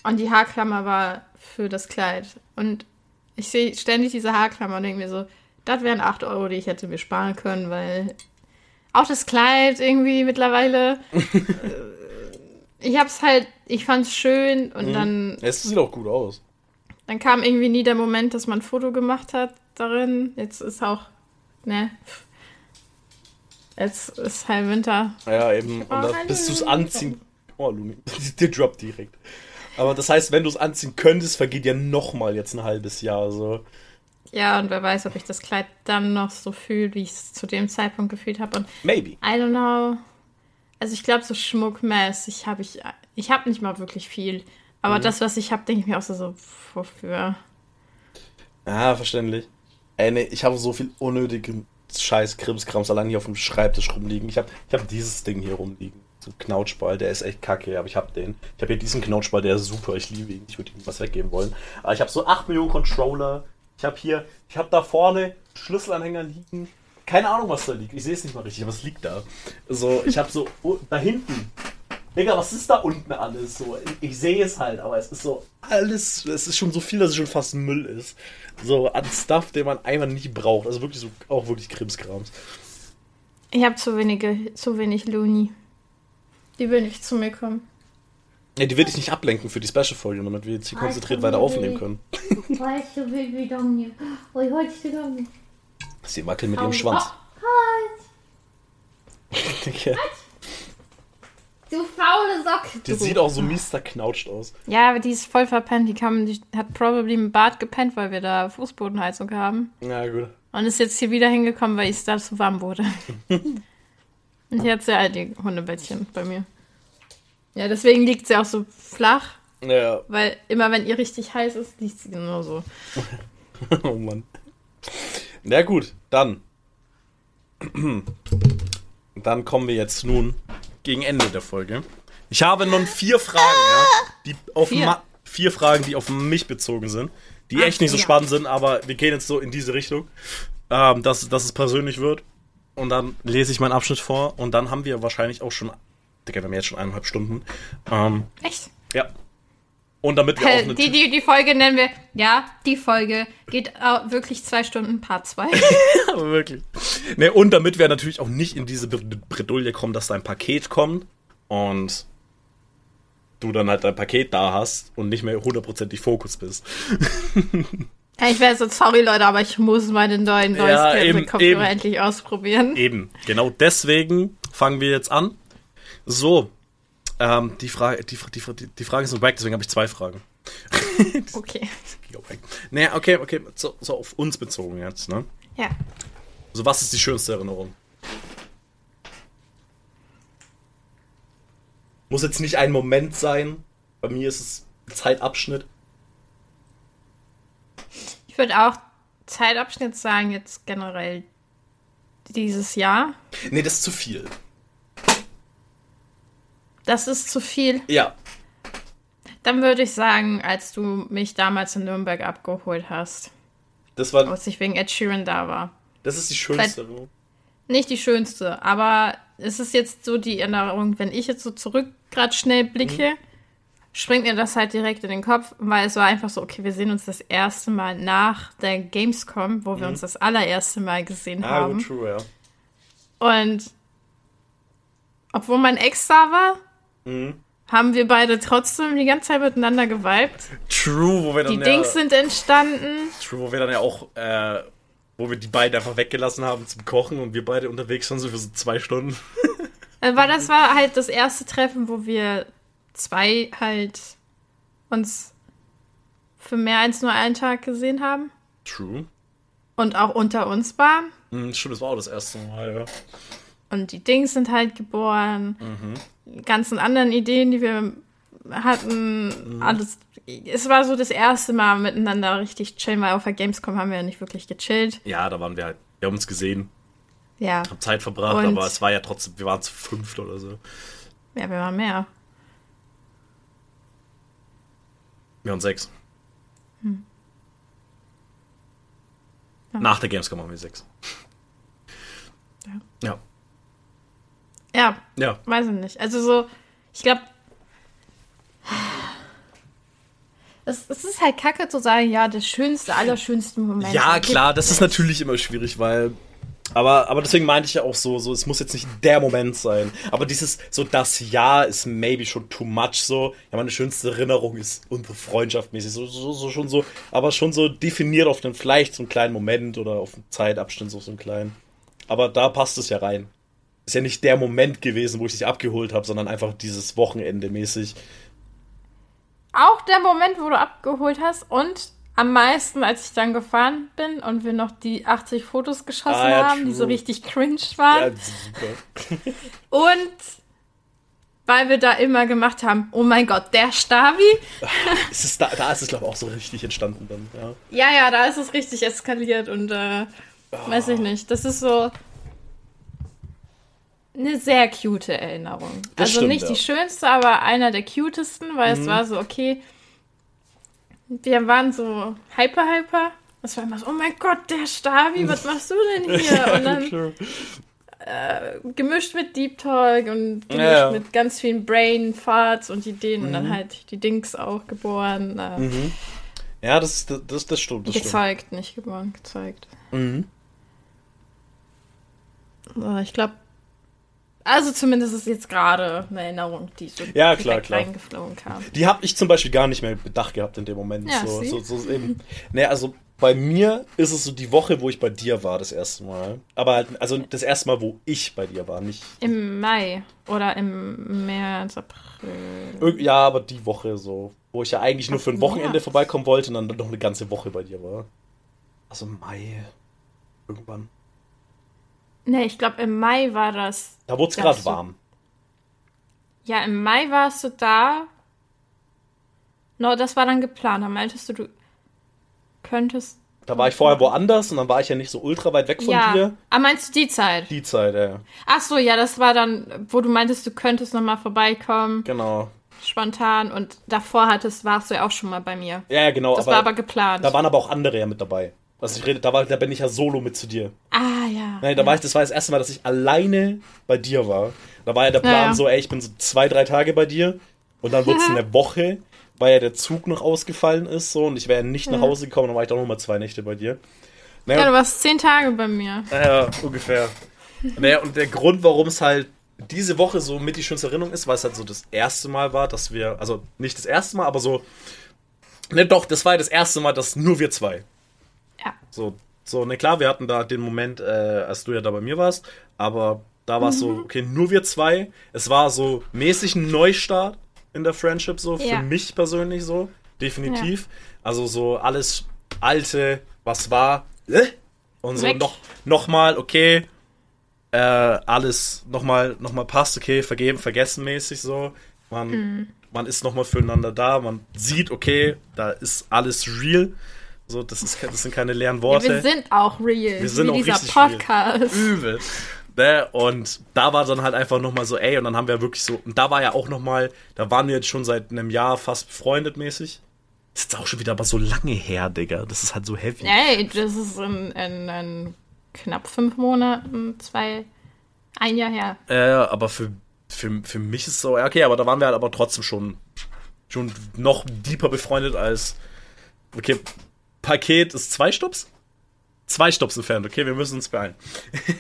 Und die Haarklammer war für das Kleid. Und ich sehe ständig diese Haarklammer und denke mir so, das wären 8 Euro, die ich hätte mir sparen können, weil auch das Kleid irgendwie mittlerweile. <laughs> äh, ich hab's halt, ich fand's schön und dann, Es sieht auch gut aus. dann kam irgendwie nie der Moment, dass man ein Foto gemacht hat darin. Jetzt ist auch, ne. Jetzt ist halt Winter. Ja, eben. Und Oh, da, hallo, bis du es anziehen. Oh, Luni. <laughs> Der droppt direkt. Aber das heißt, wenn du es anziehen könntest, vergeht ja nochmal jetzt ein halbes Jahr. So. Ja, und wer weiß, ob ich das Kleid dann noch so fühle, wie ich es zu dem Zeitpunkt gefühlt habe. Und Maybe. I don't know. Also ich glaube, so schmuckmäßig habe ich, ich habe nicht mal wirklich viel. Aber Mhm. das, was ich habe, denke ich mir auch so, so wofür? Ah, verständlich. Ey, nee, ich habe so viel unnötigen Scheiß Krimskrams allein hier auf dem Schreibtisch rumliegen. Ich habe ich hab dieses Ding hier rumliegen. So ein Knautschball, der ist echt kacke, aber ich habe den. Ich habe hier diesen Knautschball, der ist super, ich liebe ihn. Ich würde ihm was weggeben wollen. Aber ich habe so 8 Millionen Controller. Ich habe hier, ich habe da vorne Schlüsselanhänger liegen. Keine Ahnung, was da liegt. Ich sehe es nicht mal richtig, aber es liegt da. So, ich habe so, oh, da hinten. Digga, was ist da unten alles so? Ich sehe es halt, aber es ist so alles, es ist schon so viel, dass es schon fast Müll ist. So an Stuff, den man einfach nicht braucht. Also wirklich so, auch wirklich Krimskrams. Ich habe zu wenige, zu wenig Looney. Die will nicht zu mir kommen. Ja, die will ich nicht ablenken für die Special-Folge, damit wir jetzt hier konzentriert weiter aufnehmen können. Weißt du, wie wir dann hier. Oh, ich wollte dich dann nicht. Sie wackelt mit ihrem Schwanz. <laughs> Digga, Du faule Socke. die sieht auch so mies zerknautscht aus. Ja, aber die ist voll verpennt. Die, kam, die hat probably im Bad gepennt, weil wir da Fußbodenheizung haben. Ja, gut. Und ist jetzt hier wieder hingekommen, weil es da zu warm wurde. <laughs> Und hier hat sie halt die Hundebettchen bei mir. Ja, deswegen liegt sie auch so flach, Ja, weil immer wenn ihr richtig heiß ist, liegt sie genau so. <laughs> oh Mann. Na gut, dann. <clears throat> Dann kommen wir jetzt nun gegen Ende der Folge. Ich habe nun vier Fragen, ja, die auf Vier? Ma vier Fragen, die auf mich bezogen sind, die Ach, echt nicht so ja. spannend sind, aber wir gehen jetzt so in diese Richtung, ähm, dass, dass es persönlich wird. Und dann lese ich meinen Abschnitt vor und dann haben wir wahrscheinlich auch schon, Digga, wir haben jetzt schon eineinhalb Stunden. Ähm, Echt? ja. Und damit wir auch eine die, die, die Folge nennen wir, ja, die Folge geht wirklich zwei Stunden, Part 2. Aber <laughs> wirklich. Ne, und damit wir natürlich auch nicht in diese Bre- Bredouille kommen, dass dein Paket kommt und du dann halt dein Paket da hast und nicht mehr hundertprozentig Fokus bist. <laughs> Ich wäre so, sorry Leute, aber ich muss meine neuen Noise Ja, eben, Kopfhörer eben. endlich ausprobieren. Eben, genau deswegen fangen wir jetzt an. So, ähm, die Frage, die, die, die, Frage ist ein Wack, deswegen habe ich zwei Fragen. <laughs> Okay. Naja, okay, okay, so, so auf uns bezogen jetzt, ne? Ja. Also, was ist die schönste Erinnerung? Muss jetzt nicht ein Moment sein. Bei mir ist es ein Zeitabschnitt. Ich würde auch Zeitabschnitt sagen, jetzt generell dieses Jahr. Nee, das ist zu viel. Das ist zu viel. Ja. Dann würde ich sagen, als du mich damals in Nürnberg abgeholt hast, Das war, als ich wegen Ed Sheeran da war. das ist die schönste Erinnerung. Nicht die schönste, aber es ist jetzt so die Erinnerung, wenn ich jetzt so zurück gerade schnell blicke, springt mir das halt direkt in den Kopf, weil es war einfach so, okay, wir sehen uns das erste Mal nach der Gamescom, wo wir uns das allererste Mal gesehen Ah, haben. gut, true, ja. Und obwohl mein Ex da war, Mhm. haben wir beide trotzdem die ganze Zeit miteinander geweibt. True, wo wir dann Die ja, Dings sind entstanden. True, wo wir dann ja auch, äh, wo wir die beiden einfach weggelassen haben zum Kochen und wir beide unterwegs waren so für so zwei Stunden. Äh, Weil das war halt das erste Treffen, wo wir zwei halt uns für mehr als nur einen Tag gesehen haben True. und auch unter uns waren. Mhm, stimmt, das war auch das erste Mal, ja. Und die Dings sind halt geboren. Die ganzen anderen Ideen, die wir hatten, alles. Es war so das erste Mal miteinander richtig chillen, weil auf der Gamescom haben wir ja nicht wirklich gechillt. Ja, da waren wir halt, wir haben uns gesehen, Ja, haben Zeit verbracht, Und- aber es war ja trotzdem, wir waren zu fünft oder so. ja, wir waren mehr. Wir waren sechs. Hm. Nach der Gamescom waren wir sechs. Ja. Ja, Ja. weiß ich nicht. Also so, ich glaube, es, es ist halt kacke zu sagen, ja, der schönste, allerschönste Moment. Ja, klar, das ist natürlich immer schwierig, weil. Aber, aber deswegen meinte ich ja auch so, so, es muss jetzt nicht der Moment sein. Aber dieses, so das Jahr ist maybe schon too much so. Ja, meine schönste Erinnerung ist unsere Freundschaft mäßig. So, so, so schon so, aber schon so definiert auf den vielleicht so einen kleinen Moment oder auf einen Zeitabschnitt, so, so einen kleinen. Aber da passt es ja rein. Ist ja nicht der Moment gewesen, wo ich dich abgeholt habe, sondern einfach dieses Wochenende mäßig. Auch der Moment, wo du abgeholt hast und am meisten, als ich dann gefahren bin und wir noch die 80 Fotos geschossen Ah, ja, haben, die so true. richtig cringe Ja, waren. super. <laughs> Und weil wir da immer gemacht haben, oh mein Gott, der Stabi. <laughs> Es ist da, da ist es, glaube ich, auch so richtig entstanden dann, ja. Ja, ja, da ist es richtig eskaliert und äh, weiß ich nicht. Das ist so eine sehr cute Erinnerung. Das also stimmt, nicht ja. die schönste, aber einer der cutesten, weil es war so, okay, wir waren so hyper, hyper. Es war immer so, oh mein Gott, der Stabi, was machst du denn <laughs> hier? Und dann True. gemischt mit Deep Talk und gemischt Ja, mit ganz vielen Brain Farts und Ideen und Mhm. dann halt die Dings auch geboren. Äh, Ja, das, das, das, das stimmt. Das stimmt. gezeugt, nicht geboren, gezeugt. Mhm. Äh, Ich glaube, also zumindest ist jetzt gerade eine Erinnerung, die so Ja, klar, klar. reingeflogen kam. Die habe ich zum Beispiel gar nicht mehr bedacht gehabt in dem Moment. Ja, so, so, so eben. Nee, also bei mir ist es so die Woche, wo ich bei dir war, das erste Mal. Aber halt, also das erste Mal, wo ich bei dir war, nicht. Im Mai oder im März, April. Ja, aber die Woche so. Wo ich ja eigentlich nur für ein Wochenende März. vorbeikommen wollte und dann noch eine ganze Woche bei dir war. Also Mai. Irgendwann. Nee, ich glaube, im Mai war das. Da wurde es gerade warm. Ja, im Mai warst du da. No, das war dann geplant. Da meintest du, du könntest. Da war ich vorher woanders und dann war ich ja nicht so ultra weit weg von ja. dir. Ah, meinst du die Zeit? Die Zeit, ja. Ach so, ja, das war dann, wo du meintest, du könntest nochmal vorbeikommen, Genau. spontan. Und davor hattest, warst du ja auch schon mal bei mir. Ja, ja, genau. Das war aber geplant. Da waren aber auch andere ja mit dabei. Also ich rede, da, war, da bin ich ja solo mit zu dir. ah, ja. Nein, da war ich, das war das erste Mal, dass ich alleine bei dir war. Da war ja der Plan Ja, ja. so, ey, ich bin so zwei, drei Tage bei dir und dann wurde es eine <laughs> Woche, weil ja der Zug noch ausgefallen ist so und ich wäre nicht nach Hause gekommen, dann war ich doch noch mal zwei Nächte bei dir. Naja, Ja, du warst zehn Tage bei mir. ja, ungefähr. Naja, und der Grund, warum es halt diese Woche so mit die schönste Erinnerung ist, weil es halt so das erste Mal war, dass wir, also nicht das erste Mal, aber so, ne, doch, das war ja das erste Mal, dass nur wir zwei Ja. So, so, ne klar, wir hatten da den Moment, äh, als du ja da bei mir warst, aber da war es so, okay, nur wir zwei. Es war so mäßig ein Neustart in der Friendship, so für Ja. mich persönlich so, definitiv. Also so alles Alte, was war, äh? und so Weg. noch, noch mal, okay, äh, alles nochmal noch mal passt, okay, vergeben, vergessen mäßig so. Man, Mhm. man ist nochmal füreinander da, man sieht, okay, da ist alles real. So, das, ist, das sind keine leeren Ja, Worte. wir sind auch real. Wir sind wie auch dieser richtig real. Podcast. übel. Ne? Und da war dann halt einfach nochmal so, ey, und dann haben wir wirklich so, und da war ja auch nochmal, da waren wir jetzt schon seit einem Jahr fast befreundet mäßig. Das ist jetzt auch schon wieder aber so lange her, Digga. Das ist halt so heavy. Ey, das ist ein, ein, ein knapp fünf Monaten, zwei, ein Jahr her. Äh, aber für, für, für mich ist es so, ja, okay, aber da waren wir halt aber trotzdem schon, schon noch deeper befreundet als. Okay, Paket ist zwei Stops? Zwei Stops entfernt, okay, wir müssen uns beeilen.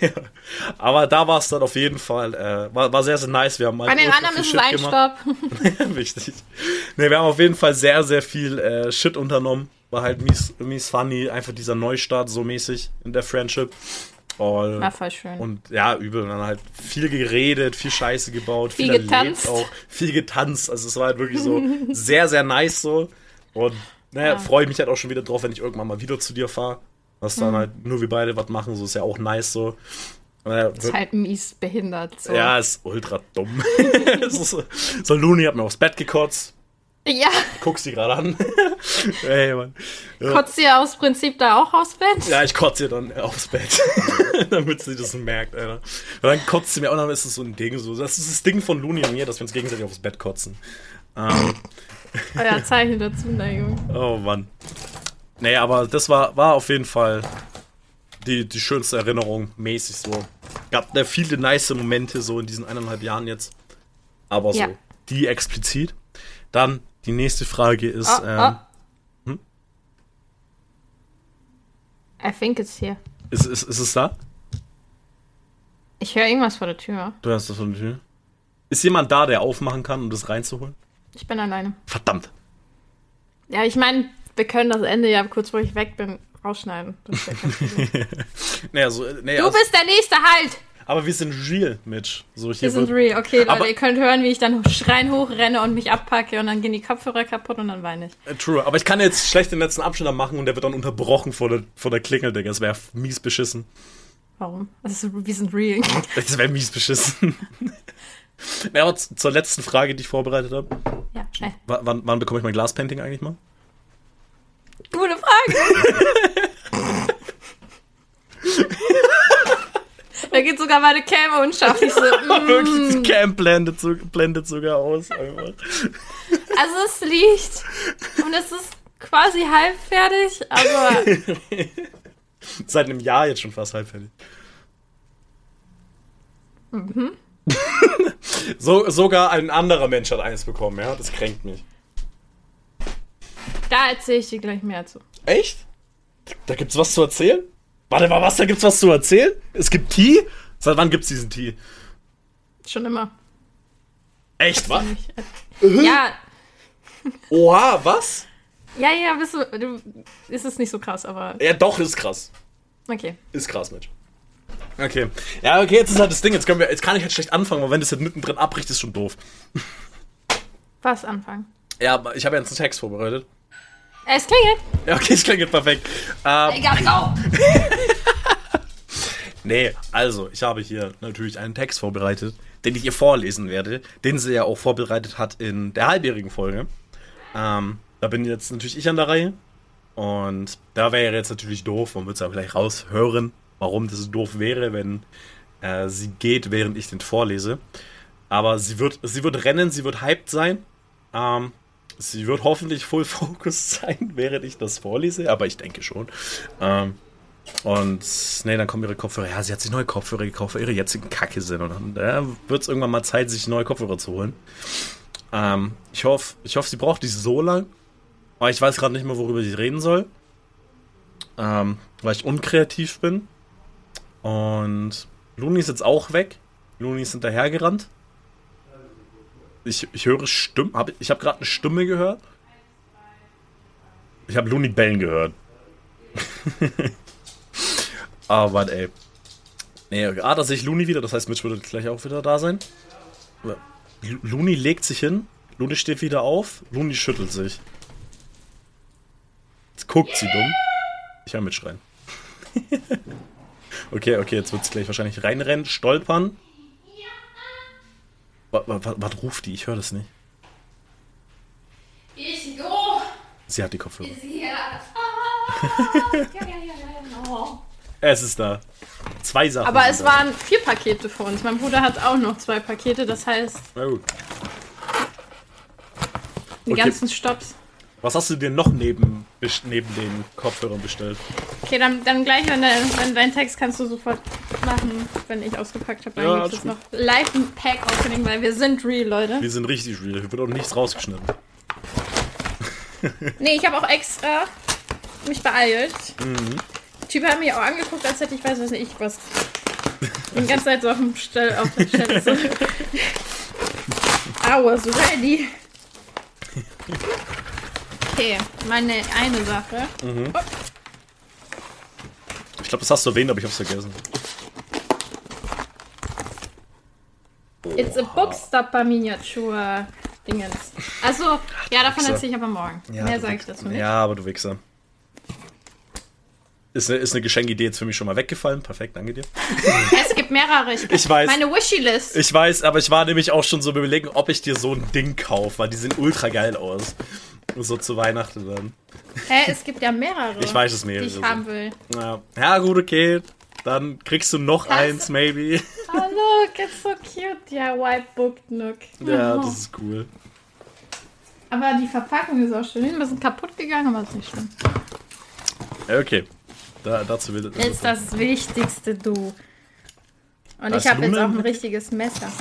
<laughs> aber da war es dann auf jeden Fall, äh, war, war sehr, sehr nice. Wir haben Bei den anderen viel ist es ein gemacht. Stopp. <laughs> Wichtig. Ne, wir haben auf jeden Fall sehr, sehr viel äh, Shit unternommen. War halt mies, mies funny, einfach dieser Neustart so mäßig in der Friendship. Und, War voll schön. und ja, übel. Und dann halt viel geredet, viel Scheiße gebaut, Viel erlebt getanzt. auch, viel getanzt. Also es war halt wirklich so <laughs> sehr, sehr nice so. Und naja, Ja. freue ich mich halt auch schon wieder drauf, wenn ich irgendwann mal wieder zu dir fahre. Dass Mhm. dann halt nur wir beide was machen, so ist ja auch nice so. Äh, ist halt mies behindert. So. ja, ist ultra dumm. <laughs> So, so Looney hat mir aufs Bett gekotzt. ja. Guckst sie gerade an. <laughs> Ey, Mann. Ja. Kotzt ihr aus Prinzip da auch aufs Bett? Ja, ich kotze ihr dann aufs Bett. <laughs> Damit sie das merkt, Alter. Und dann kotzt sie mir auch, dann ist es so ein Ding. So. Das ist das Ding von Looney und mir, dass wir uns gegenseitig aufs Bett kotzen. Ähm, Euer Zeichen der Zuneigung. oh Mann. Nee, aber das war, war auf jeden Fall die, die schönste Erinnerung, mäßig so. Gab da viele nice Momente so in diesen eineinhalb Jahren jetzt. Aber so, Ja. die explizit. Dann die nächste Frage ist, Oh, ähm, oh. I think it's here. ist, ist, ist es da? Ich höre irgendwas vor der Tür. Du hast das von der Tür. Ist jemand da, der aufmachen kann, um das reinzuholen? Ich bin alleine. Verdammt. Ja, ich meine, wir können das Ende ja kurz, wo ich weg bin, rausschneiden. Ja. <laughs> Naja, so, naja, du also, bist der Nächste, halt! aber wir sind real, Mitch. So, Wir sind real. Okay, Leute, Aber- ihr könnt hören, wie ich dann schreien hochrenne und mich abpacke und dann gehen die Kopfhörer kaputt und dann weine ich. Äh, True, aber ich kann jetzt schlecht den letzten Abschnitt machen und der wird dann unterbrochen vor der, vor der Klingel, Digga. Das wäre mies beschissen. Warum? Das ist, wir sind real. <laughs> Das wäre mies beschissen. <laughs> <laughs> ja, aber zur letzten Frage, die ich vorbereitet habe. ja, schnell. W wann, wann bekomme ich mein Glaspainting eigentlich mal? Gute Frage. <laughs> da geht sogar meine Cam unscharf. Ich so, <laughs> mm. Wirklich, das Cam blendet, so, blendet sogar aus. Einfach. Also es liegt und es ist quasi halb fertig, aber Seit einem Jahr jetzt schon fast halb fertig. Mhm. <laughs> so, sogar ein anderer Mensch hat eins bekommen, ja? Das kränkt mich. da erzähle ich dir gleich mehr zu. Echt? Da gibt's was zu erzählen? Warte mal, was? Da gibt's was zu erzählen? Es gibt Tee? Seit wann gibt's diesen Tee? Schon immer. Echt, was? Ja, <laughs> Oha, was? ja, ja, bist du, du, ist es nicht so krass, aber Ja, doch, ist krass. okay. Ist krass, Mensch. Okay. Ja, okay, jetzt ist halt das Ding. Jetzt, können wir, jetzt kann ich halt schlecht anfangen, weil wenn das jetzt mittendrin abbricht, ist schon doof. Was anfangen? Ja, aber ich habe jetzt einen Text vorbereitet. Es klingelt. Ja, okay, es klingt perfekt. Ähm, Egal, go. <laughs> Nee, also, ich habe hier natürlich einen Text vorbereitet, den ich ihr vorlesen werde, den sie ja auch vorbereitet hat in der halbjährigen Folge. Ähm, da bin jetzt natürlich ich an der Reihe. Und da wäre jetzt natürlich doof, man wird es auch gleich raushören, warum das doof wäre, wenn äh, sie geht, während ich den vorlese. Aber sie wird, sie wird rennen, sie wird hyped sein. Ähm, sie wird hoffentlich full <laughs> focused sein, während ich das vorlese, aber ich denke schon. Ähm, und nee, dann kommen ihre Kopfhörer. Ja, sie hat sich neue Kopfhörer gekauft, weil ihre jetzigen Kacke sind. Und dann äh, wird es irgendwann mal Zeit, sich neue Kopfhörer zu holen. Ähm, ich hoffe, ich hoffe, sie braucht nicht so lang. Aber ich weiß gerade nicht mehr, worüber ich reden soll. Ähm, weil ich unkreativ bin. Und Looney ist jetzt auch weg. Looney ist hinterhergerannt. Ich, ich höre Stimmen. Hab, ich habe gerade eine Stimme gehört. Ich habe Looney bellen gehört. <laughs> Aber warte, ey. Nee, okay. ah, da sehe ich Looney wieder, das heißt, Mitch würde gleich auch wieder da sein. Looney legt sich hin, Looney steht wieder auf, Looney schüttelt sich. Jetzt guckt sie dumm. Ich höre mitschreien. <laughs> okay, okay, jetzt wird sie gleich wahrscheinlich reinrennen, stolpern. Was, was, was ruft die? Ich höre das nicht. Ich go. Sie hat die Kopfhörer. Ja. Ah, <laughs> ja, ja, ja, ja. Oh. Es ist da. Zwei Sachen. Aber es da. waren vier Pakete für uns. Mein Bruder hat auch noch zwei Pakete, das heißt, Na gut. die Okay. ganzen Stops. Was hast du dir noch neben, neben den Kopfhörern bestellt? Okay, dann, dann gleich, wenn, der, wenn dein Text kannst du sofort machen, wenn ich ausgepackt habe. Dann Ja, gibt es noch live ein Pack-Opening, weil wir sind real, Leute. Wir sind richtig real. Hier wird auch nichts rausgeschnitten. <laughs> Nee, ich habe auch extra mich beeilt. Mhm. Der Typ hat mich auch angeguckt, als hätte ich weiß was nicht was. Die ganze Zeit so auf, dem Stell, auf der Stelle <laughs> so. I was ready. <laughs> Okay, meine eine Sache. Ich glaube, das hast du erwähnt, aber ich hab's vergessen. It's a Bookstopper Miniatur Dingens. Also, ja, davon Wichser. erzähle ich aber morgen. Mehr du sage ich dazu nicht. Ja, aber du Wichser. Ist eine, ist eine Geschenkidee jetzt für mich schon mal weggefallen. Perfekt, danke dir. <laughs> Es gibt mehrere. Ich, Ich weiß. Meine Wishy-List. Ich weiß, aber ich war nämlich auch schon so überlegen, ob ich dir so ein Ding kaufe, weil die sehen ultra geil aus. So zu Weihnachten dann. Hä, es gibt ja mehrere. Ich weiß es Die mehrere ich sind. haben will. Ja, ja gut, okay. Dann kriegst du noch Das- eins, maybe. Oh, look, it's so cute. Ja, White Book Nook. Ja, Oh. das ist cool. Aber die Verpackung ist auch schön. Die sind kaputt gegangen, aber ist nicht schlimm. Okay. Da, dazu will Ist das Wichtigste, du. Und Da ich habe jetzt auch ein richtiges Messer.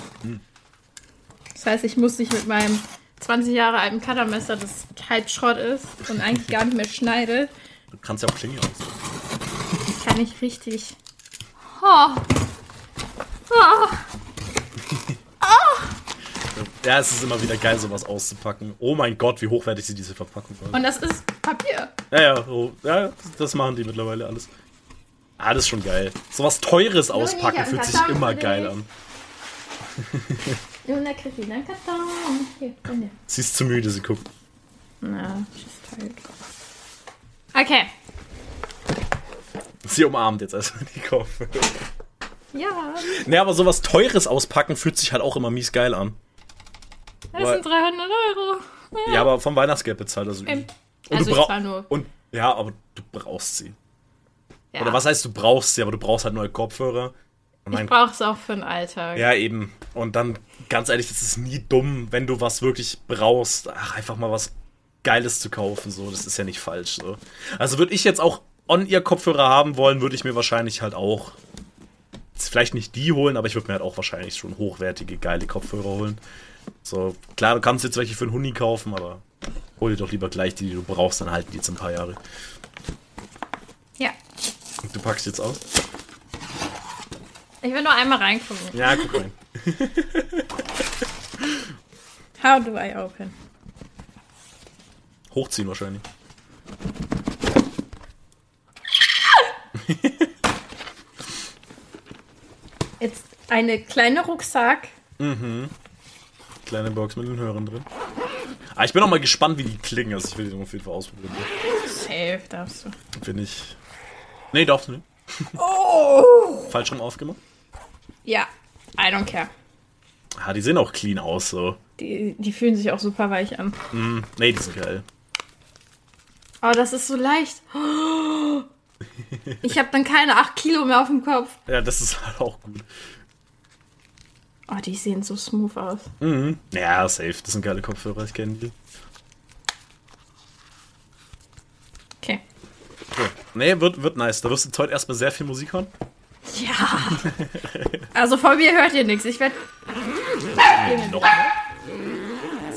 Das heißt, ich muss nicht mit meinem 20 Jahre alten Cuttermesser, das halb Schrott ist und eigentlich gar nicht mehr schneidet, Du kannst ja auch Klinge aus. kann ich richtig. Oh. <laughs> Oh. Ja, es ist immer wieder geil, sowas auszupacken. Oh mein Gott, wie hochwertig sie diese Verpackung waren. Und das ist Papier. Ja, ja, oh, ja, das machen die mittlerweile alles. Ah, das ist schon geil. Sowas Teures auspacken fühlt sich immer geil dich. <laughs> an. Luna kriegt wieder einen Karton. Hier. Sie ist zu müde, sie guckt. Na, she's tired. Okay. Sie umarmt jetzt erstmal die Kopfhörer. Ja, Ne, aber sowas Teures auspacken fühlt sich halt auch immer mies geil an. das Weil- sind 300 Euro. Ja, aber vom Weihnachtsgeld bezahlt. Also, Ähm, und also du ich brauch- zahl nur. Und ja, aber du brauchst sie. Ja. Oder was heißt, du brauchst sie, aber du brauchst halt neue Kopfhörer. Ich brauche es auch für den Alltag. ja, eben. Und dann, ganz ehrlich, das ist nie dumm, wenn du was wirklich brauchst. Ach, einfach mal was Geiles zu kaufen. So, das ist ja nicht falsch. So. Also würde ich jetzt auch On-Ear-Kopfhörer haben wollen, würde ich mir wahrscheinlich halt auch vielleicht nicht die holen, aber ich würde mir halt auch wahrscheinlich schon hochwertige, geile Kopfhörer holen. So, klar, du kannst jetzt welche für einen Huni kaufen, aber hol dir doch lieber gleich die, die du brauchst, dann halten die jetzt ein paar Jahre. Ja. Und du packst jetzt aus? Ich will nur einmal reingucken. Ja, guck rein. How do I open? Hochziehen wahrscheinlich. <laughs> Jetzt eine kleine Rucksack. Kleine Box mit den Hörern drin. Ah, ich bin auch mal gespannt, wie die klingen. Also ich will die auf jeden Fall ausprobieren. Safe darfst du. Finde ich. Nee, darfst du nicht. Oh! Falsch rum aufgemacht. Ja, I don't care. Ah, die sehen auch clean aus, so. Die, die fühlen sich auch super weich an. Hm, nee, die sind geil. Oh, das ist so leicht. Oh. Ich habe dann keine 8 Kilo mehr auf dem Kopf. Ja, das ist halt auch gut. Oh, die sehen so smooth aus. Mhm. Ja, safe. Das sind geile Kopfhörer, ich kenne die. Okay. So. Nee, wird, wird nice. Da wirst du heute erstmal sehr viel Musik hören. Ja. Also von mir hört ihr nichts. Ich werde. Noch,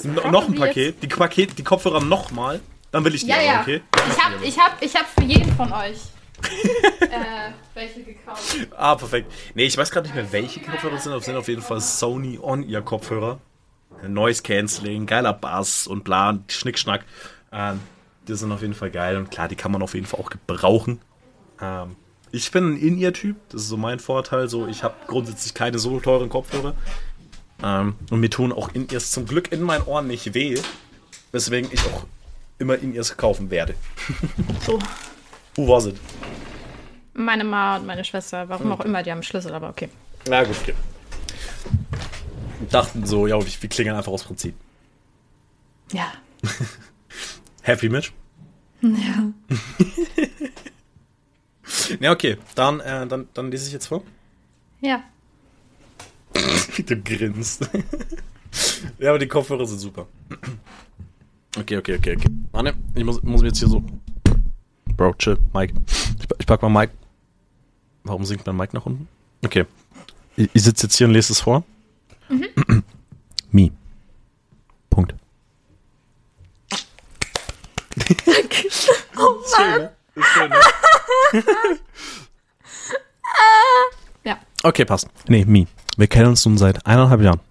no, noch ein Paket. Die, Paket, die Kopfhörer nochmal. Dann will ich die Ja, aber, ja. okay? Ich hab, ich hab, ich hab für jeden von euch äh, <laughs> welche gekauft. Ah, perfekt. Nee, ich weiß gerade nicht mehr, welche Kopfhörer das sind. es sind auf jeden Fall Sony On-Ear-Kopfhörer. Noise Cancelling, geiler Bass und bla, Schnickschnack. Ähm, die sind auf jeden Fall geil und klar, die kann man auf jeden Fall auch gebrauchen. Ähm, ich bin ein In-Ear-Typ, das ist so mein Vorteil. So, ich habe grundsätzlich keine so teuren Kopfhörer. Ähm, und mir tun auch In-Ears zum Glück in meinen Ohren nicht weh. Weswegen ich auch immer In-Ears kaufen werde. <laughs> So. Who was it? Meine Ma und meine Schwester, warum auch immer, die haben Schlüssel, aber okay. Na gut, okay. Dachten so, ja, wir, wir klingen einfach aus Prinzip. Ja. <laughs> Happy Mitch? Ja. <laughs> <laughs> Ja, okay. Dann, äh, dann, dann lese ich jetzt vor. Ja. <laughs> du grinst. <laughs> ja, aber die Kopfhörer sind super. Okay, okay, okay, okay. Warte, ich muss, muss mir jetzt hier so. Bro, chill, Mike. Ich, ich pack mal Mike. Warum sinkt mein Mike nach unten? Okay. Ich, ich sitze jetzt hier und lese es vor. Mhm. Me. Punkt. Oh Mann. <laughs> Ja. Okay, passt. Nee, Me. Wir kennen uns nun seit eineinhalb Jahren.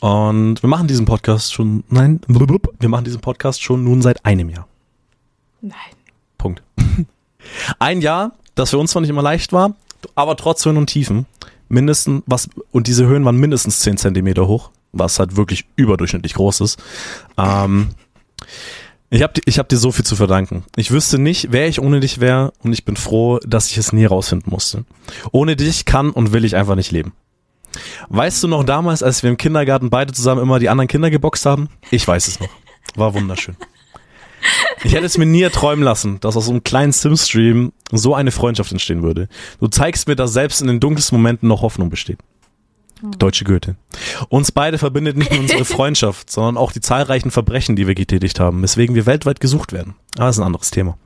Und wir machen diesen Podcast schon, nein, wir machen diesen Podcast schon nun seit einem Jahr. Nein. Punkt. <laughs> Ein Jahr, das für uns zwar nicht immer leicht war, aber trotz Höhen und Tiefen, mindestens, was, und diese Höhen waren mindestens 10 Zentimeter hoch, was halt wirklich überdurchschnittlich groß ist. Ähm, ich habe ich hab dir so viel zu verdanken. Ich wüsste nicht, wer ich ohne dich wäre und ich bin froh, dass ich es nie rausfinden musste. Ohne dich kann und will ich einfach nicht leben. Weißt du noch damals, als wir im Kindergarten beide zusammen immer die anderen Kinder geboxt haben? Ich weiß es noch. War wunderschön. Ich hätte es mir nie erträumen lassen, dass aus so einem kleinen Sim-Stream so eine Freundschaft entstehen würde. Du zeigst mir, dass selbst in den dunkelsten Momenten noch Hoffnung besteht. Deutsche Goethe. Uns beide verbindet nicht nur <laughs> unsere Freundschaft, sondern auch die zahlreichen Verbrechen, die wir getätigt haben, weswegen wir weltweit gesucht werden. Aber das ist ein anderes Thema.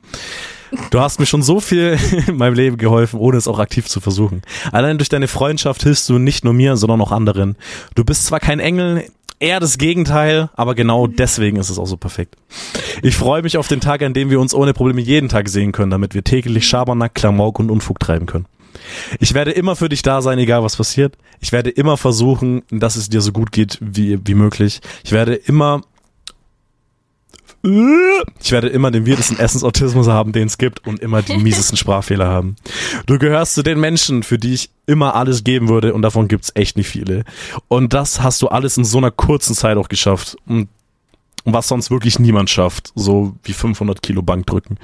Du hast mir schon so viel <laughs> in meinem Leben geholfen, ohne es auch aktiv zu versuchen. Allein durch deine Freundschaft hilfst du nicht nur mir, sondern auch anderen. Du bist zwar kein Engel, eher das Gegenteil, aber genau deswegen ist es auch so perfekt. Ich freue mich auf den Tag, an dem wir uns ohne Probleme jeden Tag sehen können, damit wir täglich Schabernack, Klamauk und Unfug treiben können. Ich werde immer für dich da sein, egal was passiert. Ich werde immer versuchen, dass es dir so gut geht wie, wie möglich. Ich werde immer ich werde immer den weirdesten Essensautismus haben, den es gibt und immer die miesesten <laughs> Sprachfehler haben. Du gehörst zu den Menschen, für die ich immer alles geben würde und davon gibt's echt nicht viele. Und das hast du alles in so einer kurzen Zeit auch geschafft. Und was sonst wirklich niemand schafft, so wie 500 Kilo Bank drücken.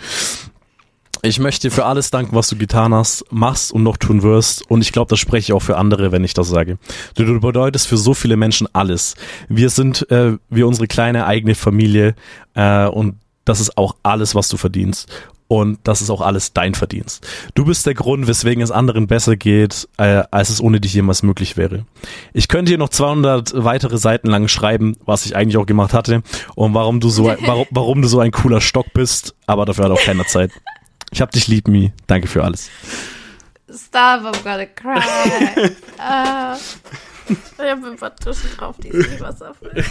Ich möchte dir für alles danken, was du getan hast, machst und noch tun wirst. Und ich glaube, das spreche ich auch für andere, wenn ich das sage. Du, du bedeutest für so viele Menschen alles. Wir sind äh, wie unsere kleine eigene Familie äh, und das ist auch alles, was du verdienst. Und das ist auch alles dein Verdienst. Du bist der Grund, weswegen es anderen besser geht, äh, als es ohne dich jemals möglich wäre. Ich könnte hier noch 200 weitere Seiten lang schreiben, was ich eigentlich auch gemacht hatte, und warum du so, <laughs> warum, warum du so ein cooler Stock bist, aber dafür hat auch keiner Zeit. Ich hab dich lieb, Mi. Danke für alles. Stop, I'm gonna cry. <laughs> ah, ich habe ein paar Tuschen drauf, die ist Wasserfall.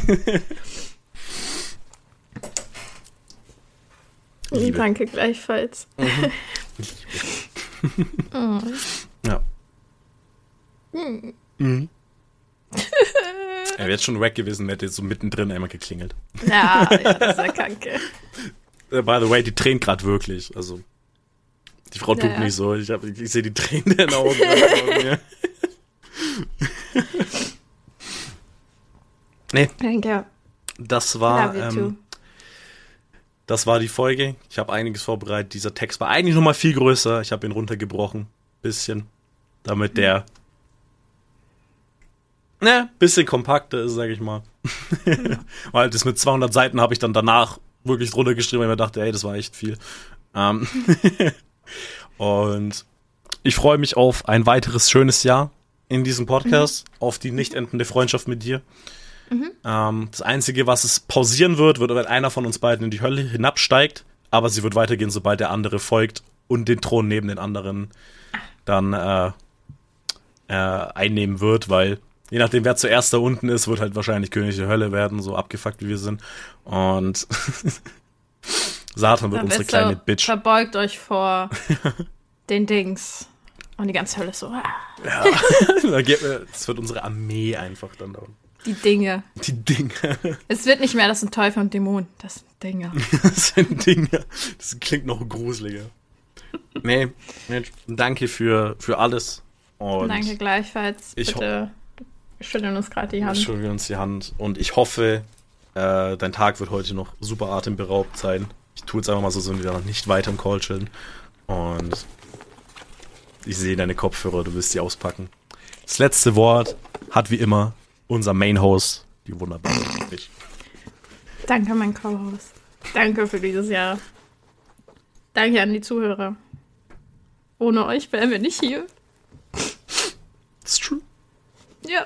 Liebe. Danke gleichfalls. oh. <laughs> Ja. Mhm. <laughs> Er wäre jetzt schon weg gewesen, hätte jetzt so mittendrin einmal geklingelt. Ja, ja, das kacke. Äh, By the way, die tränt gerade wirklich. Also, die Frau tut Ja, ja. nicht so. Ich, hab- ich sehe die Tränen in den Augen. <laughs> nee, Danke. das war, you ähm, das war die Folge. Ich habe einiges vorbereitet. Dieser Text war eigentlich noch mal viel größer. Ich habe ihn runtergebrochen. Bisschen. Damit der ne, bisschen kompakter ist, sag ich mal. <laughs> Weil das mit 200 Seiten habe ich dann danach wirklich drunter geschrieben, weil ich mir dachte, ey, das war echt viel. Ähm <laughs> und ich freue mich auf ein weiteres schönes Jahr in diesem Podcast, auf die nicht endende Freundschaft mit dir. Ähm, das Einzige, was es pausieren wird, wird, wenn einer von uns beiden in die Hölle hinabsteigt, aber sie wird weitergehen, sobald der andere folgt und den Thron neben den anderen dann äh, äh, einnehmen wird, weil je nachdem, wer zuerst da unten ist, wird halt wahrscheinlich König der Hölle werden, so abgefuckt wie wir sind. Und <laughs> Satan wird unsere kleine Bitch. Verbeugt euch vor <laughs> den Dings. Und die ganze Hölle ist so, ah, Ja. <laughs> Mir- Das wird unsere Armee einfach dann da die Dinge. Die Dinge. Es wird nicht mehr, das sind Teufel und Dämonen. Das sind Dinge. <laughs> Das sind Dinge. Das klingt noch gruseliger. Nee, Mensch, danke für, für alles. Und Danke gleichfalls. ich Bitte wir schütteln uns gerade die wir Hand. schütteln uns die Hand. Und ich hoffe, äh, dein Tag wird heute noch super atemberaubt sein. Ich tue jetzt einfach mal so, so wieder nicht weiter im Call chillen. Und ich sehe deine Kopfhörer, du wirst die auspacken. Das letzte Wort hat wie immer unser Main-Host, die wunderbare <clears throat> Bitch. Danke, mein Co-Host. Danke für dieses Jahr. Danke an die Zuhörer. Ohne euch wären wir nicht hier. It's true. Ja.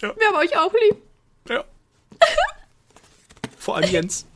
Ja. Wir haben euch auch lieb. Ja. <laughs> Vor allem Jens.